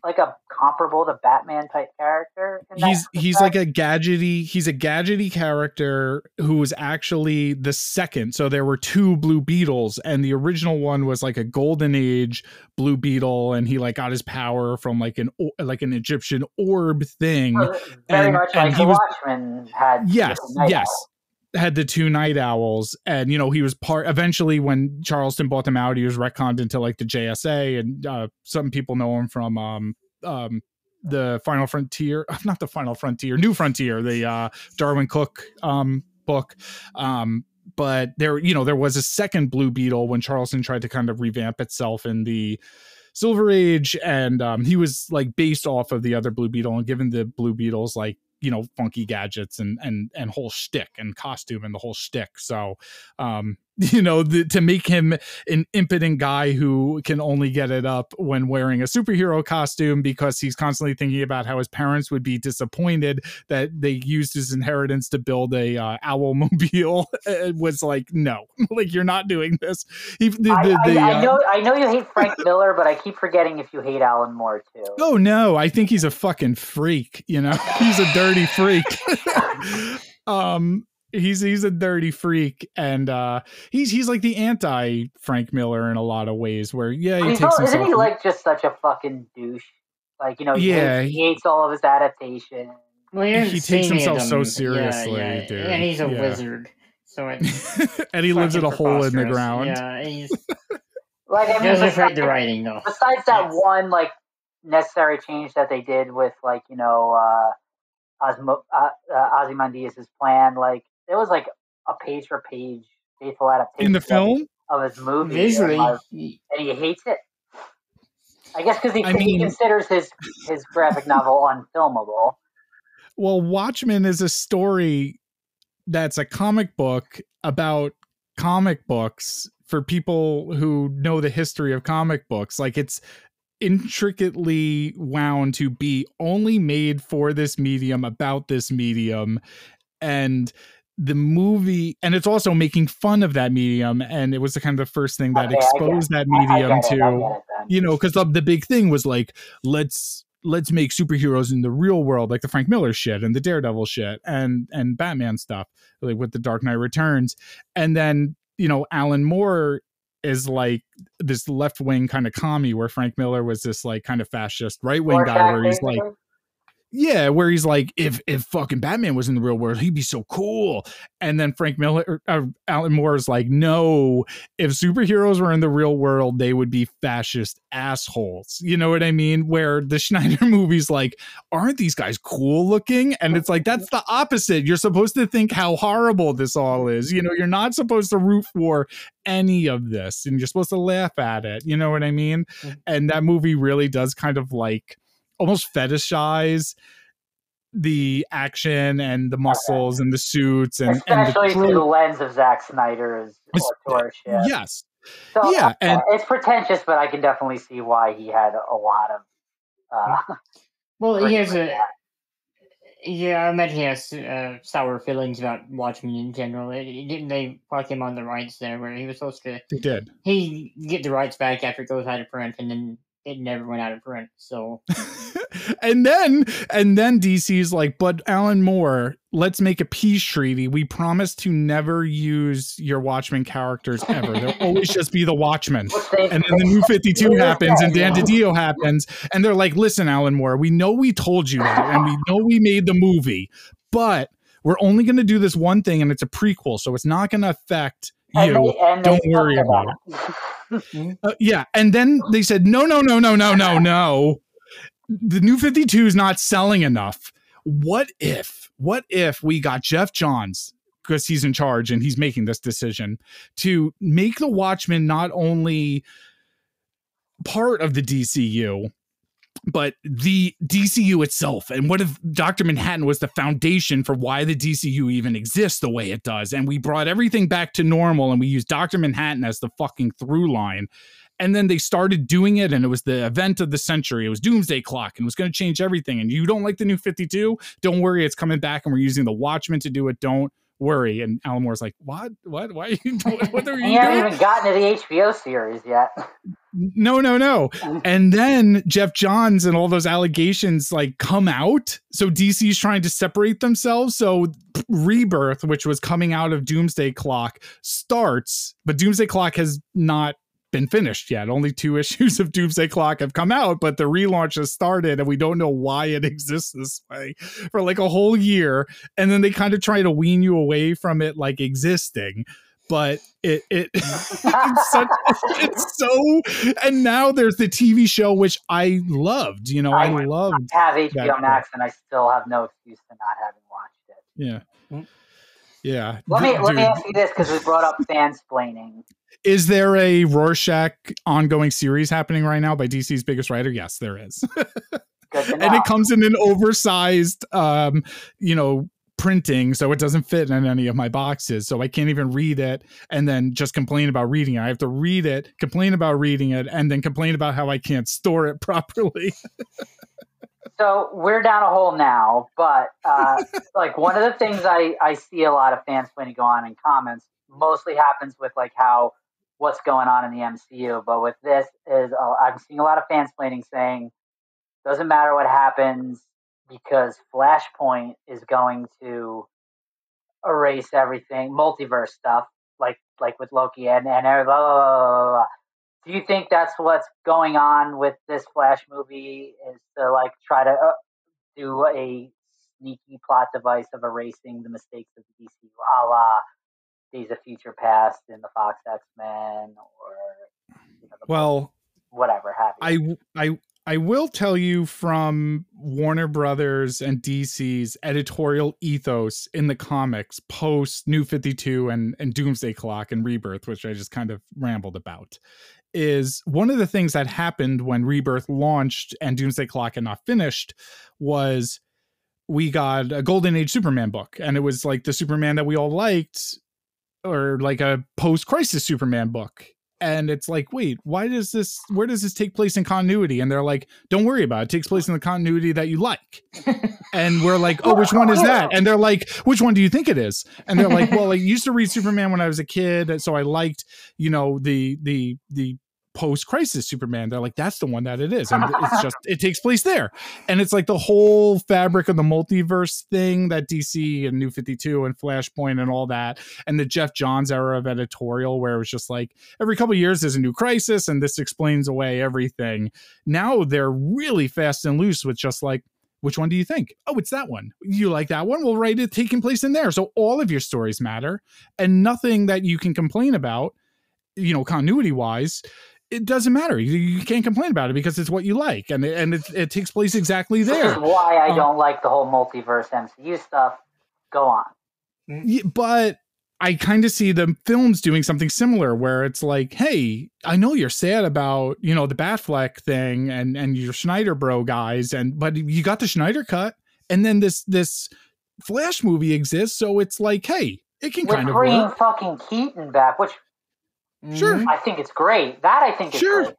like a comparable to Batman type character? he's he's like a gadgety he's a gadgety character who was actually the second so there were two blue beetles and the original one was like a golden age blue beetle and he like got his power from like an like an egyptian orb thing very and- much and like he the was- Watchmen had. yes with the Night yes. Had the two night owls and you know he was part eventually when charlton bought them out he was retconned into like the jsa and uh some people know him from um um the final frontier not the final frontier new frontier the uh darwin cooke um book. Um but there you know there was a second blue beetle when charlton tried to kind of revamp itself in the silver age and um he was like based off of the other blue beetle and given the blue beetles like you know funky gadgets and and and whole shtick and costume and the whole shtick. So, um, you know, the, to make him an impotent guy who can only get it up when wearing a superhero costume because he's constantly thinking about how his parents would be disappointed that they used his inheritance to build a uh, owl mobile. It was like, no, like you're not doing this. He, the, I, the, the, I, uh, I know I know you hate Frank Miller, but I keep forgetting if you hate Alan Moore too. Oh no, I think he's a fucking freak, you know. He's a dirty freak. um he's he's a dirty freak and uh he's he's like the anti Frank Miller in a lot of ways where yeah, he He's takes isn't himself he like just such a fucking douche? Like you know, he, Yeah, hates, he hates all of his adaptations Well, you haven't He takes any of himself so seriously, yeah, yeah. dude. and he's a Yeah. wizard, so it's and he lives in a hole in the ground. Yeah, he's, Like I he mean, doesn't besides, the writing though. besides that Yes. one like necessary change that they did with like you know uh, Osmo, uh, uh, Ozymandias' plan, like it was like a page for page faithful adaptation In the of- film? of his movie, Visually, and, like, he- and he hates it. I guess because he, I he considers his his graphic novel unfilmable. Well, Watchmen is a story that's a comic book about comic books for people who know the history of comic books. Like it's intricately wound to be only made for this medium about this medium and the movie and it's also making fun of that medium and it was the kind of the first thing that Okay, exposed that I medium I to it you know because the, the big thing was like let's let's make superheroes in the real world like the frank miller shit and the daredevil shit and and batman stuff like with the dark knight returns. And then you know alan moore is like this left wing kind of commie where frank miller was this like kind of fascist right wing guy where he's like? Yeah, where he's like, if if fucking Batman was in the real world, he'd be so cool. And then Frank Miller, or, uh, Alan Moore is like, no, if superheroes were in the real world, they would be fascist assholes. You know what I mean? Where the Snyder movie's like, aren't these guys cool looking? And it's like that's the opposite. You're supposed to think how horrible this all is. You know, you're not supposed to root for any of this, and you're supposed to laugh at it. You know what I mean? Mhm. And that movie really does kind of like almost fetishize the action and the muscles and the suits and, and especially the through the lens of Zack Snyder's authorship. Yes. So, yeah, uh, and- it's pretentious, but I can definitely see why he had a lot of. Uh, well, he has a that. yeah. I imagine he has uh, sour feelings about Watchmen in general. It, it- didn't they fuck him on the rights there, where he was supposed to He did. he get the rights back after it goes out of print, and then it never went out of print. So and then and then DC's like, but Alan Moore, let's make a peace treaty. We promise to never use your Watchmen characters ever. They'll always just be the Watchmen. And then the new 52 happens and Dan. DiDio happens. And they're like, listen, Alan Moore, we know we told you that and we know we made the movie, but we're only going to do this one thing and it's a prequel. So it's not going to affect and you. they- and don't worry about it. Uh, yeah, and then they said, no, no, no, no, no, no, no. The new 52 is not selling enough. What if, what if we got Geoff Johns, because he's in charge and he's making this decision, to make the Watchmen not only part of the DCU, but the DCU itself. And what if Dr. Manhattan was the foundation for why the DCU even exists the way it does? And we brought everything back to normal and we used Dr. Manhattan as the fucking through line. And then they started doing it, and it was the event of the century. It was Doomsday Clock, and it was going to change everything. And you don't like the new 52? Don't worry, it's coming back, and we're using the Watchmen to do it. Don't worry. And Alan Moore's like, what? What? Why? Are you, what are you You haven't even gotten to the HBO series yet. No, no, no. And then Geoff Johns and all those allegations like come out. So DC's trying to separate themselves. So Rebirth, which was coming out of Doomsday Clock, starts, but Doomsday Clock has not been finished yet. Only two issues of Doomsday Clock have come out, but the relaunch has started and we don't know why it exists this way for like a whole year. And then they kind of try to wean you away from it like existing. But it it it's, such, it's so and now there's the TV show which I loved. You know, I, I- loved I have HBO That- Max, and I still have no excuse to not having watched it. yeah. Mm. Yeah. Let me Dude, let me ask you this because we brought up fansplaining. is there a Rorschach ongoing series happening right now by DC's biggest writer? Yes, there is. Good to know. and it comes in an oversized um you know printing so it doesn't fit in any of my boxes so i can't even read it and then just complain about reading it i have to read it complain about reading it and then complain about how i can't store it properly so we're down a hole now, but uh, like one of the things I, I see a lot of fans when you go on in comments mostly happens with like how what's going on in the MCU. But with this is uh, I'm seeing a lot of fansplaining saying doesn't matter what happens because Flashpoint is going to erase everything, multiverse stuff, like like with Loki and and blah, blah, blah, blah, blah. Do you think that's what's going on with this Flash movie? Is to like try to uh, do a sneaky plot device of erasing the mistakes of the DCU, a la Days of Future Past in the Fox X Men, or you know, the well whatever have. I I I will tell you from Warner Brothers and DC's editorial ethos in the comics post New 52 and and Doomsday Clock and Rebirth, which I just kind of rambled about, is one of the things that happened when Rebirth launched and Doomsday Clock had not finished was we got a Golden Age Superman book and it was like the Superman that we all liked or like a post-crisis Superman book and it's like wait why does this where does this take place in continuity? And they're like don't worry about it, it takes place in the continuity that you like. And we're like oh which one is that? And they're like which one do you think it is? And they're like well i used to read superman when i was a kid so i liked you know the the the post crisis superman they're like that's the one that it is and it's just it takes place there. And it's like the whole fabric of the multiverse thing that dc and new 52 and flashpoint and all that and the Geoff Johns era of editorial where it was just like every couple of years there's a new crisis and this explains away everything. Now they're really fast and loose with just like which one do you think? Oh it's that one. You like that one? We'll write it taking place in there. So all of your stories matter and nothing that you can complain about you know continuity wise it doesn't matter you, you can't complain about it because it's what you like and it, and it, it takes place exactly This there is why I Um, don't like the whole multiverse MCU stuff. Go on. But I kind of see the films doing something similar where it's like, hey, I know you're sad about, you know, the Batfleck thing and and your Snyder bro guys and but you got the Snyder cut and then this this Flash movie exists, so it's like, hey, it can With kind of bringing work. fucking Keaton back, which Sure. I think it's great. That I think is Sure. great.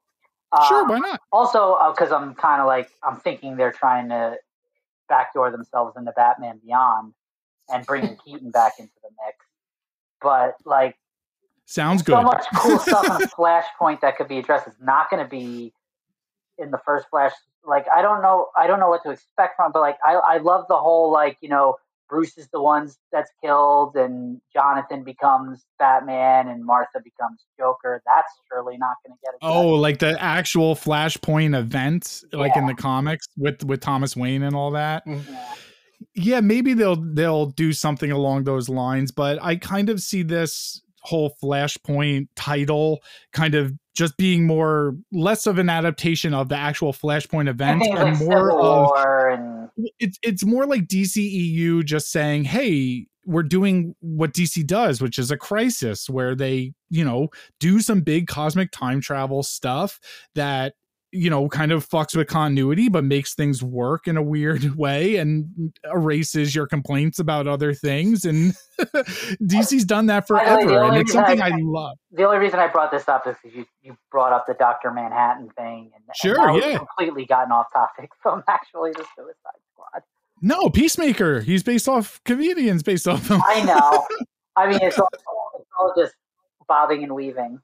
Uh, Sure, why not? Also, because I'm kind of like I'm thinking they're trying to backdoor themselves into Batman Beyond and bringing Keaton back into the mix. But like Sounds good. so much cool stuff on Flashpoint that could be addressed. It's not going to be in the first Flash. Like I don't know, I don't know what to expect from. But like I, I love the whole like you know Bruce is the one that's killed, and Jonathan becomes Batman, and Martha becomes Joker. That's surely not going to get it. Oh, like the actual Flashpoint event, like in the comics with with Thomas Wayne and all that. Yeah. yeah maybe they'll they'll do something along those lines but i kind of see this whole flashpoint title kind of just being more less of an adaptation of the actual flashpoint event and like more Civil of War and it's it's more like DCEU just saying, "Hey, we're doing what DC does, which is a crisis where they, you know, do some big cosmic time travel stuff that you know kind of fucks with continuity but makes things work in a weird way and erases your complaints about other things and DC's done that By the way, forever and it's something I- I love. the only reason I brought this up is you, you brought up the Doctor Manhattan thing, and, and Sure, we've yeah. completely gotten off topic from actually the Suicide. No, Peacemaker. He's based off comedians based off him. I know. I mean, it's all, it's all just bobbing and weaving.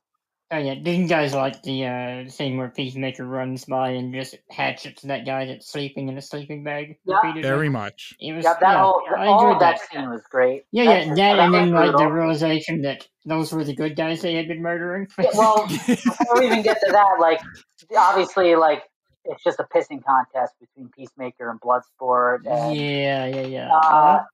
Oh yeah, didn't you guys like the uh, scene where Peacemaker runs by and just hatchets that guy that's sleeping in a sleeping bag? Yeah. Very much. It was Yeah, that yeah, whole I all enjoyed of that that. scene was great. Yeah, yeah, That's- that and was then like the realization that those were the good guys they had been murdering. Yeah, well, before we even get to that, like obviously, like it's just a pissing contest between Peacemaker and Bloodsport, and yeah, yeah, yeah. uh, Uh,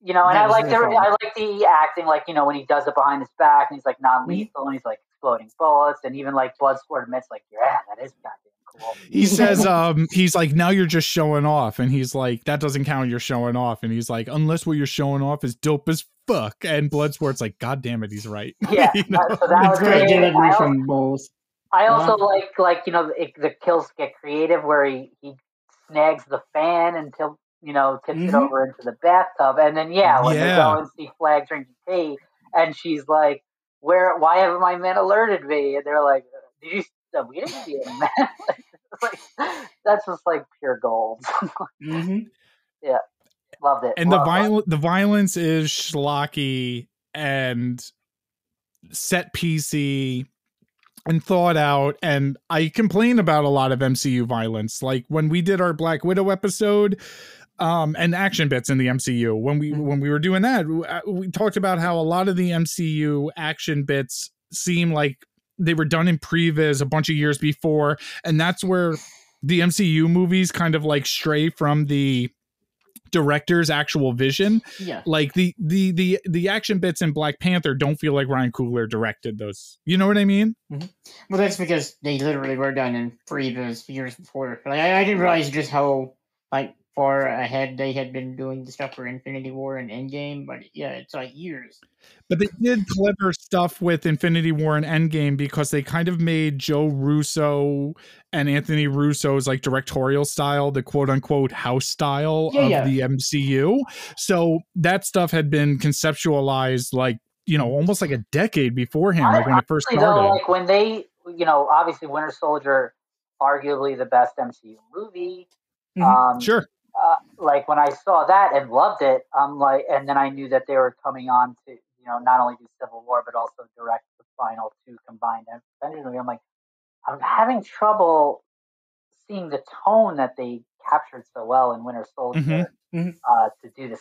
you know, and That I like the fun. I like the acting, like you know when he does it behind his back and he's like non-lethal and he's like exploding bullets, and even like Bloodsport admits like, yeah, that is goddamn cool. He says, um, he's like, now you're just showing off. And he's like, that doesn't count, you're showing off. And he's like, unless what you're showing off is dope as fuck. And Bloodsport's like, God damn it, he's right. Yeah, You know? so that was great great. I, from both. I also Uh-huh. like like you know the, the kills get creative where he he snags the fan until you know tips it Mhm. over into the bathtub, and then yeah, when they go and see Flag drinking tea, and she's like, "Where? Why haven't my men alerted me?" And they're like, "Did you? uh, We didn't see him, man." Like, that's just like pure gold. hmm Loved it. and the Loved it. the violence is schlocky and set PC and thought out and I complain about a lot of MCU violence like when we did our Black Widow episode um and action bits in the MCU when we Mhm. when we were doing that uh, we talked about how a lot of the MCU action bits seem like they were done in previs a bunch of years before and that's where the MCU movies kind of like stray from the director's actual vision Yeah. like the the the the action bits in black panther don't feel like ryan coogler directed those you know what i mean mm-hmm. Well, that's because they literally were done in previous years before. Like, I, I didn't realize just how like far ahead they had been doing the stuff for Infinity War and Endgame. But yeah, it's like years. but they did clever stuff with infinity war and endgame because they kind of made joe russo and anthony russo's like directorial style the quote unquote house style Yeah, of yeah. the mcu so that stuff had been conceptualized like you know almost like a decade beforehand like when it first Honestly, though, started like when they, you know, obviously Winter Soldier, arguably the best MCU movie. Mhm. Um, sure uh, like when I saw that and loved it, I'm like, and then I knew that they were coming on to, you know, not only do Civil War but also direct the final two combined Avengers movie. I'm like, I'm having trouble seeing the tone that they captured so well in Winter Soldier Mhm. Uh, to do this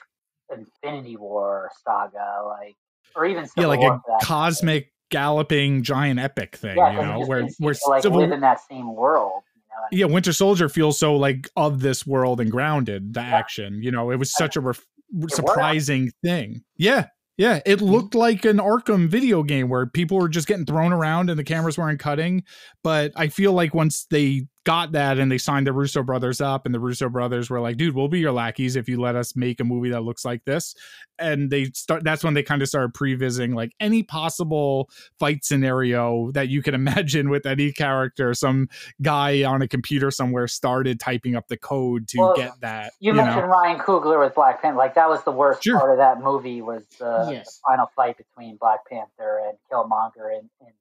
Infinity War saga, like, or even Civil yeah like War a cosmic galloping giant epic thing yeah, you know where didn't seem where to, like live in that same world. Yeah winter soldier feels so like of this world and grounded the Yeah. action you know it was such a ref- surprising thing. Yeah yeah it looked like an arkham video game where people were just getting thrown around and the cameras weren't cutting but i feel like once they got that and they signed the russo brothers up and the russo brothers were like dude we'll be your lackeys if you let us make a movie that looks like this and they start that's when they kind of started prevising like any possible fight scenario that you can imagine with any character some guy on a computer somewhere started typing up the code to Well, get that You, you, mentioned know Ryan Coogler with Black Panther. Like that was the worst Sure. part of that movie was the, Yes. the final fight between Black Panther and Killmonger in, in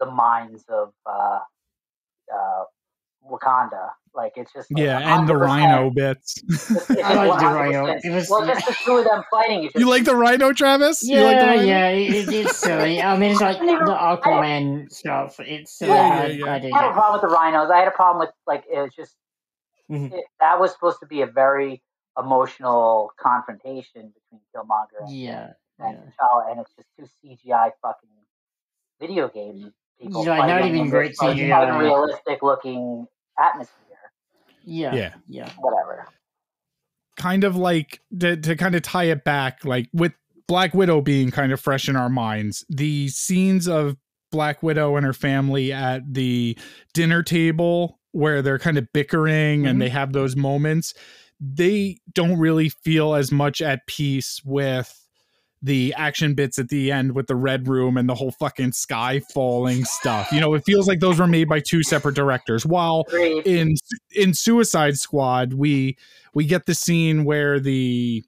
the mines of uh, uh, Wakanda. Like it's just like, yeah and the rhino bits It's, it's I like the rhino. It was- well, just the two of them fighting. It's you like the rhino travis you Yeah, like the rhino? yeah, it, it's silly. I mean, it's like the I I Aquaman stuff. It's silly. Yeah, I, yeah, yeah. I dig I had a problem with the rhinos. I had a problem with like it was just Mhm. it, that was supposed to be a very emotional confrontation between Killmonger and, Yeah, and yeah. T'Challa, and it's just two CGI fucking video game people. Yeah, not even in great this, like, CGI. unrealistic looking atmosphere. Yeah, Yeah. yeah. Whatever. kind of like to, to kind of tie it back like with black widow being kind of fresh in our minds the scenes of black widow and her family at the dinner table where they're kind of bickering Mhm. and they have those moments they don't really feel as much at peace with the action bits at the end with the red room and the whole fucking sky falling stuff. You know it feels like those were made by two separate directors. While in in Suicide Squad, we we get the scene where the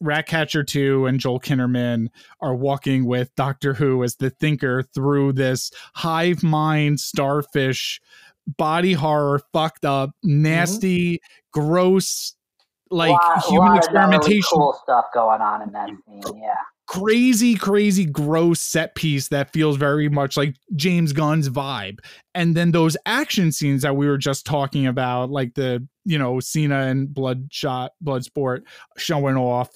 Ratcatcher 2 and Joel Kinnaman are walking with Doctor Who as the thinker through this hive mind starfish body horror fucked up nasty gross like human lot of gnarly, experimentation. cool stuff going on in that scene. Yeah, crazy, crazy, gross set piece that feels very much like James Gunn's vibe. And then those action scenes that we were just talking about, like the, you know, Cena and Bloodshot, Bloodsport showing off,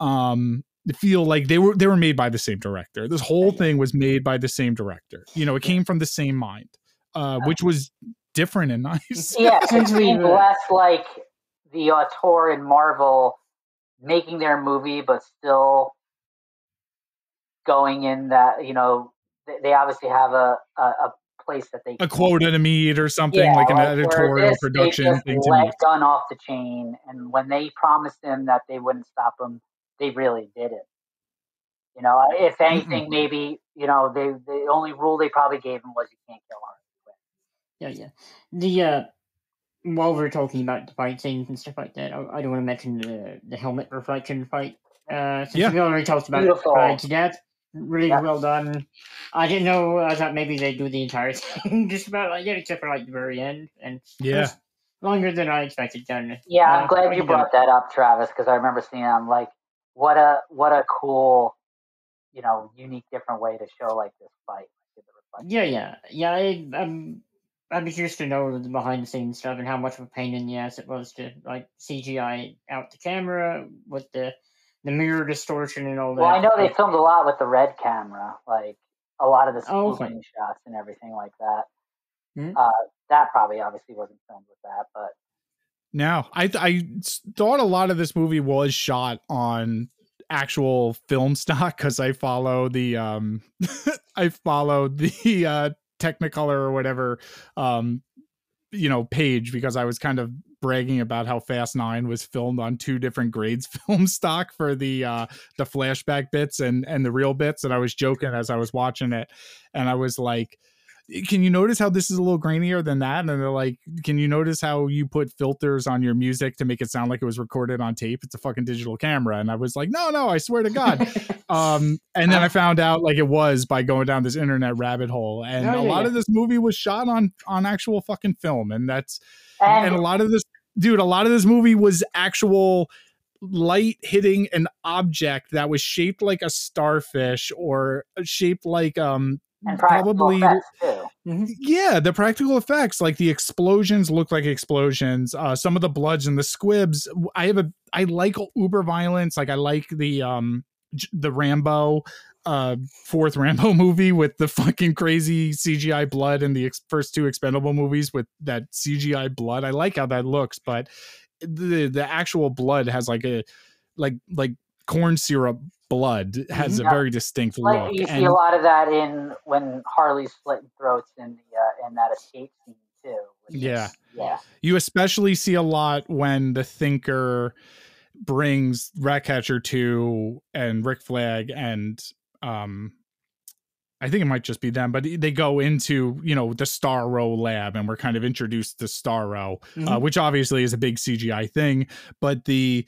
um, feel like they were they were made by the same director. This whole thing was made by the same director. You know, it came from the same mind, uh, which was different and nice. yeah. It Since we seemed less like the auteur and Marvel making their movie, but still going in that you know they, they obviously have a, a a place that they A quota to meet or something Yeah, like an where editorial this, production they just thing to let meet. Gunn off the chain, and when they promised him that they wouldn't stop him, they really did it. You know, if anything, maybe you know they the only rule they probably gave him was you can't kill him. Yeah, yeah. The uh, while we're talking about the fight scenes and stuff like that, I, I do want to mention the the helmet reflection fight. Uh, since Yeah. we already talked about Beautiful. uh, to death, really Yeah. well done. I didn't know. I thought maybe they'd do the entire thing, just about like yeah, except for like the very end, and Yeah. longer than I expected. Done. Yeah, I'm Uh, glad you good. brought that up, Travis, because I remember seeing. I'm like, what a what a cool, you know, unique, different way to show like this fight. Like. Yeah, yeah, yeah. I, I'm. I'd be curious to know the behind the scenes stuff and how much of a pain in the ass it was to like CGI out the camera with the the mirror distortion and all that. Well, I know they filmed a lot with the red camera, like a lot of the Oh, okay. shots and everything like that. Mhm. Uh, that probably obviously wasn't filmed with that, but No, I I thought a lot of this movie was shot on actual film stock because I follow the um I follow the uh Technicolor or whatever um you know page because I was kind of bragging about how Fast Nine was filmed on two different grades film stock for the uh the flashback bits and and the real bits and I was joking as I was watching it and I was like can you notice how this is a little grainier than that? And they're like, can you notice how you put filters on your music to make it sound like it was recorded on tape? It's a fucking digital camera. And I was like, no, no, I swear to God. um, and then I found out like it was by going down this internet rabbit hole. And Oh, a lot yeah. of this movie was shot on on actual fucking film. And that's and, and a lot of this dude, a lot of this movie was actual light hitting an object that was shaped like a starfish or shaped like um and probably too. yeah the practical effects like the explosions look like explosions uh some of the bloods and the squibs i have a i like uber violence like i like the um the rambo uh fourth rambo movie with the fucking crazy cgi blood in the ex- first two expendable movies with that cgi blood i like how that looks but the the actual blood has like a like like corn syrup blood has a Mhm. very distinct Like look you see and a lot of that in when Harley's slitting throats in the uh, in that escape scene too. which is- Yeah. yeah. You especially see a lot when the thinker brings Ratcatcher 2 and Rick Flag and um I think it might just be them, but they go into, you know, the Starro lab and we're kind of introduced to Starro, uh, Mhm. which obviously is a big CGI thing, but the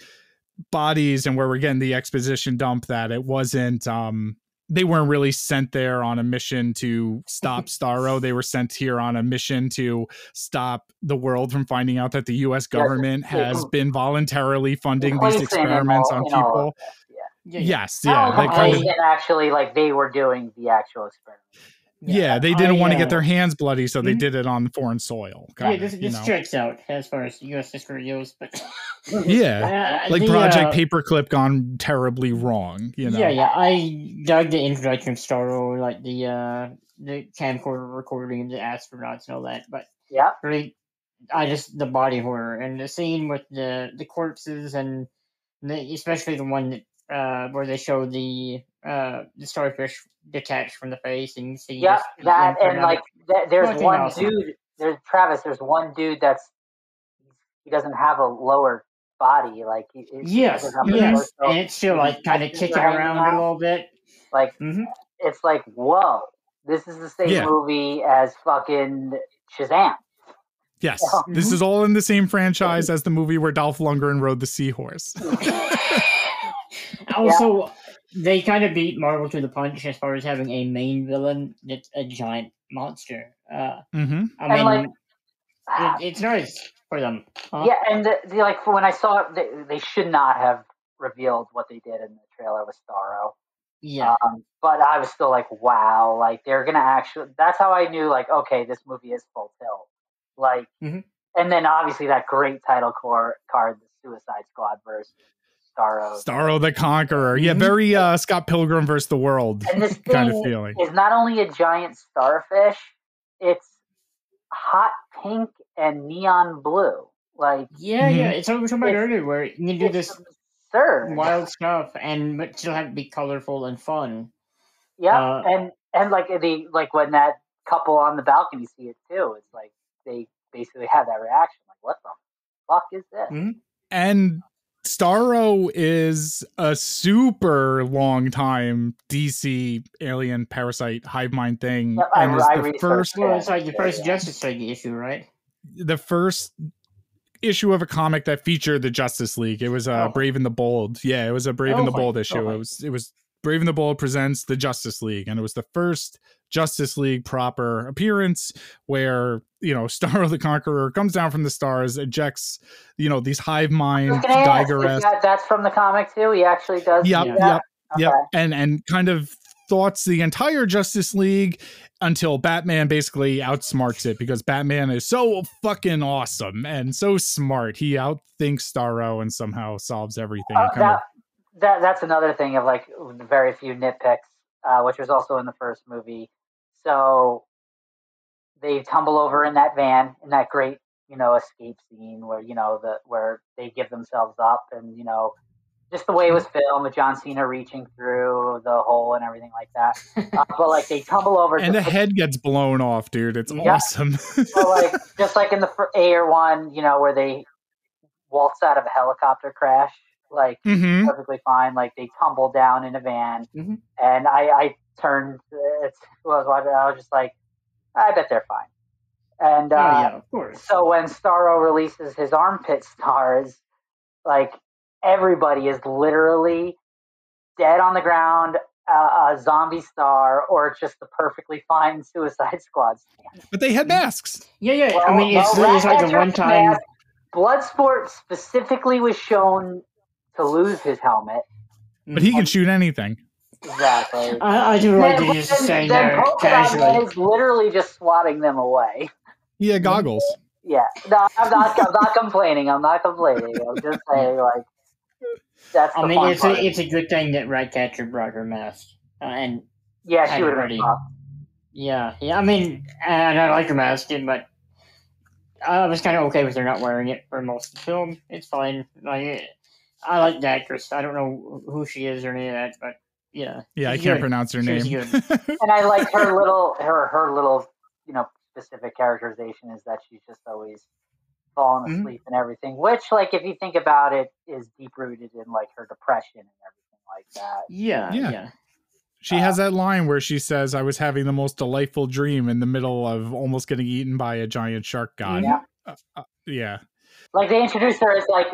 bodies and where we're getting the exposition dump that it wasn't um they weren't really sent there on a mission to stop Starro. They were sent here on a mission to stop the world from finding out that the U.S. government has been voluntarily funding these experiments on people. Of Yeah. Yeah, yeah. Yes, yeah, only that kind of actually like they were doing the actual experiment. yeah. They didn't I, want to uh, get their hands bloody, so they Mhm. did it on foreign soil. Yeah, kinda, this, you this know? checks out as far as U.S. history goes, but yeah, Uh, like the, Project uh, Paperclip gone terribly wrong. You know, Yeah, yeah. I dug the introduction of Starro, like the uh the camcorder recording of the astronauts and all that, but Yeah. really I just the body horror and the scene with the the corpses and the, especially the one that uh where they show the uh the starfish detached from the face and you see Yeah, that and like it. that, there's Fucking one awesome. dude. There's Travis. There's one dude that's he doesn't have a lower body. Like he, he yes, doesn't have a yes, torso. and it's still like kind of kicking around out. a little bit. Like hmm it's like whoa, this is the same Yeah. movie as fucking Shazam. yes, Yeah. this is all in the same franchise as the movie where Dolph Lundgren rode the seahorse. Also, they kind of beat Marvel to the punch as far as having a main villain that's a giant monster. Uh, hmm I mean, like- it, it's nice. for them. Huh? Yeah, and the, the, like when I saw it, they, they should not have revealed what they did in the trailer with Starro. Yeah. Um, but I was still like, wow, like they're gonna actually. That's how I knew, like, okay, this movie is full tilt. Like, Mhm. and then obviously that great title core card, the Suicide Squad versus Starro. Starro the Conqueror. Yeah, Mhm. very uh Scott Pilgrim versus the World And this kind of feeling. is not only a giant starfish, it's hot pink and neon blue. Like, yeah, yeah. Mhm. It's what we were talking about earlier, where you can do this absurd. wild stuff and but still have to be colorful and fun. Yeah, Uh, and and like the like when that couple on the balcony see it too, it's like they basically have that reaction, like, "What the fuck is this?" Mhm. And Starro is a super long time DC alien parasite hive mind thing. Yep, I- and is I the first Well, it's like the first yeah. Justice League issue, right? the first issue of a comic that featured the Justice League. It was uh, Oh. Brave and the Bold. Yeah, it was a Brave Oh, and the fine. Bold issue. Oh, it was it was Brave and the Bold presents the Justice League, and it was the first Justice League proper appearance where you know Starro the Conqueror comes down from the stars, ejects you know these hive mind Geiger that, that's from the comic too. He actually does. Yep, do yep, that? Yep, and and kind of thoughts the entire Justice League until Batman basically outsmarts it because Batman is so fucking awesome and so smart. He outthinks Starro and somehow solves everything. Uh, that, that that's another thing of like very few nitpicks, uh, which was also in the first movie. So they tumble over in that van in that great you know escape scene where you know the where they give themselves up and you know just the way it was filmed with John Cena reaching through the hole and everything like that. Uh, but like they tumble over and the head gets blown off, dude. It's Yeah. awesome. so, like just like in the Ayer one, you know, where they waltz out of a helicopter crash, like hmm perfectly fine. Like they tumble down in a van, Mhm. and I, I turned. It's who I was. I was just like, I bet they're fine. And uh, oh yeah, of course. so when Starro releases his armpit stars, like everybody is literally dead on the ground, uh, a zombie star, or just the perfectly fine Suicide Squad stand. But they had masks. Yeah, yeah. Well, I mean, it's, well, it's like a one time. Mask- Bloodsport specifically was shown to lose his helmet. But he can shoot anything. Exactly. I, I do like Then, that he's then, saying then there Polka Dot Man casually. is literally just swatting them away. Yeah, goggles. Yeah, no, I'm not. I'm not complaining. I'm not complaining. I'm just saying, like, that's the I mean, fun it's part. a, it's a good thing that Ratcatcher brought her mask. Uh, and yeah, she had would it have ready. yeah, yeah. I mean, and I like her mask, but I was kind of okay with her not wearing it for most of the film. It's fine. Like, I like the actress. I don't know who she is or any of that, but yeah. Yeah, I can't good. pronounce her She name. And I like her little, her her little, you know, specific characterization is that she's just always falling Mhm. asleep and everything. Which, like, if you think about it, is deep rooted in like her depression and everything like that. Yeah, Yeah. yeah. She has that line where she says, I was having the most delightful dream in the middle of almost getting eaten by a giant shark god. Yeah. Uh, uh, yeah. Like they introduced her as like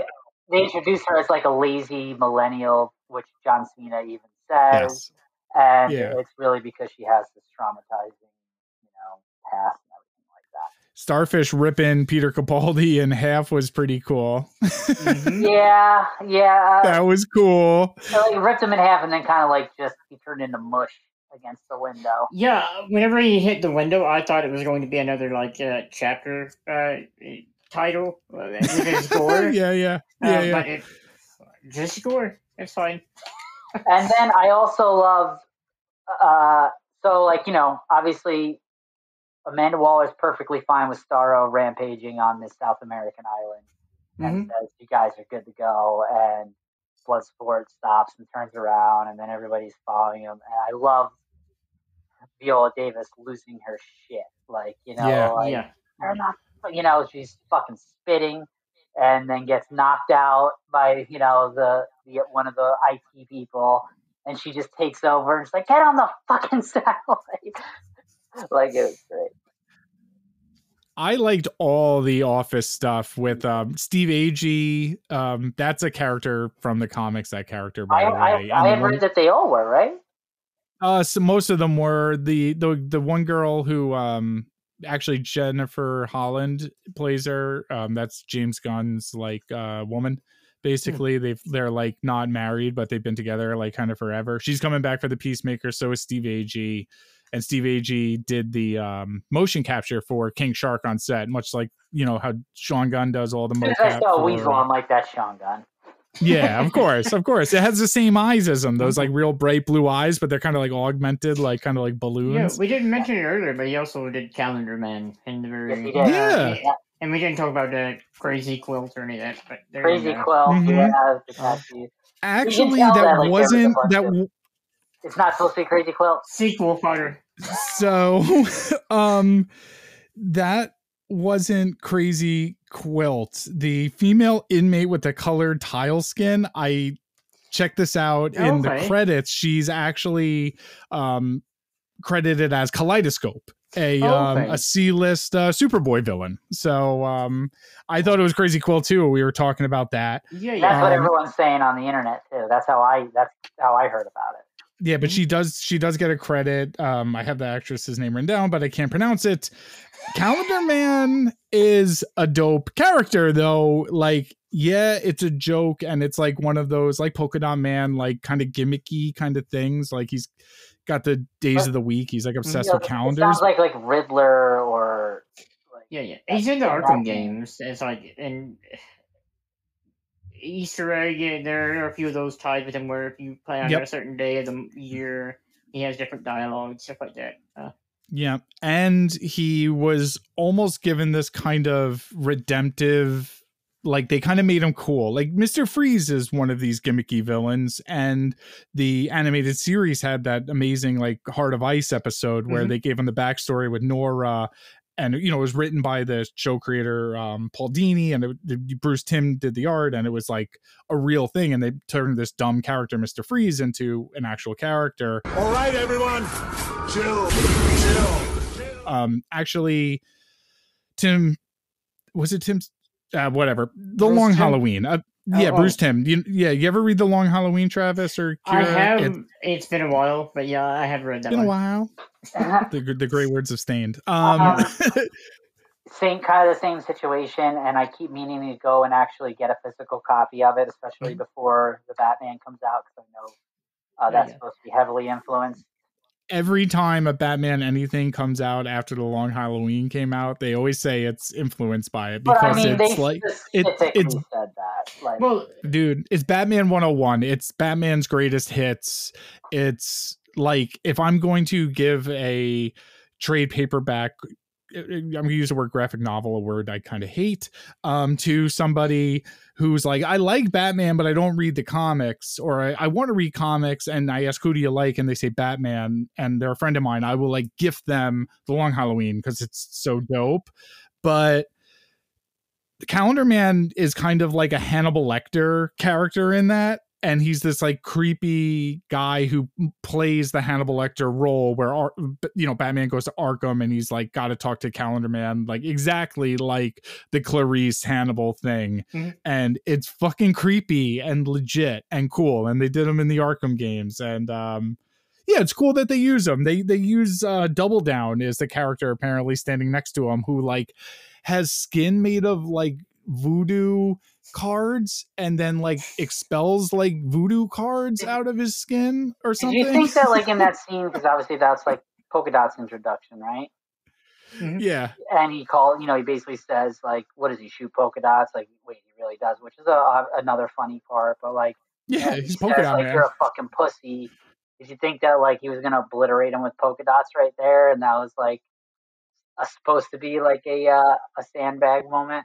they introduced her as like a lazy millennial, which John Cena even says. Yes. and Yeah. it's really because she has this traumatizing, you know, past and everything like that. Starfish ripping Peter Capaldi in half was pretty cool. Mhm. Yeah, yeah. that was cool. so, like ripped him in half, and then kind of like just he turned into mush against the window. Yeah, whenever he hit the window, I thought it was going to be another like uh, chapter uh, title with his gore. yeah, yeah. Yeah, yeah. But it, just gore. It's fine. And then I also love, uh, so like you know, obviously, Amanda Waller is perfectly fine with Starro rampaging on this South American island. and says, "You guys are good to go." And Bloodsport stops and turns around, and then everybody's following him. And I love Viola Davis losing her shit, like you know, Yeah. like, yeah. "They're not, you know, she's fucking spitting, and then gets knocked out by you know the, the one of the IT people, and she just takes over and she's like, "Get on the fucking satellite." like it was great. I liked all the office stuff with um, Steve Agee. Um, that's a character from the comics. That character, by I, the way. I And had the one- read that they all were right. Uh, so most of them were the the the one girl who um actually Jennifer Holland plays her. Um, that's James Gunn's like uh, woman. Basically, they've they're like not married, but they've been together like kind of forever. She's coming back for the Peacemaker. So is Steve Agee, and Steve Agee did the um, motion capture for King Shark on set, much like you know how Sean Gunn does all the As soon as I mocap. saw for- Weasel, I'm like, that's Sean Gunn. Yeah, of course, of course. It has the same eyes as him. Those like real bright blue eyes, but they're kind of like augmented, like kind of like balloons. Yeah, we didn't mention it earlier, but he also did Calendar Man in the very he did. Yeah. Yeah, and we didn't talk about the crazy quilt or any of that. But there Crazy you go. Quill. Mhm. Yeah. Actually, that that, like, was a wasn't that. w- It's not supposed to be Crazy Quilt. sequel fodder. so um that wasn't crazy quilt the female inmate with the colored tile skin i checked this out in the credits she's actually um credited as kaleidoscope a um a c-list uh superboy villain so um i thought it was crazy quilt too we were talking about that Yeah, That's yeah. what Um, everyone's saying on the internet too. That's how I. That's how I heard about it. Yeah, but she does she does get a credit. Um, I have the actress's name written down, but I can't pronounce it. Calendar Man is a dope character though. Like, yeah, it's a joke and it's like one of those like polka dot man, like kind of gimmicky kind of things. Like he's got the days of the week. He's like obsessed You know, with calendars. sounds like like Riddler or. Like, Yeah, yeah. He's in the Arkham games. It's like and Easter egg. yeah, There are a few of those tied with him where if you play on Yep. a certain day of the year, he has different dialogue, stuff like that. Uh, Yeah. And he was almost given this kind of redemptive like they kind of made him cool. Like Mr. Freeze is one of these gimmicky villains and the animated series had that amazing like Heart of Ice episode where Mhm. they gave him the backstory with Nora and you know it was written by the show creator um Paul Dini and it, the- Bruce Timm did the art and it was like a real thing and they turned this dumb character Mr. Freeze into an actual character All right, everyone, chill, chill. um actually tim was it Tim? uh whatever the Bruce long Timm? halloween uh, yeah Oh, bruce oh. tim you, yeah you ever read the long halloween travis or I have. It's It's been a while, but yeah, I have read that been a while Uh-huh. the, the great words of stained um Um, same kind of the same situation, and I keep meaning to go and actually get a physical copy of it, especially before the Batman comes out, because I know uh, Yeah, that's yeah. supposed to be heavily influenced. Every time a batman anything comes out after the long halloween came out they always say it's influenced by it But I because mean, it's they like specifically it's- said that. Like, Well, dude it's batman 101 it's batman's greatest hits it's like if i'm going to give a trade paperback i'm going to use the word graphic novel a word i kind of hate um to somebody who's like i like batman but i don't read the comics or i, I want to read comics and i ask who do you like? and they say batman and they're a friend of mine i will like gift them the long halloween because it's so dope. But the calendar man is kind of like a hannibal lecter character in that and he's this like creepy guy who plays the hannibal lecter role where you know batman goes to arkham and he's like got to talk to calendar man like exactly like the clarice hannibal thing Mhm. and it's fucking creepy and legit and cool and they did them in the arkham games and um yeah, it's cool that they use them. They they use uh Double Down is the character apparently standing next to him who like has skin made of like voodoo cards and then like expels like voodoo cards out of his skin or did something. you think that, like, in that scene, because obviously that's like Polka Dot's introduction, right? yeah. and he called you know he basically says like what does he shoot polka dots like wait he really does which is a, a, another funny part but like Yeah, he he's says, polka dot like man. you're a fucking pussy did you think that like he was gonna obliterate him with polka dots right there and that was like a, supposed to be like a uh, a sandbag moment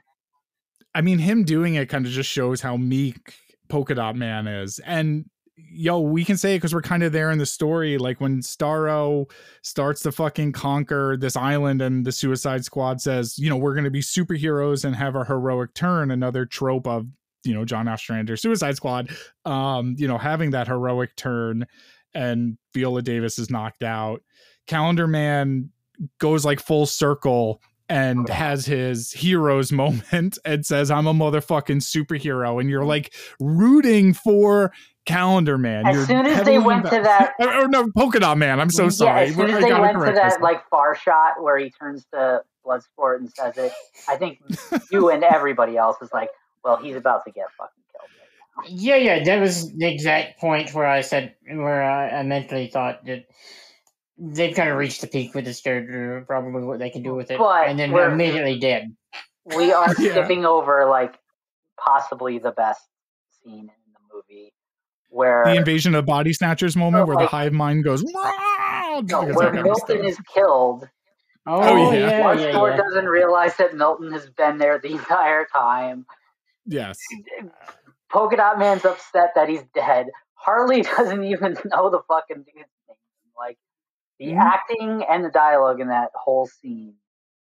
I mean, him doing it kind of just shows how meek Polka Dot Man is. And yo, we can say it because we're kind of there in the story. Like when Starro starts to fucking conquer this island, and the Suicide Squad says, you know, we're going to be superheroes and have a heroic turn. Another trope of you know John Ostrander Suicide Squad. Um, you know, having that heroic turn, and Viola Davis is knocked out. Calendar Man goes like full circle and has his hero's moment and says i'm a motherfucking superhero and you're like rooting for Calendar Man. As you're soon as they went to that- or, or oh, no, Polka Dot Man. I'm so sorry. yeah, sorry. as soon I as they gotta went to that myself. like far shot where he turns to Bloodsport and says it, I think you and everybody else is like, well, he's about to get fucking killed. Right now. Yeah, yeah, that was the exact point where I said where I, I mentally thought that they've kind of reached the peak with this character, probably what they can do with it, But and then we're- immediately dead. We are Yeah. skipping over like possibly the best scene in the movie where the invasion of body snatchers moment where the hive mind goes "Wah!" no, because where that kind of Milton stuff. is killed. Oh, Oh, yeah, yeah. yeah, yeah. Doesn't realize that Milton has been there the entire time. yes Polka Dot Man's upset that he's dead. Harley doesn't even know the fucking dude's name. Like the Mhm. acting and the dialogue in that whole scene.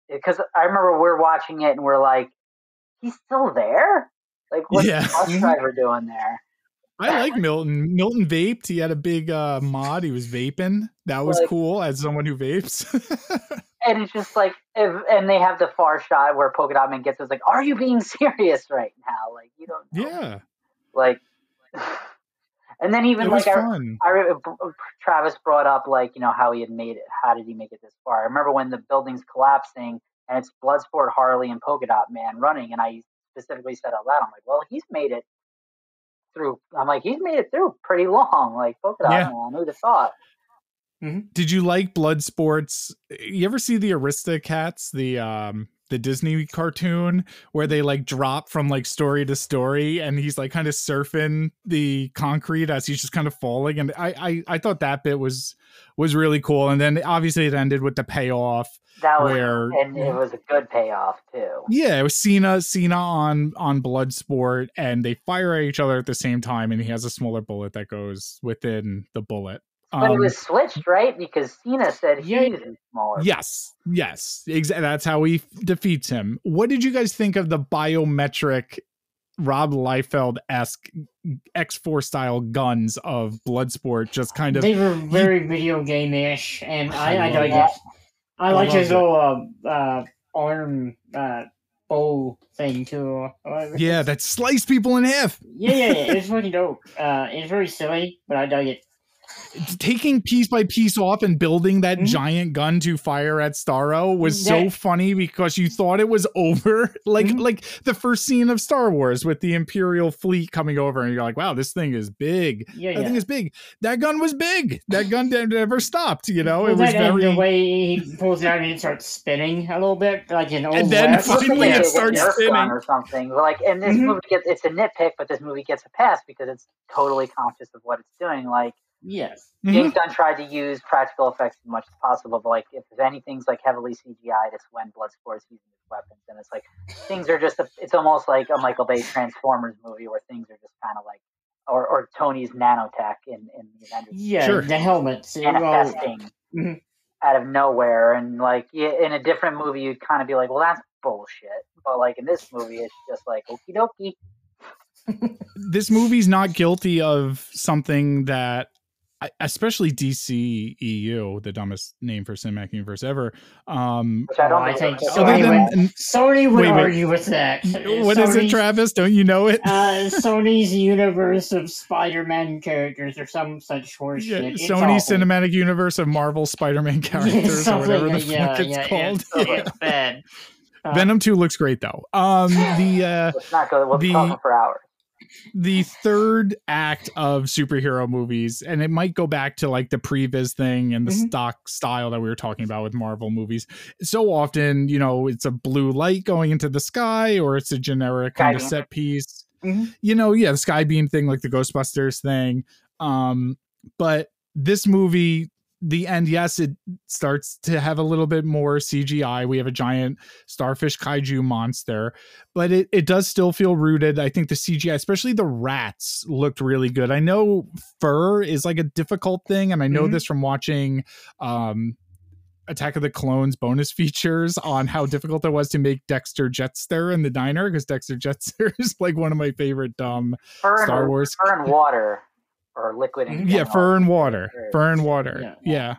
Because I remember we're watching it and we're like, he's still there. Like what's Yeah. the bus Mhm. driver doing there? i like milton milton vaped he had a big uh mod he was vaping that was Like- cool as someone who vapes And it's just like, if, and they have the far shot where Polka Dot Man gets us like, are you being serious right now? Like you don't. Know. yeah Like, and then even like I, I re- uh, uh, Travis brought up like you know how he had made it. How did he make it this far? I remember when the building's collapsing and it's Bloodsport, Harley, and Polka Dot Man running, and I specifically said out loud, I'm like, well, he's made it through. I'm like, he's made it through pretty long. Like Polka Dot Yeah. Man, who'd have thought? Mm-hmm. Did you like Blood Sports? You ever see the Aristocats, the um the Disney cartoon where they like drop from like story to story and he's like kind of surfing the concrete as he's just kind of falling and I I I thought that bit was was really cool and then obviously it ended with the payoff That was, where and it was a good payoff too. yeah, it was Cena, Cena on on Bloodsport, and they fire at each other at the same time, and he has a smaller bullet that goes within the bullet. But it Um, was switched, right? Because Cena said Yeah. he's smaller. Yes, yes, exactly. That's how he f- defeats him. What did you guys think of the biometric Rob Liefeld esque X-Force style guns of Bloodsport? Just kind of They were very video game ish, and I I, I, love dug it. I, I like his little uh, uh, arm uh, bow thing too. Uh, yeah, that sliced people in half. yeah, yeah, yeah. It's fucking dope. Uh, it's very silly, but I dug it. Taking piece by piece off and building that Mhm. giant gun to fire at Starro was so funny because you thought it was over. Like Mhm. like the first scene of Star Wars with the Imperial fleet coming over, and you're like, wow, this thing is big. Yeah, That yeah. thing is big. That gun was big. That gun never stopped. You know, Well, it was that very. the way he pulls it out and it starts spinning a little bit, like an old And then west. Finally like it starts spinning. or something. Like, and this Mhm. movie gets it's a nitpick, but this movie gets a pass because it's totally conscious of what it's doing. Like Yes. Mhm. James Gunn tried to use practical effects as much as possible, but like if anything's like heavily CGI, it's when Bloodsport's using his weapons, and it's like things are just a, it's almost like a Michael Bay Transformers movie where things are just kind of like or or Tony's nanotech in in the Avengers Yeah, Sure. the helmets. Well, manifesting Mhm. out of nowhere, and like yeah, in a different movie, you'd kind of be like, well, that's bullshit, but like in this movie, it's just like okie dokie. This movie's not guilty of something that. I- Especially DC EU, the dumbest name for cinematic universe ever. Um, Which I don't Oh, I think. think is so. other Anyway, than Sony would Wait, wait. argue with that. what is it, Travis? Don't you know it? uh, Sony's universe of Spider-Man characters or some such horseshit. Yeah. It's Sony awful. Cinematic Universe of Marvel Spider-Man characters or whatever the yeah, fuck it's yeah, called. It's, it's bad. Uh, Venom 2 looks great though. Um the uh Let's not go. We'll be the- talking for hours. The third act of superhero movies and it might go back to like the previs thing and the Mhm. stock style that we were talking about with Marvel movies. So often, you know, it's a blue light going into the sky or it's a generic kind of set piece. Mhm. you know, yeah, the sky beam thing, like the Ghostbusters thing. Um, but this movie, the end, yes, it starts to have a little bit more CGI. We have a giant starfish kaiju monster, but it, it does still feel rooted. I think the CGI, especially the rats, looked really good. I know fur is like a difficult thing, and I know Mhm. this from watching um Attack of the Clones bonus features on how difficult it was to make Dexter Jettster in the diner because Dexter Jettster is like one of my favorite um Fur Star and, Wars. fur and water or liquid in yeah, fur and water. Very- Fur and water. Yeah. Yeah.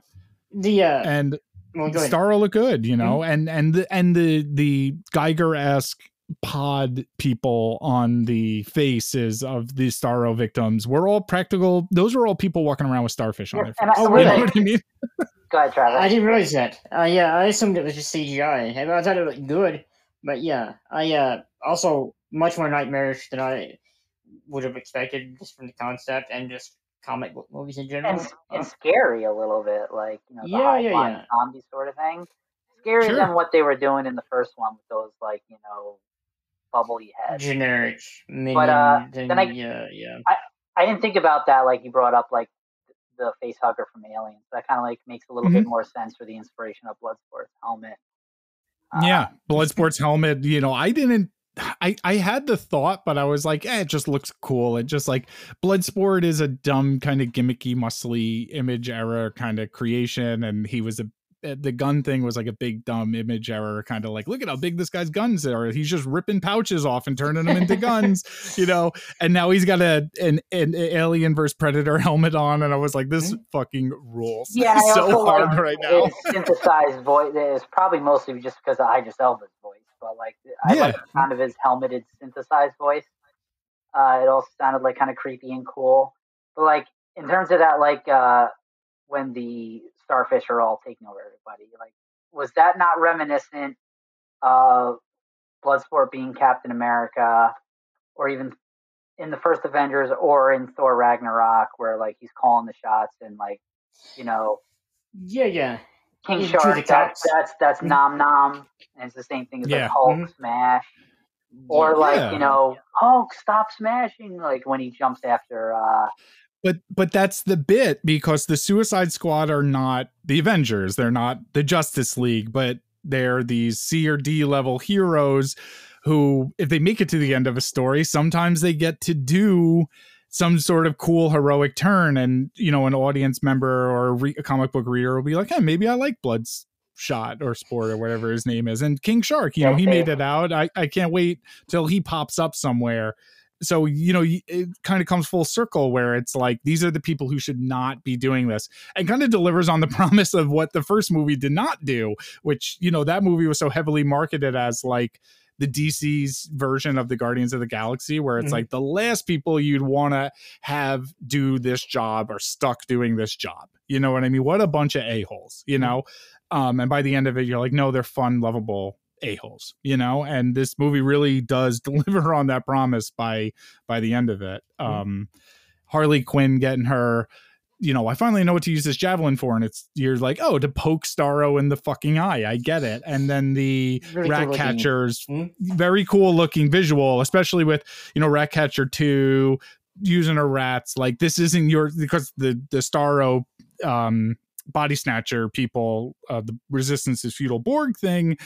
The uh, And well, go ahead. Starro look good, you know, and and the and the the Geiger esque pod people on the faces of the Starro victims were all practical. Those were all people walking around with starfish on Yeah, their and I- face. Oh, You know what I mean? Go ahead, Travis. I didn't realize that. Uh, yeah, I assumed it was just CGI. I, mean, I thought it looked good, but yeah, I uh also much more nightmarish than I would have expected just from the concept and just comic book movies in general. and, and scary a little bit, like you know, the Yeah, yeah, yeah. zombie sort of thing. Scarier Sure. than what they were doing in the first one with those like you know bubbly heads. generic minions. But, uh, and, then I- yeah, yeah. I I didn't think about that. Like you brought up, like the face hugger from Aliens. That kind of like makes a little Mm-hmm. bit more sense for the inspiration of Bloodsport's helmet. Uh, yeah, Bloodsport's helmet. You know, I didn't. I I had the thought, but I was like, eh, it just looks cool. It just like Bloodsport is a dumb kind of gimmicky, muscly Image era kind of creation, and he was a eh, the gun thing was like a big dumb Image era, kind of like look at how big this guy's guns are. He's just ripping pouches off and turning them into guns, you know. And now he's got a an, an Alien versus Predator helmet on, and I was like, this fucking rules Mm-hmm. Yeah, and I so hard like right now. Synthesized voice is probably mostly just because of Idris Elba's voice, but like I Yeah. like the sound of his helmeted synthesized voice. Uh, it all sounded like kind of creepy and cool. But like in terms of that, like uh, when the starfish are all taking over everybody, like was that not reminiscent of Bloodsport being Captain America, or even in the first Avengers or in Thor Ragnarok, where like he's calling the shots and like you know Yeah, yeah. King Shark, that's that's that's Mhm. Nom Nom, and it's the same thing as Yeah. like Hulk Mhm. Smash, or like Yeah. you know Hulk stop smashing, like when he jumps after. uh but but that's the bit because the Suicide Squad are not the Avengers, they're not the Justice League, but they're these C or D level heroes who, if they make it to the end of a story, sometimes they get to do some sort of cool heroic turn, and you know, an audience member or a, re- a comic book reader will be like, "Hey, maybe I like Bloodshot or Sport or whatever his name is," and King Shark, you know, he made it out. I I can't wait till he pops up somewhere so you know it kind of comes full circle where it's like these are the people who should not be doing this and kind of delivers on the promise of what the first movie did not do which you know that movie was so heavily marketed as like the DC's version of the Guardians of the Galaxy where it's Mhm. like the last people you'd want to have do this job are stuck doing this job. You know what i mean? What a bunch of a-holes you know? Um and by the end of it you're like no they're fun lovable a-holes you know? And this movie really does deliver on that promise by by the end of it. Um harley quinn getting her you know i finally know what to use this javelin for and it's you're like oh to poke starro in the fucking eye. I get it. And then the Really rat looking. catchers Mhm. very cool looking visual especially with you know rat catcher 2 using her rats. Like this isn't your because the the starro um body snatcher people uh the resistance is feudal borg thing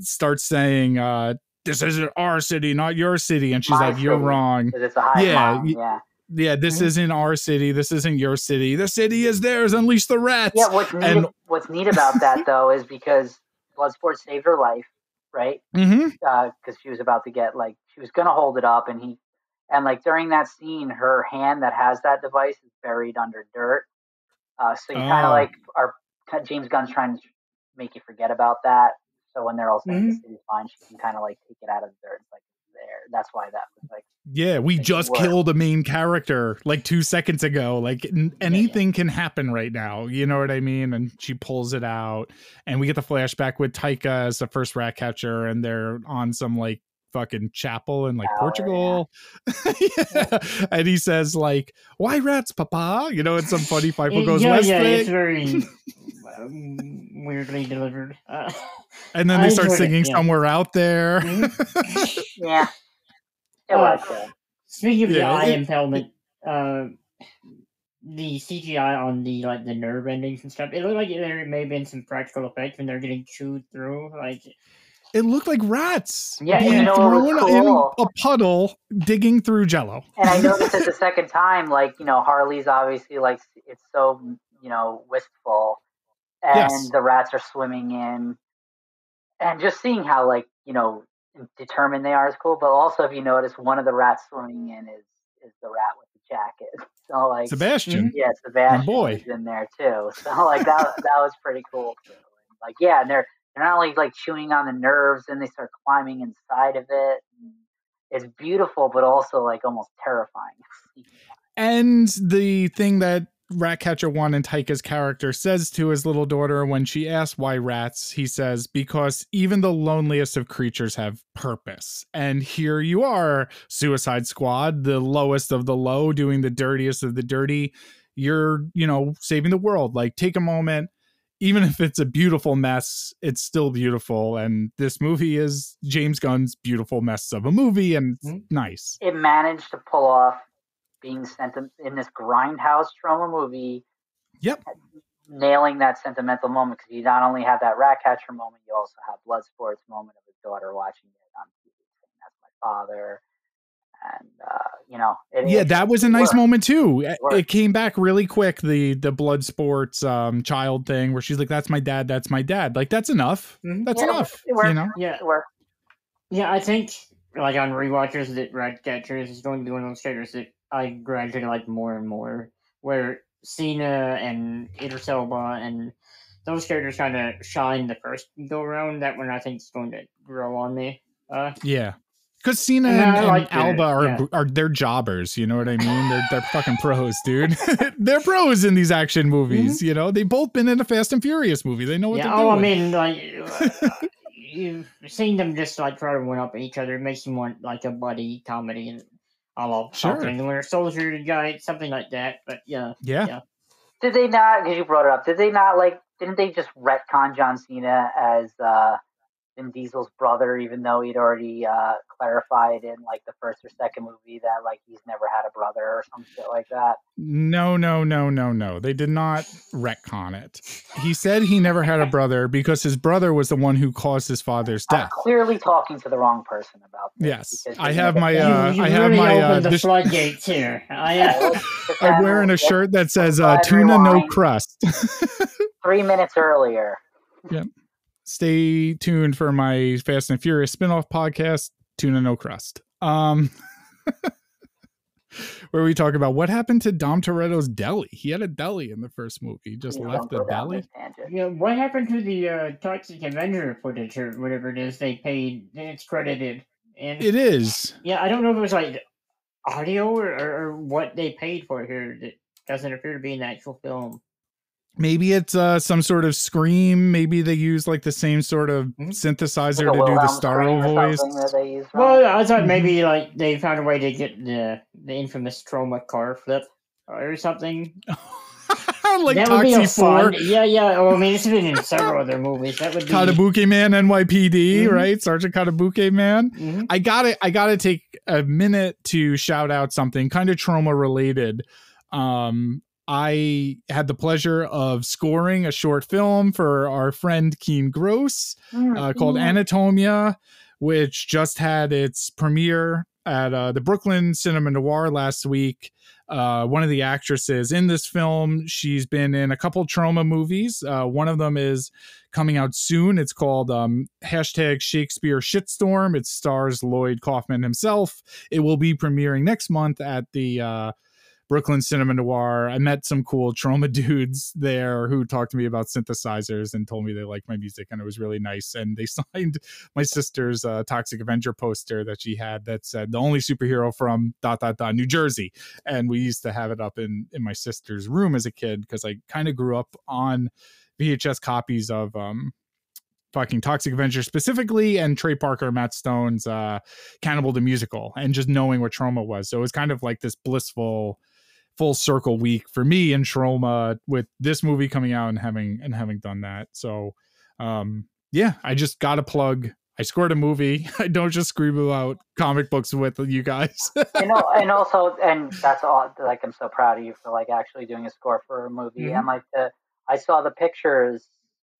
starts saying uh this isn't our city not your city and she's My like you're wrong. It's a high Yeah, yeah, y- yeah. this Mhm. isn't our city this isn't your city the city is theirs unleash the rats Yeah, what's neat, and- what's neat about that though is because Bloodsport saved her life, right? Because she was about to get like she was gonna hold it up, and he and like during that scene, her hand that has that device is buried under dirt. Uh, so you kind Oh. of like are James Gunn's trying to make you forget about that. So when they're all saying the city's fine, she can kind of like take it out of the dirt. It's like there. That's why that was like Yeah, we just killed a main character like two seconds ago. Like n- anything can happen right now. You know what I mean? And she pulls it out, and we get the flashback with Taika as the first rat catcher, and they're on some like fucking chapel in like Tower, Portugal. yeah. And he says like, "Why rats, Papa?" You know, and some funny Piper goes yeah, west yeah, thing. it's very um, weirdly delivered. Uh, and then I they start enjoyed it, singing yeah. somewhere out there. Mhm. yeah. It Uh, was good. Speaking of Yeah, the it- eye impalement, uh, the CGI on the like the nerve endings and stuff, it looked like there may have been some practical effects when they're getting chewed through. Like, It looked like rats Yeah, being you know thrown cool? in a puddle, digging through Jello. And I noticed it the second time, like, you know, Harley's obviously like it's so, you know, wistful. And Yes. the rats are swimming in. And just seeing how like, you know, determined they are is cool. But also if you notice one of the rats swimming in is is the rat with the jacket. So like Sebastian. Hmm, yeah, Sebastian boy. is in there too. So like that that was pretty cool too. Like yeah, and they're they're not only like chewing on the nerves, and they start climbing inside of it. It's beautiful, but also like almost terrifying. And the thing that Ratcatcher 1 and Taika's character says to his little daughter when she asks why rats, he says, because even the loneliest of creatures have purpose. And here you are, Suicide Squad, the lowest of the low, doing the dirtiest of the dirty. You're, you know, saving the world. Like, take a moment. Even if it's a beautiful mess, it's still beautiful. And this movie is James Gunn's beautiful mess of a movie, and it's Mhm. nice. it managed to pull off being sent in this grindhouse Troma movie. Yep. Nailing that sentimental moment because you not only have that rat catcher moment, you also have Bloodsport's moment of his daughter watching it on TV saying, "That's my father," and uh, you know, it, yeah it- that was a nice worked. moment too it, it came back really quick the the Bloodsport's um child thing where she's like that's my dad that's my dad like that's enough Mhm. that's Yeah, enough it worked. you know Yeah. It worked. Yeah, I think like on rewatchers that Ratcatchers is going to be one of those characters that I gradually like more and more. Where Cena and Idris Elba and those characters kind of shine the first go around. That one I think is going to grow on me. Uh, yeah because Cena And and, and like the- Elba are, yeah. are they're jobbers, you know what I mean? They're they're fucking pros, dude. they're pros in these action movies, you know. They both been in a Fast and Furious movie. They know what yeah. they're Oh, I doing. mean, like you've seen them just like try to one up each other. It makes you want like a buddy comedy and I love Sure. Falcon and the Winter Soldier guy, something like that. But yeah, yeah. yeah. Did they not? Because you brought it up. Did they not like? Didn't they just retcon John Cena as uh, Vin Diesel's brother, even though he'd already uh, clarified in like the first or second movie that like he's never had a brother or some shit like that? No, no, no, no, no. They did not retcon it. He said he never had a brother because his brother was the one who caused his father's I'm death. clearly talking to the wrong person about this. Yes, I have my, uh, you, you I have really my, uh, the this- floodgates here. I, uh, I'm wearing a shirt that says uh, "Tuna no crust." three minutes earlier. Stay tuned for my Fast and Furious spin-off podcast, Tuna No Crust. Um, where we talk about what happened to Dom Toretto's deli. He had a deli in the first movie. He just Please left the go deli. yeah, what happened to the uh, Toxic Avenger footage or whatever it is they paid? It's credited. And It is. yeah, I don't know if it was like audio or, or, or what they paid for here It doesn't appear to be an actual film. Maybe it's uh, some sort of scream. Maybe they use like the same sort of Mhm. synthesizer Like to do the Wilhelm Starro voice. something that they use from- Well, I thought Mhm. maybe like they found a way to get the the infamous Troma car flip or something. like that would be a 4, fun. Yeah, yeah. Well, I mean, it's been in several other movies. That would be. Katabuki Man NYPD, Mhm. right? Sergeant Katabuki Man. Mhm. I gotta I gotta take a minute to shout out something kind of Troma related. Um I had the pleasure of scoring a short film for our friend Keen Gross uh, called Anatomia, which just had its premiere at uh, the Brooklyn Cinema Noir last week. Uh, one of the actresses in this film, she's been in a couple Troma movies. Uh, one of them is coming out soon. It's called um, hashtag Shakespeare Shitstorm. It stars Lloyd Kaufman himself. It will be premiering next month at the uh, Brooklyn Cinema Noir. I met some cool Troma dudes there who talked to me about synthesizers and told me they liked my music and it was really nice. And they signed my sister's uh, Toxic Avenger poster that she had that said the only superhero from dot dot dot New Jersey. And we used to have it up in in my sister's room as a kid because I kind of grew up on VHS copies of um fucking Toxic Avenger specifically and Trey Parker, Matt Stone's uh Cannibal the Musical and just knowing what Troma was. So it was kind of like this blissful full circle week for me in Troma with this movie coming out and having and having done that. So um yeah, I just got to plug I scored a movie. I don't just scream about comic books with you guys. you know, and also, and that's all. Like, I'm so proud of you for like actually doing a score for a movie. Mhm. And like the, I saw the pictures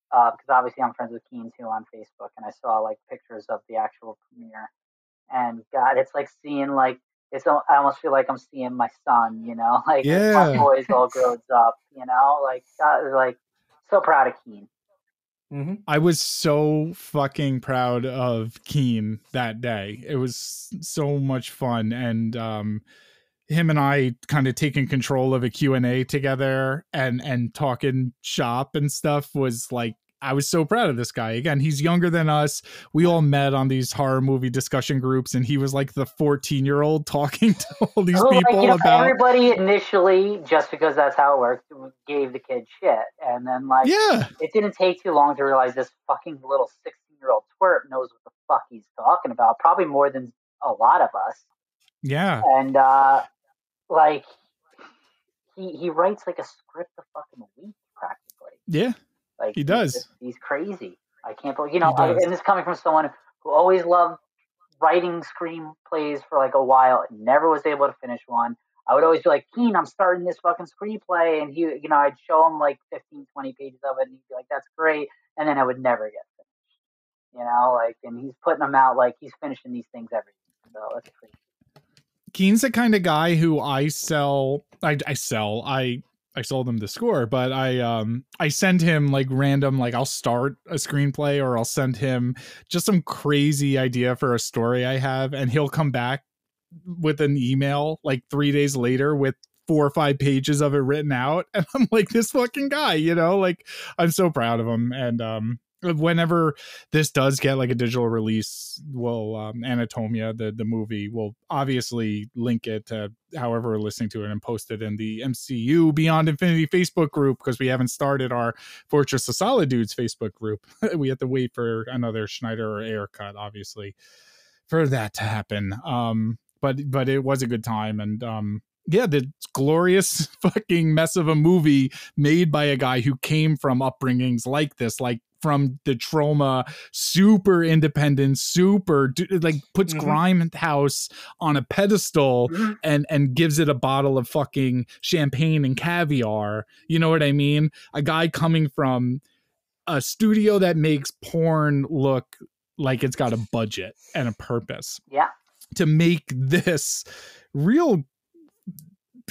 because obviously I'm friends with Keen too on Facebook, and I saw like pictures of the actual premiere. And God, it's like seeing like it's. I almost feel like I'm seeing my son. You know, like Yeah. my boys all grows up. You know, like God, like so proud of Keen. Mhm. I was so fucking proud of Keen that day. It was so much fun and um him and I kind of taking control of a Q&A together and and talking shop and stuff was like I was so proud of this guy. Again, he's younger than us. We all met on these horror movie discussion groups, and he was like the 14 year old talking to all these like, people know, about. everybody initially, just because that's how it worked, gave the kid shit, and then like Yeah, it didn't take too long to realize this fucking little sixteen-year-old twerp knows what the fuck he's talking about, probably more than a lot of us. yeah. And uh like he he writes like a script a fucking week practically. Yeah, Like He he's does. just- He's crazy. I can't believe you know. I, and this coming from someone who always loved writing screenplays for like a while, never was able to finish one. I would always be like, Keen, I'm starting this fucking screenplay. And he, you know, I'd show him like 15, 20 pages of it, and he'd be like, that's great. And then I would never get finished. You know, like, and he's putting them out like he's finishing these things every week. So that's crazy. Keen's the kind of guy who I sell. I, I sell. I I sold him the score, but I um I send him like random like I'll start a screenplay or I'll send him just some crazy idea for a story I have, and he'll come back with an email like three days later with four or five pages of it written out, and I'm like this fucking guy, you know, like I'm so proud of him, and um whenever this does get like a digital release will um anatomia the the movie will obviously link it to however we're listening to it and post it in the mcu beyond infinity facebook group because we haven't started our fortress of solid dudes facebook group. We have to wait for another Snyder or Ayer cut obviously for that to happen. Um but but it was a good time and um yeah, the glorious fucking mess of a movie made by a guy who came from upbringings like this, like from the Troma, super independent, super like puts Mhm. Grindhouse on a pedestal Mhm. and and gives it a bottle of fucking champagne and caviar. You know what I mean? A guy coming from a studio that makes porn look like it's got a budget and a purpose Yeah. to make this real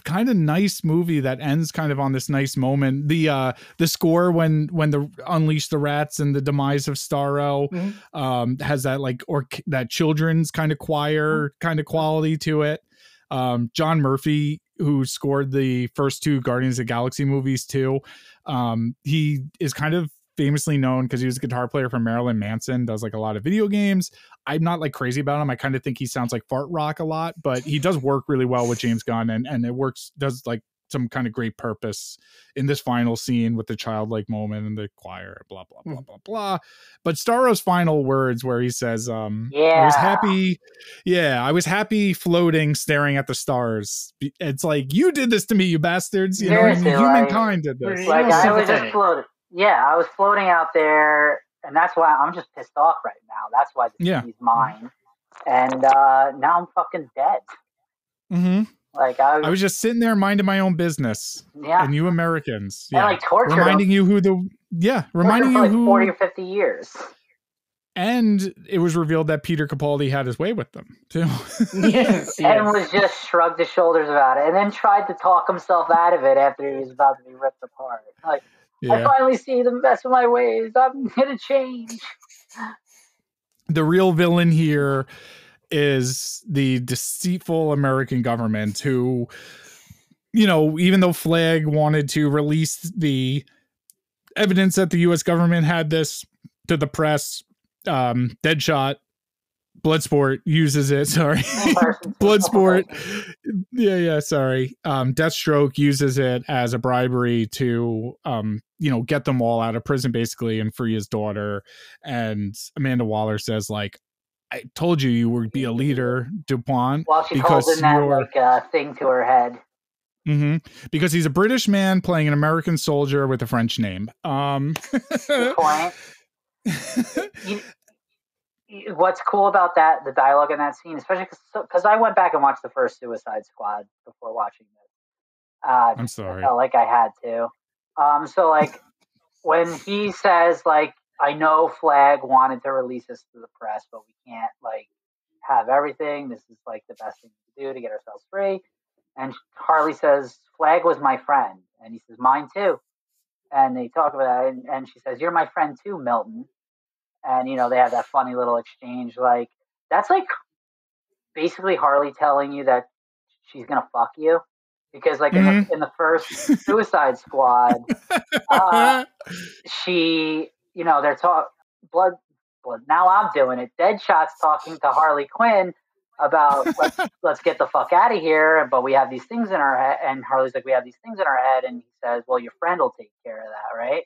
kind of nice movie that ends kind of on this nice moment. The uh the score when when the unleash the rats and the demise of starro Mhm. um has that like or that children's kind of choir kind of quality to it. Um john murphy who scored the first two guardians of the galaxy movies too um he is kind of famously known because he was a guitar player for marilyn manson does like a lot of video games. I'm not like crazy about him. I kind of think he sounds like fart rock a lot but he does work really well with james gunn and and it works does like some kind of great purpose in this final scene with the childlike moment and the choir blah blah blah blah blah. But starro's final words where he says um yeah. i was happy yeah i was happy floating staring at the stars. It's like you did this to me you bastards you know I mean? Seriously, like- humankind did this. Like You're I was just floating. Yeah, I was floating out there, and that's why I'm just pissed off right now. That's why the Yeah. TV's mine. And uh, now I'm fucking dead. hmm Like I, i was just sitting there minding my own business yeah, and you americans and yeah like tortured reminding him, you who the yeah reminding you for like who forty or fifty years. and it was revealed that peter capaldi had his way with them too yes, And was just shrugged his shoulders about it, and then tried to talk himself out of it after he was about to be ripped apart. Like I finally see the best of my ways. I'm gonna change. the real villain here is the deceitful American government who, you know, even though Flag wanted to release the evidence that the US government had this to the press, um, Deadshot, Bloodsport uses it. Sorry. Bloodsport. Yeah, yeah, sorry. Um, Deathstroke uses it as a bribery to, um, you know, get them all out of prison basically and free his daughter. And Amanda Waller says, like, I told you you would be a leader, DuPont. While she's Because holding that you're- like uh, thing to her head. hmm Because he's a British man playing an American soldier with a French name. Um, Good point. you- what's cool about that, the dialogue in that scene, especially because I went back and watched the first Suicide Squad before watching this. Uh, I'm I sorry. felt like I had to. Um, so like when he says like, I know Flag wanted to release this to the press, but we can't like have everything. This is like the best thing to do to get ourselves free. And Harley says, Flag was my friend. And he says, mine too. And they talk about that. And, and she says, You're my friend too, Milton. And, you know, they have that funny little exchange. Like, that's like basically Harley telling you that she's going to fuck you. Because, like, in, the, in the first Suicide Squad, uh, she you know, they're talking blood, blood. Now I'm doing it. Deadshot's talking to Harley Quinn about let's, let's get the fuck out of here. But we have these things in our head, and Harley's like, we have these things in our head, and he says, well, your friend will take care of that, right?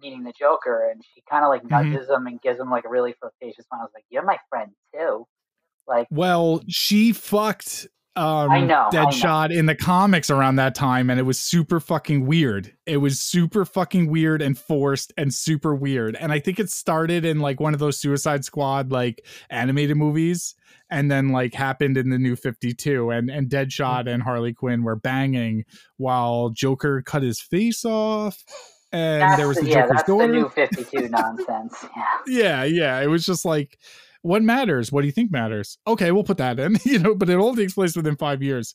Meaning the Joker, and she kind of like Mhm. nudges him and gives him like a really flirtatious smile. I was like, you're my friend too. Like, Well, she fucked um I know, I know. Deadshot in the comics around that time and it was super fucking weird. It was super fucking weird and forced and super weird. And I think it started in like one of those Suicide Squad like animated movies and then like happened in the new 52 and and Deadshot and Harley Quinn were banging while Joker cut his face off and that's there was the, the yeah, Joker's that's the daughter. new 52 nonsense. Yeah. yeah yeah it was just like what matters what do you think matters okay we'll put that in you know but it all takes place within five years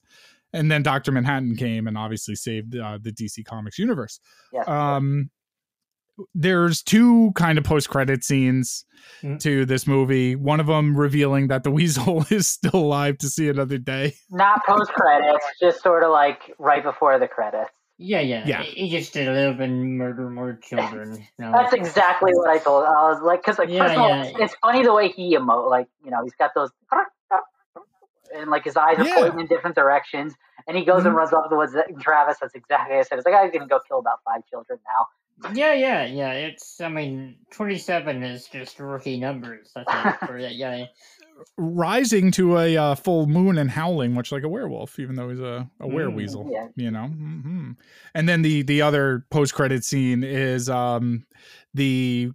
and then dr manhattan came and obviously saved uh, the dc comics universe Yes. um there's two kind of post-credit scenes Mm. to this movie one of them revealing that the weasel is still alive to see another day Not post credits, just sort of like right before the credits. Yeah, yeah. Yeah. He he just did live and murder more children. No. That's exactly what I told. I was like, because like Yeah, first of all, yeah. it's, it's funny the way he emote. Like you know, he's got those, and like his eyes are Yeah. pointing in different directions, and he goes and Mhm. runs off the woods. And Travis, that's exactly what I said. It's like I'm gonna go kill about five children now. Yeah, yeah, yeah. It's I mean, twenty seven is just rookie numbers. I think for that guy. Rising to a uh, full moon and howling much like a werewolf even though he's a, a Mm, wereweasel yeah. you know hmm and then the the other post-credit scene is um the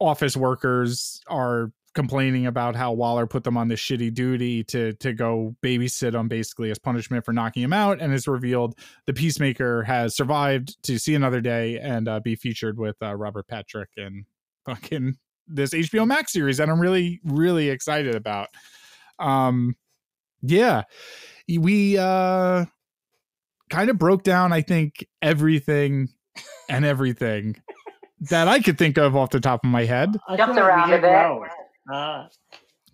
office workers are complaining about how Waller put them on this shitty duty to to go babysit them basically as punishment for knocking him out and it's revealed the peacemaker has survived to see another day and uh, be featured with uh, Robert Patrick and fucking this HBO Max series that I'm really really excited about um yeah we uh kind of broke down i think everything and everything that i could think of off the top of my head I Jumped feel like we around a bit. Uh,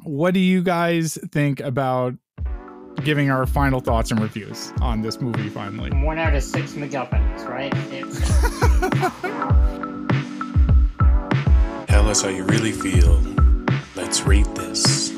what do you guys think about giving our final thoughts and reviews on this movie finally one out of six MacGuffins, right? Tell us how you really feel. Let's rate this.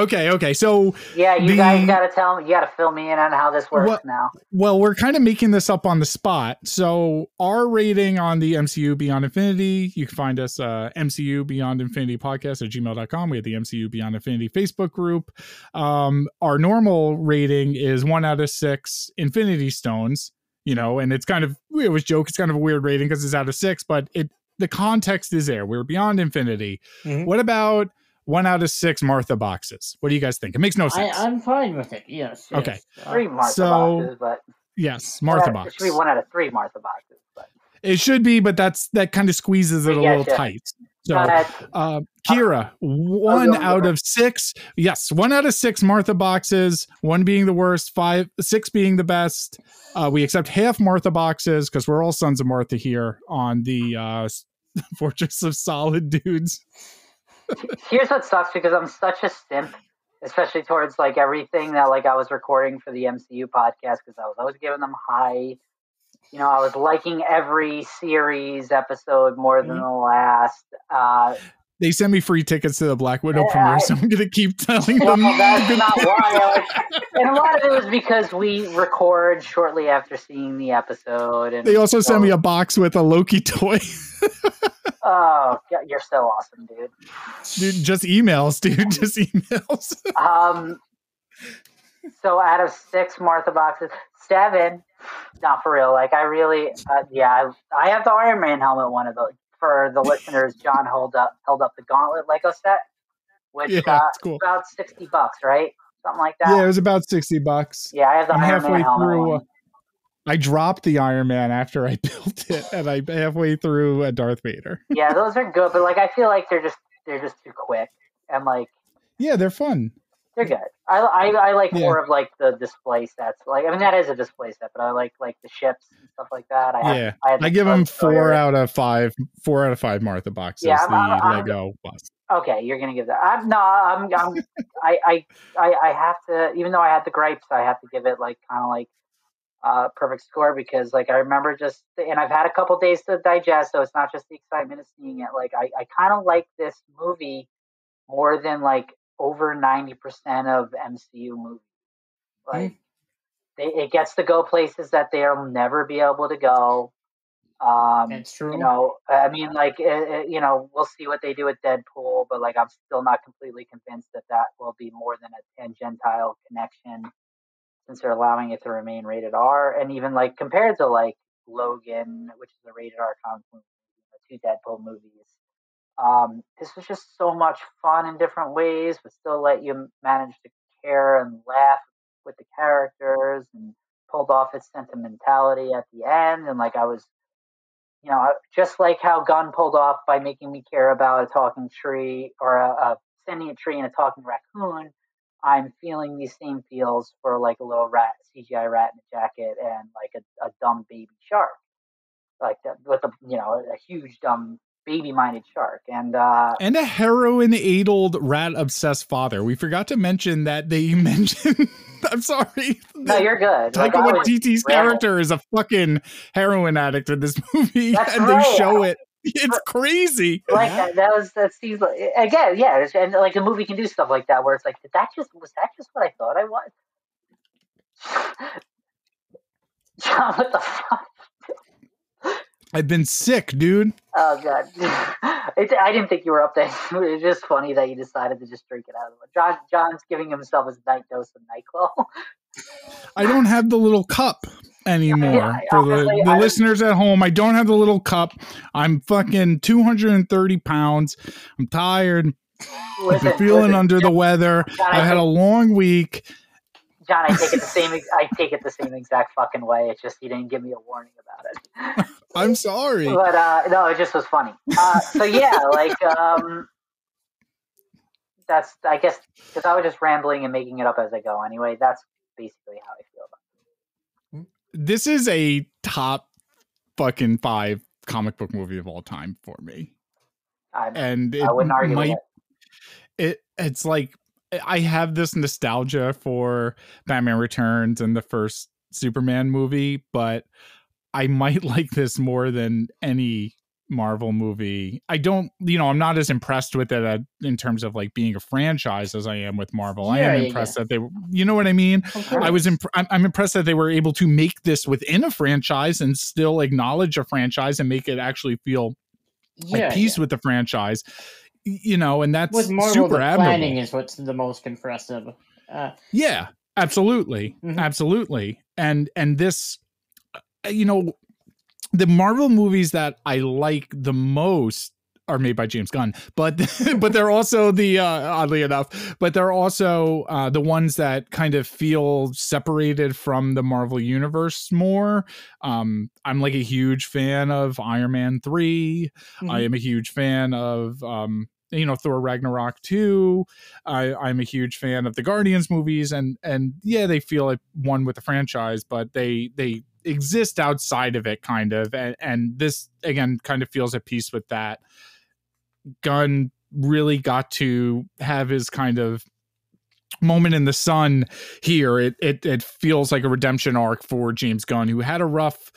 Okay okay so Yeah, you The- guys got to tell me. You got to fill me in on how this works What- now. Well, we're kind of making this up on the spot. So, our rating on the MCU Beyond Infinity, you can find us uh, MCU Beyond Infinity podcast at gmail.com. We have the MCU Beyond Infinity Facebook group. Um, our normal rating is one out of six Infinity Stones, you know, and it's kind of, it was joke, it's kind of a weird rating because it's out of six, but it the context is there. We're beyond infinity. Mhm. What about one out of six Martha boxes? What do you guys think? It makes no sense. I'm fine with it. Yes. Okay. yes. Uh, Three Martha so- boxes, but yes, Martha It box. should be one out of three Martha boxes. But It should be, but that's that kind of squeezes it a Yeah, little tight. So, uh, Kira, one out of six. Yes, one out of six Martha boxes. One being the worst, five, six being the best. Uh, we accept half Martha boxes because we're all sons of Martha here on the uh, Fortress of Solid dudes. Here's what sucks because I'm such a simp, especially towards like everything that like I was recording for the MCU podcast because I was always giving them high. You know, I was liking every series episode more than Mm-hmm. the last. Uh, They send me free tickets to the Black Widow Yeah, premiere, I- so I'm gonna keep telling well, them. that's not things. why. Like, and a lot of it was because we record shortly after seeing the episode, and They also send me a box with a Loki toy. Oh, you're so awesome, dude. dude, just emails, dude. Just emails. Um, so out of six Martha boxes, seven. Not for real. Like I really, uh, yeah, I, I have the Iron Man helmet. One of those for the listeners. John held up held up the Gauntlet Lego set, which Yeah, uh, cool. about sixty bucks, right? Something like that. yeah, it was about 60 bucks. Yeah, I have the I'm Iron halfway Man through. one. Uh, I dropped the Iron Man after I built it, and I halfway through a Darth Vader. yeah, those are good, but like I feel like they're just they're just too quick, and like Yeah, they're fun. They're good. I I, I like Yeah. more of like the display sets. Like I mean that is a display set, but I like like the ships and stuff like that. I have, Yeah, I, I give them four out of five. Four out of five Martha boxes. Yeah, I'm- the I'm- I'm- Lego. Okay, you're gonna give that. I'm no, I'm, I'm I, I, I, I have to. Even though I had the gripes, I have to give it like kind of like uh, perfect score because like I remember just and I've had a couple days to digest, so it's not just the excitement of seeing it. Like I, I kind of like this movie more than like over ninety percent of MCU movies. Like they, it gets to go places that they'll never be able to go. Um, That's true. you know, I mean, like, uh, uh, you know, we'll see what they do with Deadpool, but like, I'm still not completely convinced that that will be more than a tangential connection since they're allowing it to remain rated R. And even like compared to like Logan, which is a rated R comic movie, the two Deadpool movies, um, this was just so much fun in different ways, but still let you manage to care and laugh with the characters and pulled off its sentimentality at the end. And like, I was you know, just like how Gunn pulled off by making me care about a talking tree or a, a sentient tree and a talking raccoon, I'm feeling these same feels for like a little rat, CGI rat in a jacket, and like a, a dumb baby shark, like with a you know a huge dumb baby-minded shark, and uh, and a heroin addled rat obsessed father. We forgot to mention that they mentioned. I'm sorry. no, you're good. Like, Taika I was Waititi's character is a fucking heroin addict in this movie, That's and right. they show it. It's crazy. like that, that was that seems like again, yeah, and like a movie can do stuff like that where it's like, did that just was that just what I thought I was? John, what the fuck? I've been sick, dude. Oh god, it, I didn't think you were up there. It's just funny that you decided to just drink it out of it. John, John's giving himself his night dose of Nyquil. I don't have the little cup anymore. Yeah, For the, honestly, the I- listeners at home, I don't have the little cup. I'm fucking 230 pounds. I'm tired. I've been feeling listen, under the weather. I had a long week. John, I take it the same. I take it the same exact fucking way. It's just he didn't give me a warning about it. I'm sorry. but uh, no, it just was funny. Uh, so yeah, like um, that's I guess because I was just rambling and making it up as I go. Anyway, that's basically how I feel about. It. This is a top fucking five comic book movie of all time for me. I'm, And it I wouldn't argue might with it. it it's like I have this nostalgia for Batman Returns and the first Superman movie, but I might like this more than any Marvel movie. I don't, you know, I'm not as impressed with it in terms of like being a franchise as I am with Marvel. I am yeah, impressed that they, were- you know what I mean. I was, imp- I'm, I'm impressed that they were able to make this within a franchise and still acknowledge a franchise and make it actually feel yeah, at peace yeah. with the franchise. You know, and that's With Marvel, super the admirable. planning is what's the most impressive. Uh, Yeah, absolutely. Mhm. Absolutely. And and this uh, you know the Marvel movies that I like the most are made by James Gunn, but but they're also the uh, oddly enough, but they're also uh, the ones that kind of feel separated from the Marvel universe more. Um, I'm like a huge fan of Iron Man 3 I am a huge fan of um you know Thor Ragnarok 2. I I'm a huge fan of the Guardians movies and and yeah, they feel like one with the franchise, but they they exist outside of it kind of and and this again kind of feels at peace with that. Gunn really got to have his kind of moment in the sun here. It it it feels like a redemption arc for James Gunn who had a rough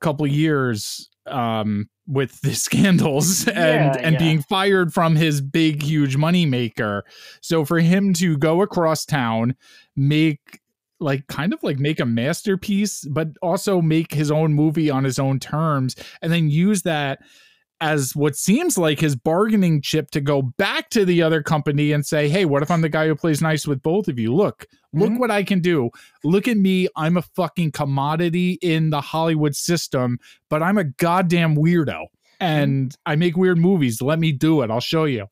couple years um with the scandals and Yeah, and yeah. being fired from his big huge money maker so for him to go across town make like kind of like make a masterpiece but also make his own movie on his own terms and then use that as what seems like his bargaining chip to go back to the other company and say, "Hey, what if I'm the guy who plays nice with both of you? Look, look Mhm. what I can do. Look at me. I'm a fucking commodity in the Hollywood system, but I'm a goddamn weirdo and I make weird movies. Let me do it. I'll show you."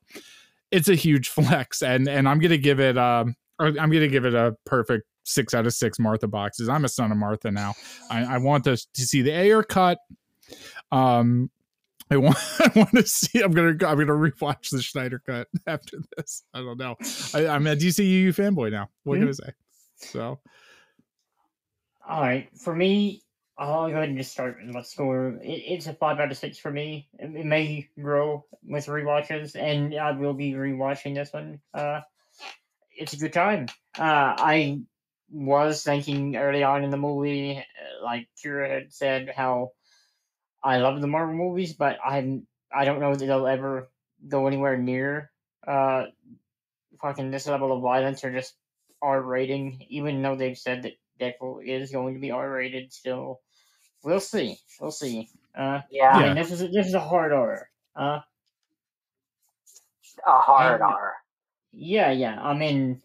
It's a huge flex and and I'm going to give it um I'm going to give it a perfect 6 out of 6 Martha boxes. I'm a son of Martha now. I, I want to, to see the Ayer cut. Um I want I want to see. I'm gonna I'm gonna rewatch the Snyder cut after this. I don't know. I, I'm a DCU fanboy now. What Hmm? can I say? So All right, for me, I'll go ahead and just start and let's score. It, it's a five out of six for me. It, it may grow with rewatches, and I will be rewatching this one. Uh, it's a good time. Uh, I was thinking early on in the movie, uh, like Kira had said, how I love the Marvel movies, but I'm I don't know that they'll ever go anywhere near uh fucking this level of violence or just R rating, even though they've said that Deadpool is going to be R rated still. We'll see. We'll see. Uh Yeah, I mean this is a, this is a hard R. Uh a hard and- R. yeah, yeah. I mean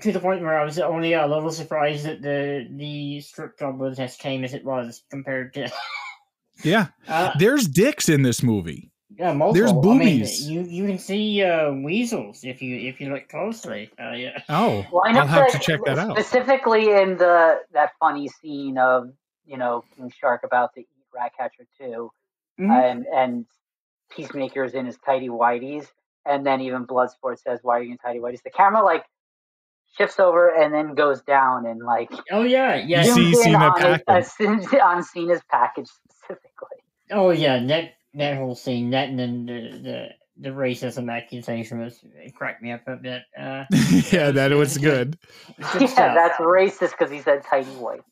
to the point where I was only a little surprised that the the strip club was as tame as it was compared to Yeah. uh, There's dicks in this movie. Yeah, multiple. I mean, boobies. you you can see uh, weasels if you if you look closely. Uh, yeah. Oh, Well, I know I'll have to check that out. Specifically in the that funny scene of you know King Shark about to eat Ratcatcher 2 Mhm. and and Peacemaker's in his tidy whities, and then even Bloodsport says, "Why are you in tidy whities?" The camera like shifts over and then goes down and like Oh yeah, yeah. You see zooms Cena on, it- package. uh, on Cena's package specifically. Oh yeah, that that whole scene, that and then the the, the racism accusation was it cracked me up a bit. Uh, yeah, that was good. good yeah, stuff. that's racist because he said tidy white.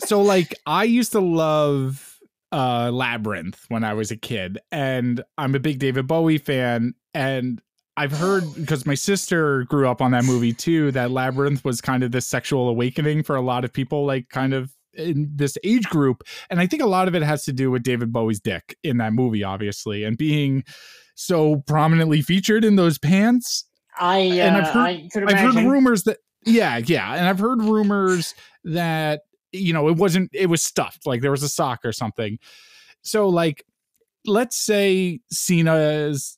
so like I used to love uh Labyrinth when I was a kid and I'm a big David Bowie fan and I've heard because my sister grew up on that movie too that Labyrinth was kind of this sexual awakening for a lot of people like kind of in this age group. And I think a lot of it has to do with David Bowie's dick in that movie obviously and being so prominently featured in those pants. I uh, and I've heard- I could I've heard rumors that yeah, yeah, and I've heard rumors that you know it wasn't it was stuffed like there was a sock or something. So like, let's say Cena's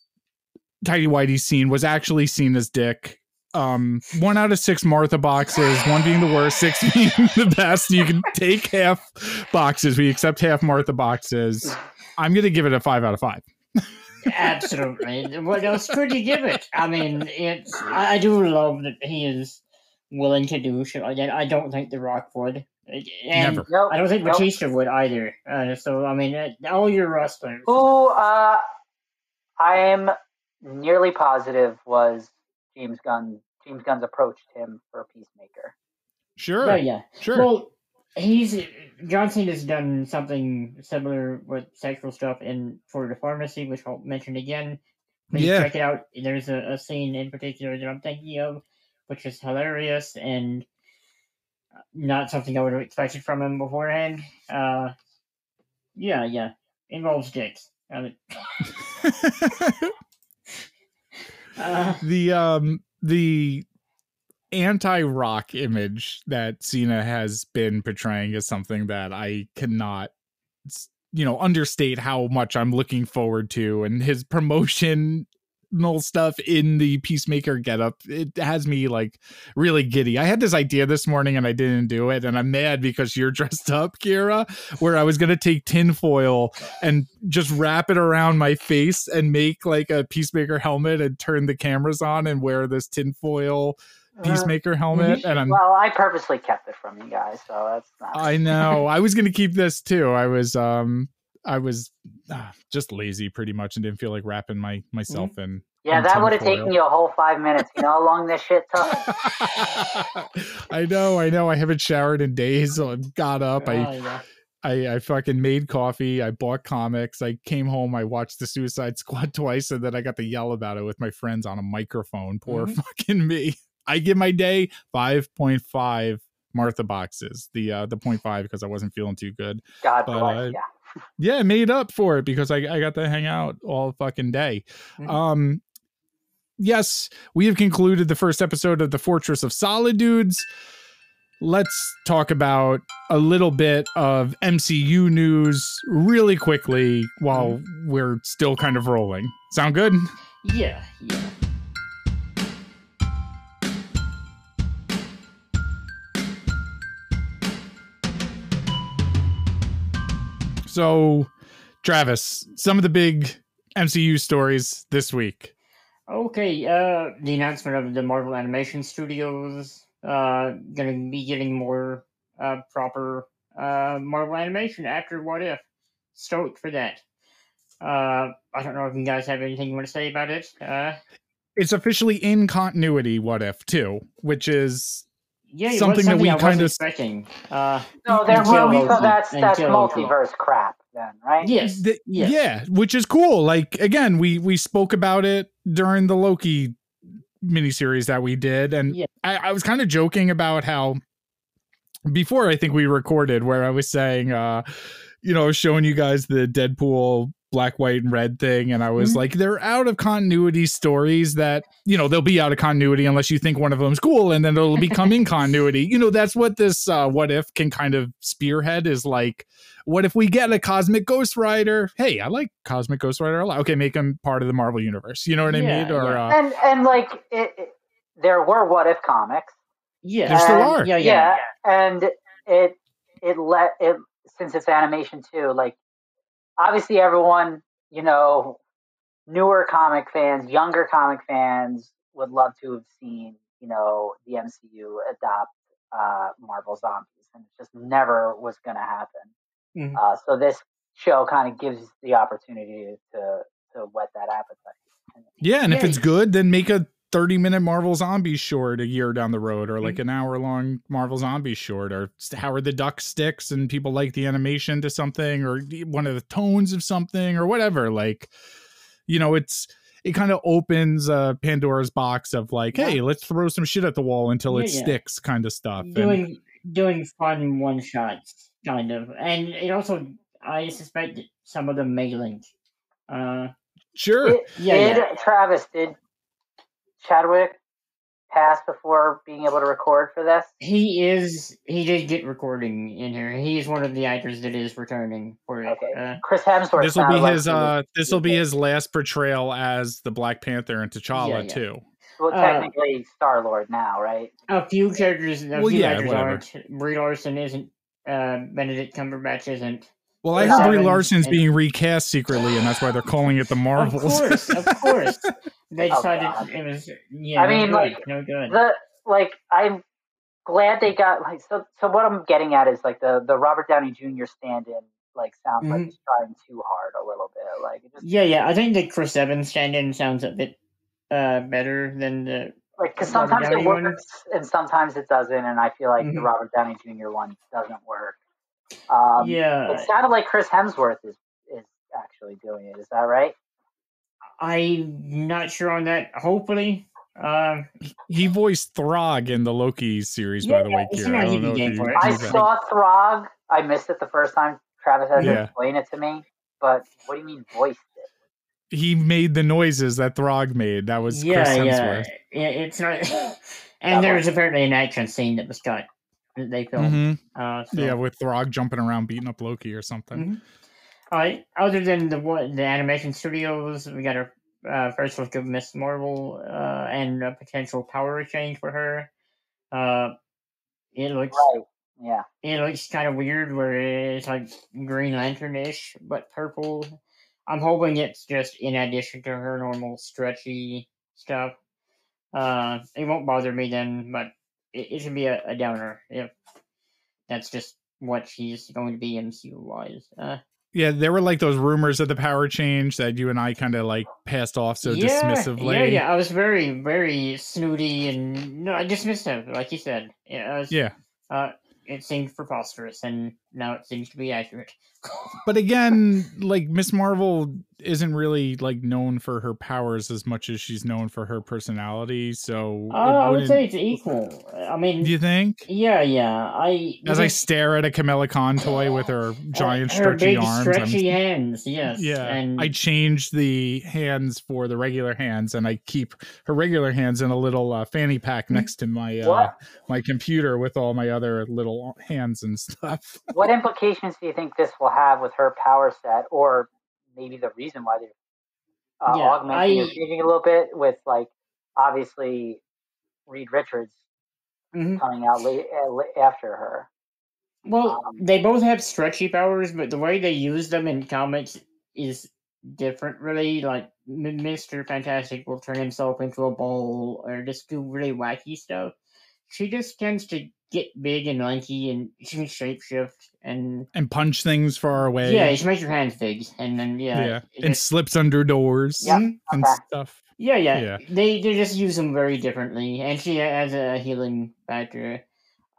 tidy whitey scene was actually seen as dick. Um, one out of six Martha boxes, one being the worst, six being the best. You can take half boxes. We accept half Martha boxes. I'm gonna give it a five out of five. Absolutely. What else could you give it? I mean, it's. I, I do love that he is willing to do shit like that. I don't think The Rock would. And Never. Nope. I don't think nope. Batista would either. Uh, so I mean, uh, all your wrestlers. Who uh, I am nearly positive was James Gunn. James Gunn's approached him for a Peacemaker. Sure, Oh yeah. sure. Well, he's John Cena's done something similar with sexual stuff in Tour de Pharmacy, which I'll mention again. Please Yeah. check it out. There's a, a scene in particular that I'm thinking of, which is hilarious and not something I would have expected from him beforehand. Uh, yeah, yeah, involves dicks. I mean, the um the anti-rock image that Cena has been portraying is something that I cannot you know understate how much I'm looking forward to and his stuff in the peacemaker getup it has me like really giddy. I had this idea this morning and I didn't do it and I'm mad because you're dressed up Kira where I was going to take tinfoil and just wrap it around my face and make like a peacemaker helmet and turn the cameras on and wear this tinfoil peacemaker helmet and i'm Well, I purposely kept it from you guys, so that's not. i know i was gonna keep this too i was um i was uh, just lazy pretty much and didn't feel like wrapping my myself in yeah, in that would have taken you a whole five minutes. You know how long this shit took? i know i know i haven't showered in days so i got up i oh, yeah. I, I fucking made coffee. I bought comics. I came home. I watched the Suicide Squad twice, and then I got to yell about it with my friends on a microphone. Poor Mhm. fucking me. I give my day five point five Martha boxes. The uh the point five because I wasn't feeling too good. God But, bless. uh, yeah. Yeah, made up for it because I I got to hang out all fucking day. Mhm. Um. Yes, we have concluded the first episode of the Fortress of Solid Dudes. Let's talk about a little bit of MCU news really quickly while we're still kind of rolling. Sound good? yeah, yeah. So, Travis, some of the big MCU stories this week. Okay, uh, the announcement of the Marvel Animation Studios uh gonna be getting more uh proper uh Marvel animation after What If. Stoked for that. Uh, I don't know if you guys have anything you want to say about it. Uh, It's officially in continuity, what if, too, which is Yeah, it something that we I kind of expecting. Uh, No, there Until will be. So that's that's Until Loki. multiverse crap then, right? yes, The- yes. Yeah, which is cool. Like again, we we spoke about it during the Loki miniseries that we did, and Yeah. I, I was kind of joking about how before I think we recorded where I was saying, uh, you know, showing you guys the Deadpool black, white, and red thing, and I was Mhm. like, they're out of continuity stories that you know they'll be out of continuity unless you think one of them's cool, and then it'll become in continuity. You know, that's what this uh, what if can kind of spearhead is like what if we get a cosmic ghost rider hey i like cosmic ghost rider a lot okay make him part of the marvel universe you know what i Yeah, mean or yeah. uh, And and like it, it, there were what if comics. Yeah, There still And- are. Yeah, yeah. and it it let it since it's animation too. Like obviously everyone you know, newer comic fans, younger comic fans would love to have seen you know the MCU adopt uh, Marvel zombies, and it just never was going to happen. Mhm. Uh, so this show kind of gives the opportunity to to whet that appetite. yeah and if it's good then make a 30 minute marvel zombies short a year down the road or like an hour long marvel zombies short or howard the duck sticks and people like the animation to something or one of the tones of something or whatever like you know it's it kind of opens uh pandora's box of like hey let's throw some shit at the wall until it Yeah, yeah. sticks kind of stuff And- doing doing fun one shots kind of, and it also I suspect some of them may link. Uh, sure Did, Yeah, did yeah. Travis did Chadwick pass before being able to record for this? he is he did get recording in here. He is one of the actors that is returning for it. Okay. Uh, Chris Hemsworth. this will be like his uh this will be his last portrayal as the black panther and t'challa Yeah, yeah. too well, uh, technically Star Lord now, right? a few characters, a Well, few yeah, actors whatever. aren't. Brie Larson isn't. Uh, Benedict Cumberbatch isn't. well i heard brie Evans larson's and- being recast secretly and that's why they're calling it the marvels Of course, of course. They Oh, decided God. it was. Yeah, I no mean, good, like, no good. The like I'm glad they got like so. So what I'm getting at is like the the Robert Downey Jr. stand-in like sounds like Mhm. he's trying too hard a little bit. Like it just Yeah, yeah. I think the Chris Evans stand-in sounds a bit uh, better than the. like because sometimes it one? works and sometimes it doesn't, and I feel like the Mhm. Robert Downey Jr. one doesn't work. Um, yeah, It sounded like Chris Hemsworth is is actually doing it. Is that right? I'm not sure on that. Hopefully, uh, he voiced throg in the loki series Yeah, by the way Kira. I don't know if you- I saw Throg. I missed it the first time. Travis had to Yeah. explain it to me. But what do you mean voiced it? he made the noises that throg made that was yeah, chris hemsworth yeah. yeah, It's not. and there was apparently an action scene that was cut. That they filmed. Mhm. Uh, so. yeah with throg jumping around beating up loki or something Mhm. Uh, other than the what the animation studios, we got a uh, first look of Miss Marvel uh, and a potential power change for her. Uh, it looks Right. Yeah. it looks kind of weird, where it's like Green Lantern ish, but purple. I'm hoping it's just in addition to her normal stretchy stuff. Uh, it won't bother me then, but it, it should be a, a downer if that's just what she's going to be MCU wise. Uh, yeah there were like those rumors of the power change that you and i kind of like passed off so dismissively Yeah, yeah. I was very, very snooty and no, I dismissive, like you said. Yeah, was, Yeah. Uh, it seemed preposterous, and now it seems to be accurate. but again like miss marvel isn't really like known for her powers as much as she's known for her personality so Uh, I would say it's equal. I mean, do you think yeah, yeah. I as i stare at a Kamala Khan toy with her giant her stretchy big arms I'm- stretchy hands. Yes. Yeah, and I change the hands for the regular hands, and I keep her regular hands in a little uh, fanny pack Mm. next to my uh, my computer with all my other little hands and stuff. What implications do you think this will have with her power set, or maybe the reason why they're uh, Yeah, augmenting I- changing a little bit with like obviously Reed Richards Mhm. coming out late, uh, after her. Well, Um, they both have stretchy powers, but the way they use them in comics is different, really. Like, Mr. Fantastic will turn himself into a ball or just do really wacky stuff. She just tends to get big and lanky and she can shapeshift and. and punch things far away. Yeah, she makes her hands big, and then, yeah. yeah, it and slips under doors Yeah. And Okay. stuff. Yeah, yeah, Yeah. They they just use them very differently, and she has a healing factor.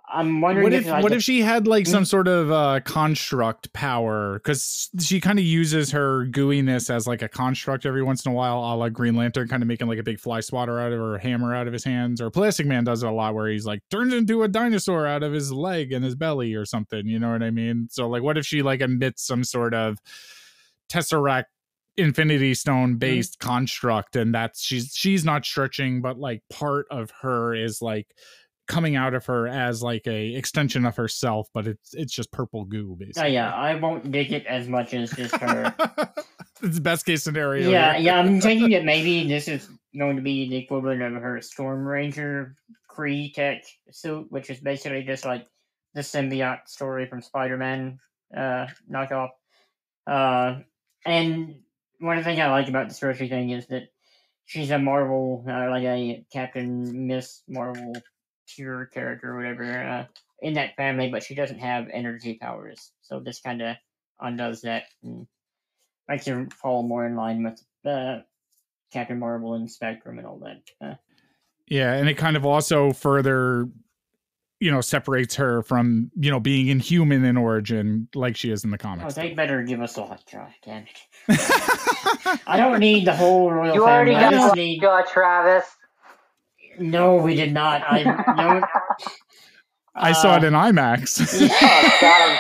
I'm wondering What if, if like, what if she had like some Mm. sort of uh construct power? Because she kind of uses her gooiness as like a construct every once in a while, a la Green Lantern, kind of making like a big fly swatter out of her, hammer out of his hands, or Plastic Man does it a lot, where he's like turns into a dinosaur out of his leg and his belly or something. You know what I mean? So like, what if she like emits some sort of tesseract infinity stone based construct and that's she's she's not stretching but like part of her is like coming out of her as like a extension of herself but it's it's just purple goo Oh basically yeah, I won't dig it as much as just her. it's best case scenario yeah, here. yeah. I'm thinking that maybe this is going to be the equivalent of her Storm Ranger Kree Tech suit, which is basically just like the symbiote story from Spider-Man uh, knockoff. Uh, and one of the things I like about the Cersei thing is that she's a Marvel, uh, like a Captain Miss Marvel pure character or whatever uh, in that family, but she doesn't have energy powers. So this kind of undoes that and makes her fall more in line with uh, Captain Marvel and Spectrum and all that. Uh, yeah and it kind of also further you know separates her from you know being inhuman in origin like she is in the oh, comics they better give us a Lockjaw, damn it. I don't need the whole royal You already family. I got just one, need. Jaw Travis. No, we did not. I don't. i saw it uh, in imax Oh.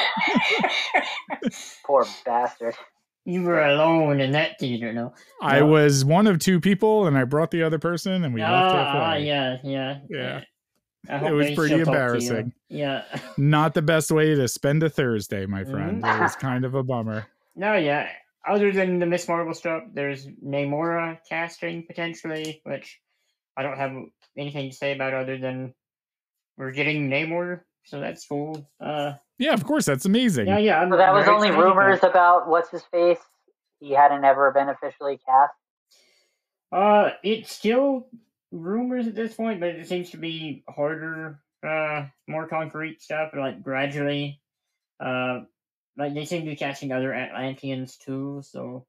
Poor bastard. You were alone in that theater, no? i no. was one of two people and i brought the other person and we left Ah, ah, halfway yeah, yeah, Yeah. I hope was pretty still talk to you. embarrassing. Yeah. not the best way to spend a thursday my friend Mhm. it was kind of a bummer No, yeah. Other than the Miss Marvel stuff, there's Namora casting potentially, which I don't have anything to say about other than we're getting Namor, so that's cool. Uh, Yeah, of course, that's amazing. yeah, yeah. I'm So that was only rumors it. about what's his face. He hadn't ever been officially cast. Uh, it's still rumors at this point, but it seems to be harder, uh, more concrete stuff, like gradually. Uh, like they seem to be casting other Atlanteans too, so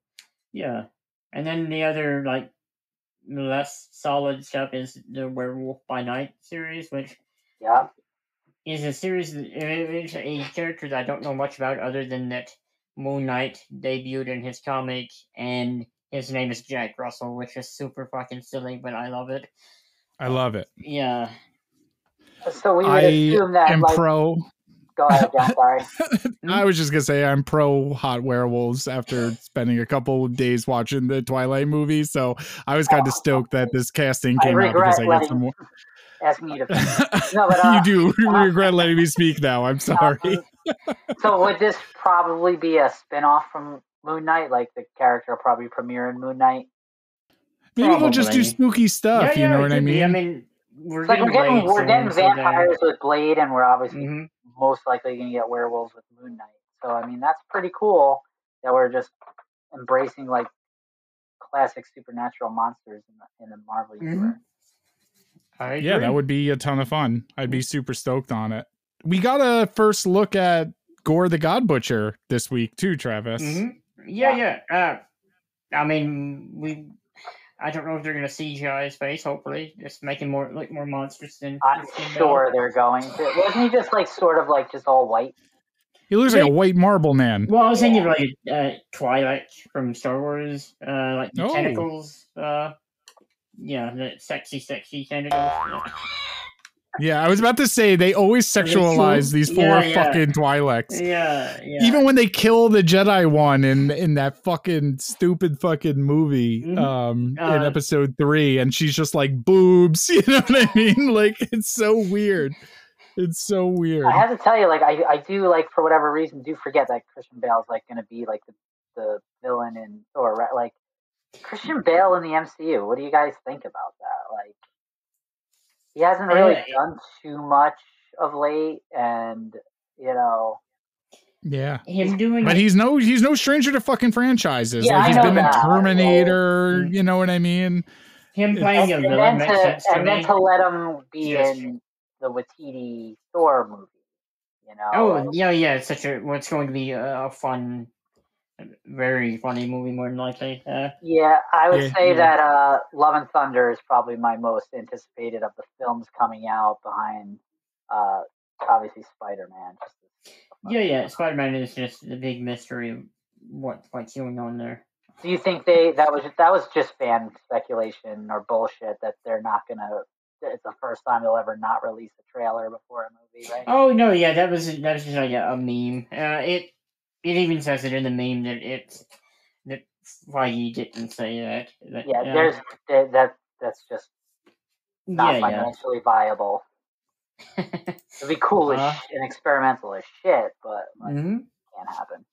yeah. And then the other like less solid stuff is the Werewolf by Night series, which Yeah. is a series. that- It's a character that I don't know much about, other than that Moon Knight debuted in his comic, and his name is Jack Russell, which is super fucking silly, but I love it. I love it. Yeah, So we would I assume that am like pro. Go ahead, John, sorry. I was just gonna say I'm pro hot werewolves after spending a couple of days watching the Twilight movie. So I was kind of stoked that this casting I came out because I got some more. Ask me to. No, but, uh, you do regret letting me speak now. I'm sorry. Um, so would this probably be a spin-off from Moon Knight? Like the character will probably premiere in Moon Knight? Maybe they'll just do spooky stuff. yeah, you know what I could be. mean? I mean, we're It's like we're getting getting we're getting soon, so vampires with Blade, and we're obviously Mhm. Most likely going to get werewolves with Moon Knight. So I mean, that's pretty cool that we're just embracing like classic supernatural monsters in the in the Marvel Mhm. universe. I yeah, that would be a ton of fun. I'd be super stoked on it. We got a first look at Gorr the God Butcher this week too, Travis. Mhm. Yeah, yeah. Uh, I mean, we. I don't know if they're gonna CGI his face. Hopefully, just making more look more monstrous than. I'm Christian Bale. sure they're going to. Wasn't he just like sort of like just all white? He looks like a white marble man. Well, I was thinking of like uh, Twi'lek from Star Wars, uh, like the Oh. tentacles. Uh, yeah, the sexy, sexy tentacles. Yeah. Yeah, I was about to say they always sexualize these four Yeah, yeah. fucking Twi'leks. Yeah, yeah. Even when they kill the Jedi one in in that fucking stupid fucking movie, Mhm. um, in Uh, episode three, and she's just like boobs. You know what I mean? Like it's so weird. It's so weird. I have to tell you, like I, I do like for whatever reason do forget that Christian Bale's like going to be like the, the villain in or Like Christian Bale in the MCU. What do you guys think about that? Like he hasn't really Uh, done too much of late, and you know, yeah. him doing. But he's no he's no stranger to fucking franchises. Yeah, like I he's know been in. Terminator, Mm. you know what I mean? him and- playing a and, villain then makes to sense to and then me. to let him be Yes. in the Waititi Thor movie. You know, Oh like- yeah, yeah. It's such a. What's going to be a, a fun, very funny movie more than likely. Uh, Yeah, I would Yeah. say Yeah. that uh, Love and Thunder is probably my most anticipated of the films coming out behind uh, obviously Spider Man. Yeah, yeah. Spider Man is just the big mystery of what what's going on there. Do you think they that was that was just fan speculation or bullshit that they're not gonna? It's the first time they'll ever not release a trailer before a movie, right? Oh no, yeah, that was that was just like a, a meme. Uh, it it even says it in the meme that it's that Feige didn't say that. that yeah, uh, there's that, that that's just not yeah, yeah. financially viable. It'd be cool as Uh. sh- and experimental as shit, but like, Mhm. can't happen.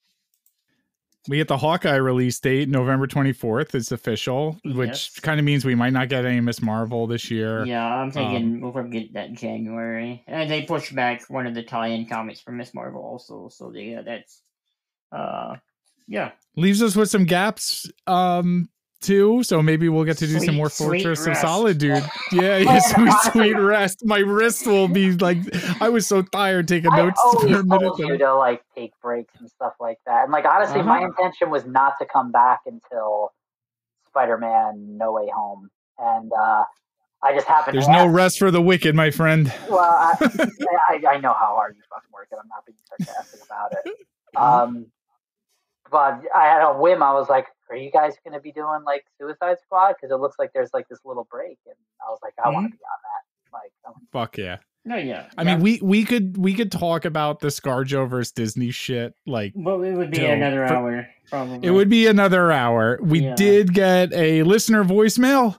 We get the Hawkeye release date, November 24th. It's official, which Yes. kind of means we might not get any Miss Marvel this year. Yeah, I'm Um, thinking we'll probably get that January. And they pushed back one of the tie-in comics for Miss Marvel also, so yeah, that's uh yeah. Leaves us with some gaps um too, so maybe we'll get to do some more Fortress of. Solid, dude. Yeah, yeah, sweet, sweet rest. My wrist will be like I was so tired taking I notes for always a minute. told you to like take breaks and stuff like that. And like honestly, my Uh-huh. intention was not to come back until Spider-Man: No Way Home, and uh, I just happened. There's to no rest for the wicked, my friend. Well, I, I, I know how hard you fucking work, and I'm not being sarcastic about it. Um, but I had a whim. I was like, "Are you guys going to be doing like Suicide Squad?" Because it looks like there's like this little break, and I was like, "I want to mm-hmm. be on that." Like, I'm, Fuck yeah. No, yeah. I mean, we we could we could talk about the ScarJo versus Disney shit like well, it would be till- another hour probably. It would be another hour. We Yeah. did get a listener voicemail.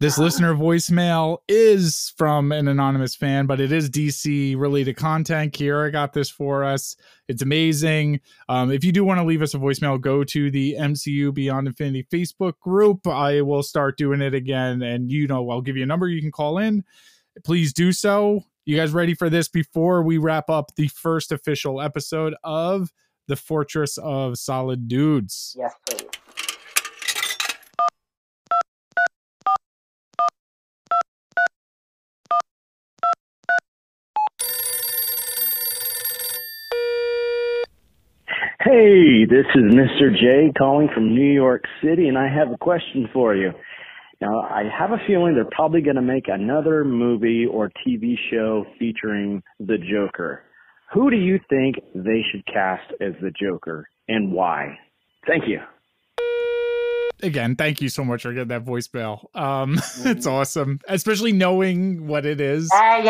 This listener voicemail is from an anonymous fan, but it is DC related content. Kiera got this for us. It's amazing. Um, if you do want to leave us a voicemail, go to the MCU Beyond Infinity Facebook group. I will start doing it again. And, you know, I'll give you a number you can call in. Please do so. You guys ready for this before we wrap up the first official episode of the Fortress of Solid Dudes? yes, please. Hey, this is Mr. J calling from New York City, and I have a question for you. Now, I have a feeling they're probably going to make another movie or TV show featuring the Joker. Who do you think they should cast as the Joker, and why? Thank you. again, thank you so much for getting that voicemail. Um, it's awesome, especially knowing what it is. Ah.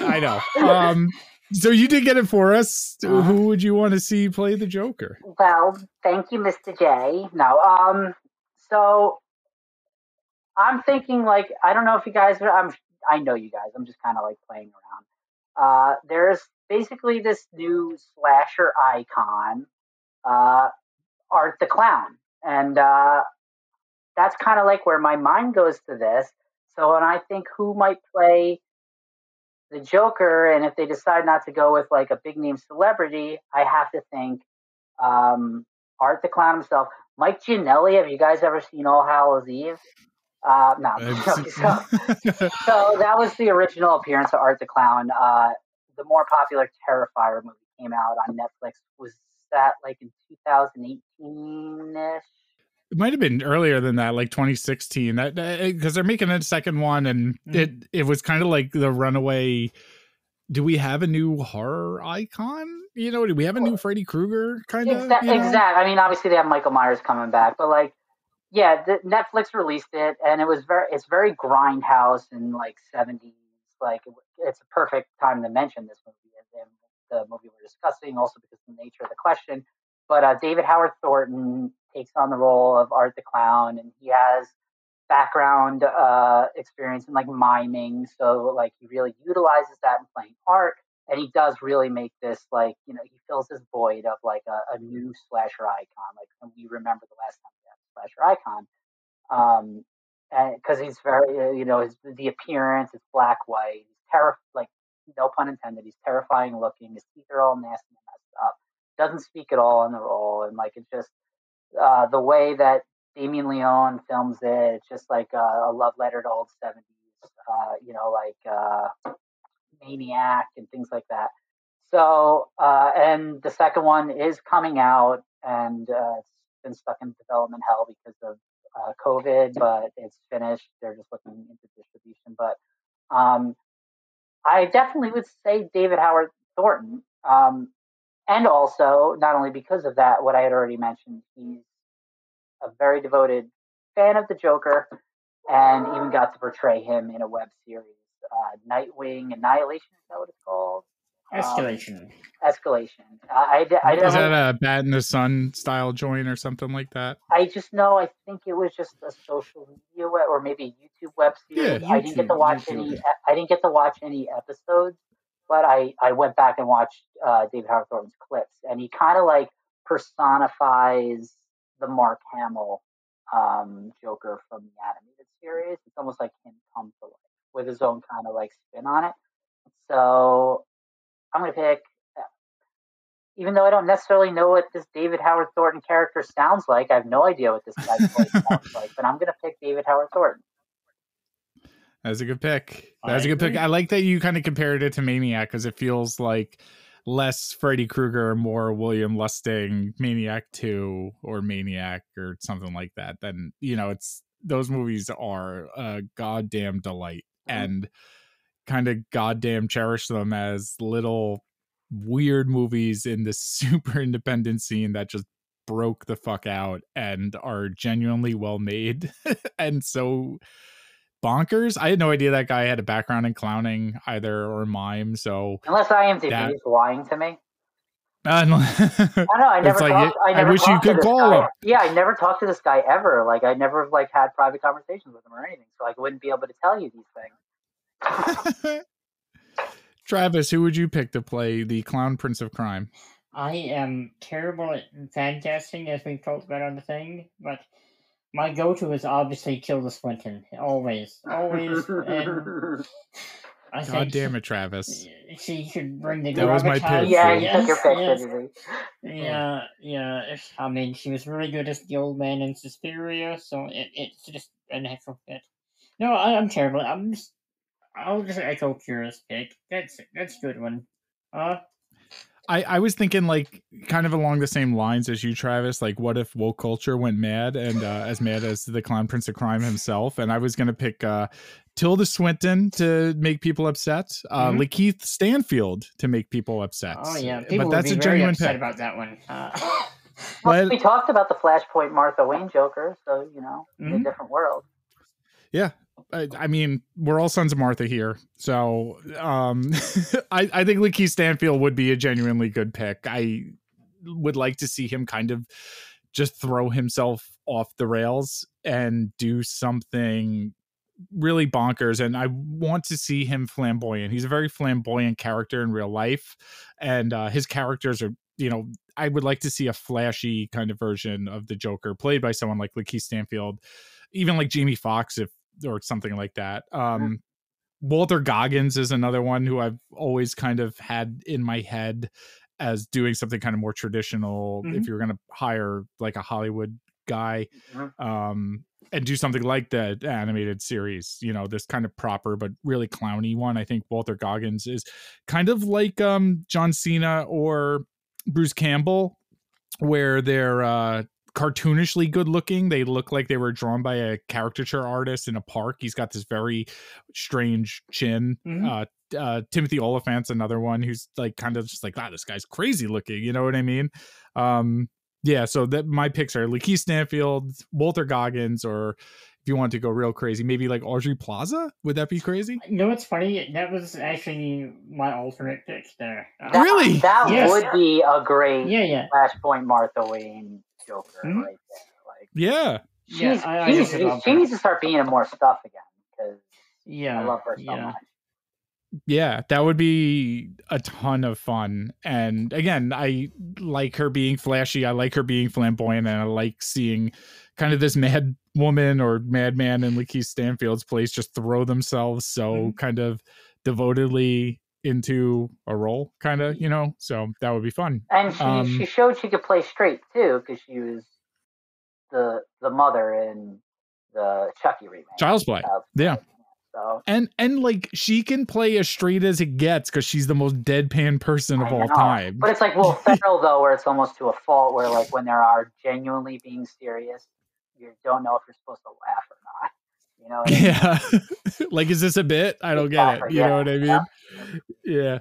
I know. Um, so you did get it for us. Uh-huh. Who would you want to see play the Joker? Well, thank you, Mr. J. No, um, so I'm thinking like I don't know if you guys are. I'm. I know you guys. I'm just kind of like playing around. Uh, there's basically this new slasher icon, uh, Art the Clown, and uh, that's kind of like where my mind goes to this. So and I think who might play the Joker, and if they decide not to go with like a big name celebrity, I have to think um, Art the Clown himself. Mike Giannelli, have you guys ever seen All Hallows Eve? Uh, no. Okay, so, so that was the original appearance of Art the Clown. Uh, the more popular Terrifier movie came out on Netflix. Was that like in 2018 ish? It might have been earlier than that, like 2016. That because they're making a second one, and Mm-hmm. it it was kind of like the runaway. Do we have a new horror icon? You know, do we have a new Freddy Krueger kind of? Exact, exact. I mean, obviously they have Michael Myers coming back, but like, yeah, the, Netflix released it, and it was very, it's very grindhouse and like seventies. Like, it, it's a perfect time to mention this movie and, and the movie we're discussing, also because of the nature of the question. But uh, David Howard Thornton takes on the role of Art the Clown, and he has background uh, experience in like miming, so like he really utilizes that in playing art and he does really make this like you know he fills this void of like a, a new slasher icon like we remember the last time we had a slasher icon um because he's very uh, you know his the appearance is black white he's terrif like no pun intended he's terrifying looking his teeth are all nasty and messed up doesn't speak at all in the role and like it's just uh the way that Damien Leone films it it's just like a, a love letter to old 70s uh you know like uh Maniac and things like that. So, uh, and the second one is coming out, and it's been stuck in development hell because of COVID, but it's finished. They're just looking into distribution. But um, I definitely would say David Howard Thornton. Um, and also, not only because of that, what I had already mentioned, he's a very devoted fan of the Joker and even got to portray him in a web series, uh, Nightwing Annihilation. Is that what it's called? Um, Escalation. escalation. I, I, I, Is don't, that a Bat in the Sun style joint or something like that? I just know I think it was just a social media web or maybe a YouTube web series. Yeah, I didn't get to watch YouTube. any. I didn't get to watch any episodes, but I I went back and watched uh, David Howard Thornton's clips, and he kind of like personifies the Mark Hamill um, Joker from the animated series. It's almost like him come to life with his own kind of like spin on it. So I'm gonna pick. Even though I don't necessarily know what this David Howard Thornton character sounds like, I have no idea what this guy's voice sounds like. But I'm gonna pick David Howard Thornton. That's a good pick. That's a good pick. I like that you kind of compared it to Maniac because it feels like less Freddy Krueger, more William Lustig, Maniac 2 or Maniac or something like that. Then, you know, it's those movies are a goddamn delight mm-hmm. and kind of goddamn cherish them as little weird movies in this super independent scene that just broke the fuck out and are genuinely well made and so bonkers. I had no idea that guy had a background in clowning either or mime. So Unless IMDb That- is lying to me. uh, I know. I never. like, talked, I I never wish you could call guy. him. Yeah, I never talked to this guy ever. Like I never like had private conversations with him or anything, so I wouldn't be able to tell you these things. Travis, who would you pick to play the clown prince of crime? I am terrible at fan casting, as we've talked about on the thing, but my go-to is obviously Tilda Swinton. Always, always. And I God think damn it, Travis. she should bring the That was my pick. yeah, you yes, took your pick, yes. didn't you? Yeah, yeah. I mean, she was really good as the old man in Suspiria, so it, it's just a natural fit. No, I, I'm terrible. I'm just. I'll just echo Kira's pick. That's that's a good one. Uh, I, I was thinking like kind of along the same lines as you, Travis. Like, what if woke culture went mad and uh, as mad as the clown prince of crime himself? And I was gonna pick uh, Tilda Swinton to make people upset, uh, Mhm. Lakeith Stanfield to make people upset. oh yeah, but that's would a very genuine upset pick. about that one. Uh, Well, But- we talked about the Flashpoint Martha Wayne Joker, so you know, in a different world. Yeah. I, mean, we're all sons of Martha here, so um, I, I think Lakeith Stanfield would be a genuinely good pick. I would like to see him kind of just throw himself off the rails and do something really bonkers. And I want to see him flamboyant. He's a very flamboyant character in real life, and uh, his characters are, you know, I would like to see a flashy kind of version of the Joker played by someone like Lakeith Stanfield, even like Jamie Foxx, if or something like that. Um, Walter Goggins is another one who I've always kind of had in my head as doing something kind of more traditional. If Mhm. you're going to hire like a Hollywood guy, Mhm. um, and do something like the animated series, you know, this kind of proper but really clowny one. I think Walter Goggins is kind of like um, John Cena or Bruce Campbell, where they're uh, cartoonishly good looking. They look like they were drawn by a caricature artist in a park. He's got this very strange chin. Mhm. Uh, uh, Timothy Olyphant's another one who's like kind of just like, wow, this guy's crazy looking. You know what I mean? Um, yeah. So that my picks are Lakeith Stanfield, Walter Goggins, or if you want to go real crazy, maybe like Aubrey Plaza. Would that be crazy? you know what's funny? That was actually my alternate pick there. That, Really? That Yes. would be a great Yeah, yeah. Flashpoint Martha Wayne Joker Mhm. right there. Like Yeah. Yeah, I- I she's- just love she needs to start being in more stuff again because Yeah. I love her so yeah. much. Yeah, that would be a ton of fun. And again, I like her being flashy. I like her being flamboyant, and I like seeing kind of this mad woman or madman in Lakeith Stanfield's place just throw themselves so Mhm. kind of devotedly into a role, kind of, you know. So that would be fun. And she Um, she showed she could play straight too because she was the the mother in the Chucky remake. Child's Play. Child's Yeah. So And and like she can play as straight as it gets because she's the most deadpan person of all time. But it's like Will Ferrell though, where it's almost to a fault. Where like when there are genuinely being serious, you don't know if you're supposed to laugh or not. You know, what I mean? Yeah. like, is this a bit? I don't get it. You yeah, know what I mean? Yeah.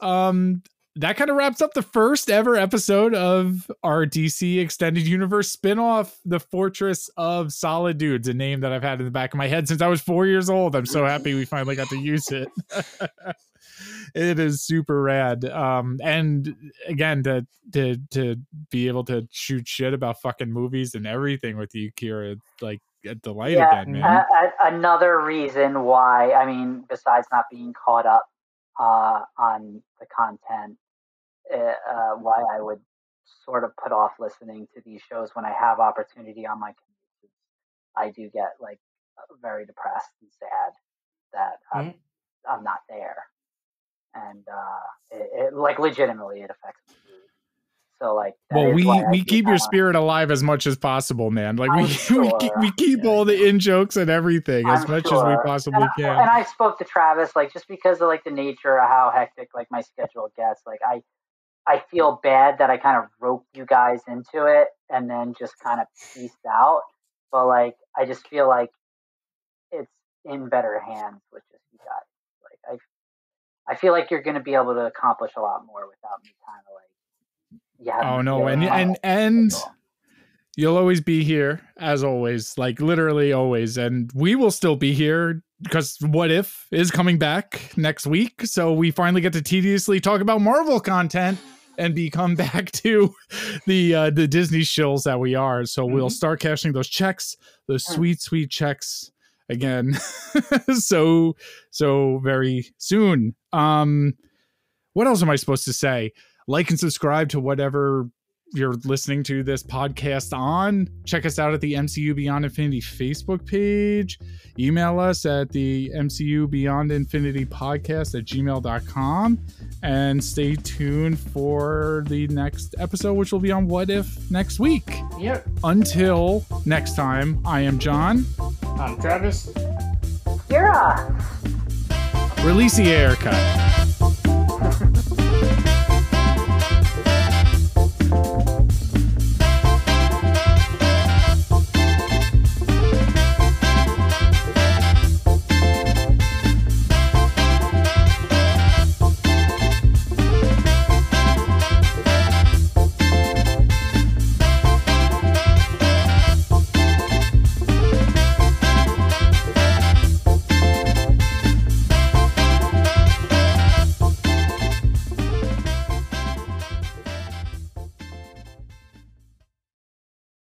Um, that kind of wraps up the first ever episode of our DC Extended Universe spinoff, The Fortress of Solid Dudes, a name that I've had in the back of my head since I was four years old. I'm so happy we finally got to use it. it is super rad. Um, and again, to to to be able to shoot shit about fucking movies and everything with you, Kira, like a delight Yeah, again, man. A- a- another reason why, I mean, besides not being caught up uh, on the content, uh, uh, why I would sort of put off listening to these shows when I have opportunity on my commute. I do get like very depressed and sad that I'm, I'm not there, and uh, it, it like legitimately it affects me. So like, Well, we we keep your spirit alive as much as possible, man. Like I'm we we, keep, we keep all the in jokes and everything as I'm much as we possibly and, I- can. and I spoke to Travis, like just because of like the nature of how hectic like my schedule gets, like I I feel bad that I kind of roped you guys into it and then just kind of pieced out. But like I just feel like it's in better hands which just you guys. Like I feel like you're gonna be able to accomplish a lot more without me kind of like yeah. oh no, and and and you'll always be here as always, like literally always, and we will still be here because what if is coming back next week, so we finally get to tediously talk about Marvel content and become back to the uh, the Disney shills that we are. So we'll start cashing those checks, those sweet sweet checks again. so so very soon. Um, what else am I supposed to say? Like and subscribe to whatever you're listening to this podcast on. Check us out at the MCU Beyond Infinity Facebook page. Email us at the MCU Beyond Infinity podcast at gmail.com. And stay tuned for the next episode, which will be on What If next week. Yep. Until next time, I am John. I'm Travis. Kira. Release the haircut.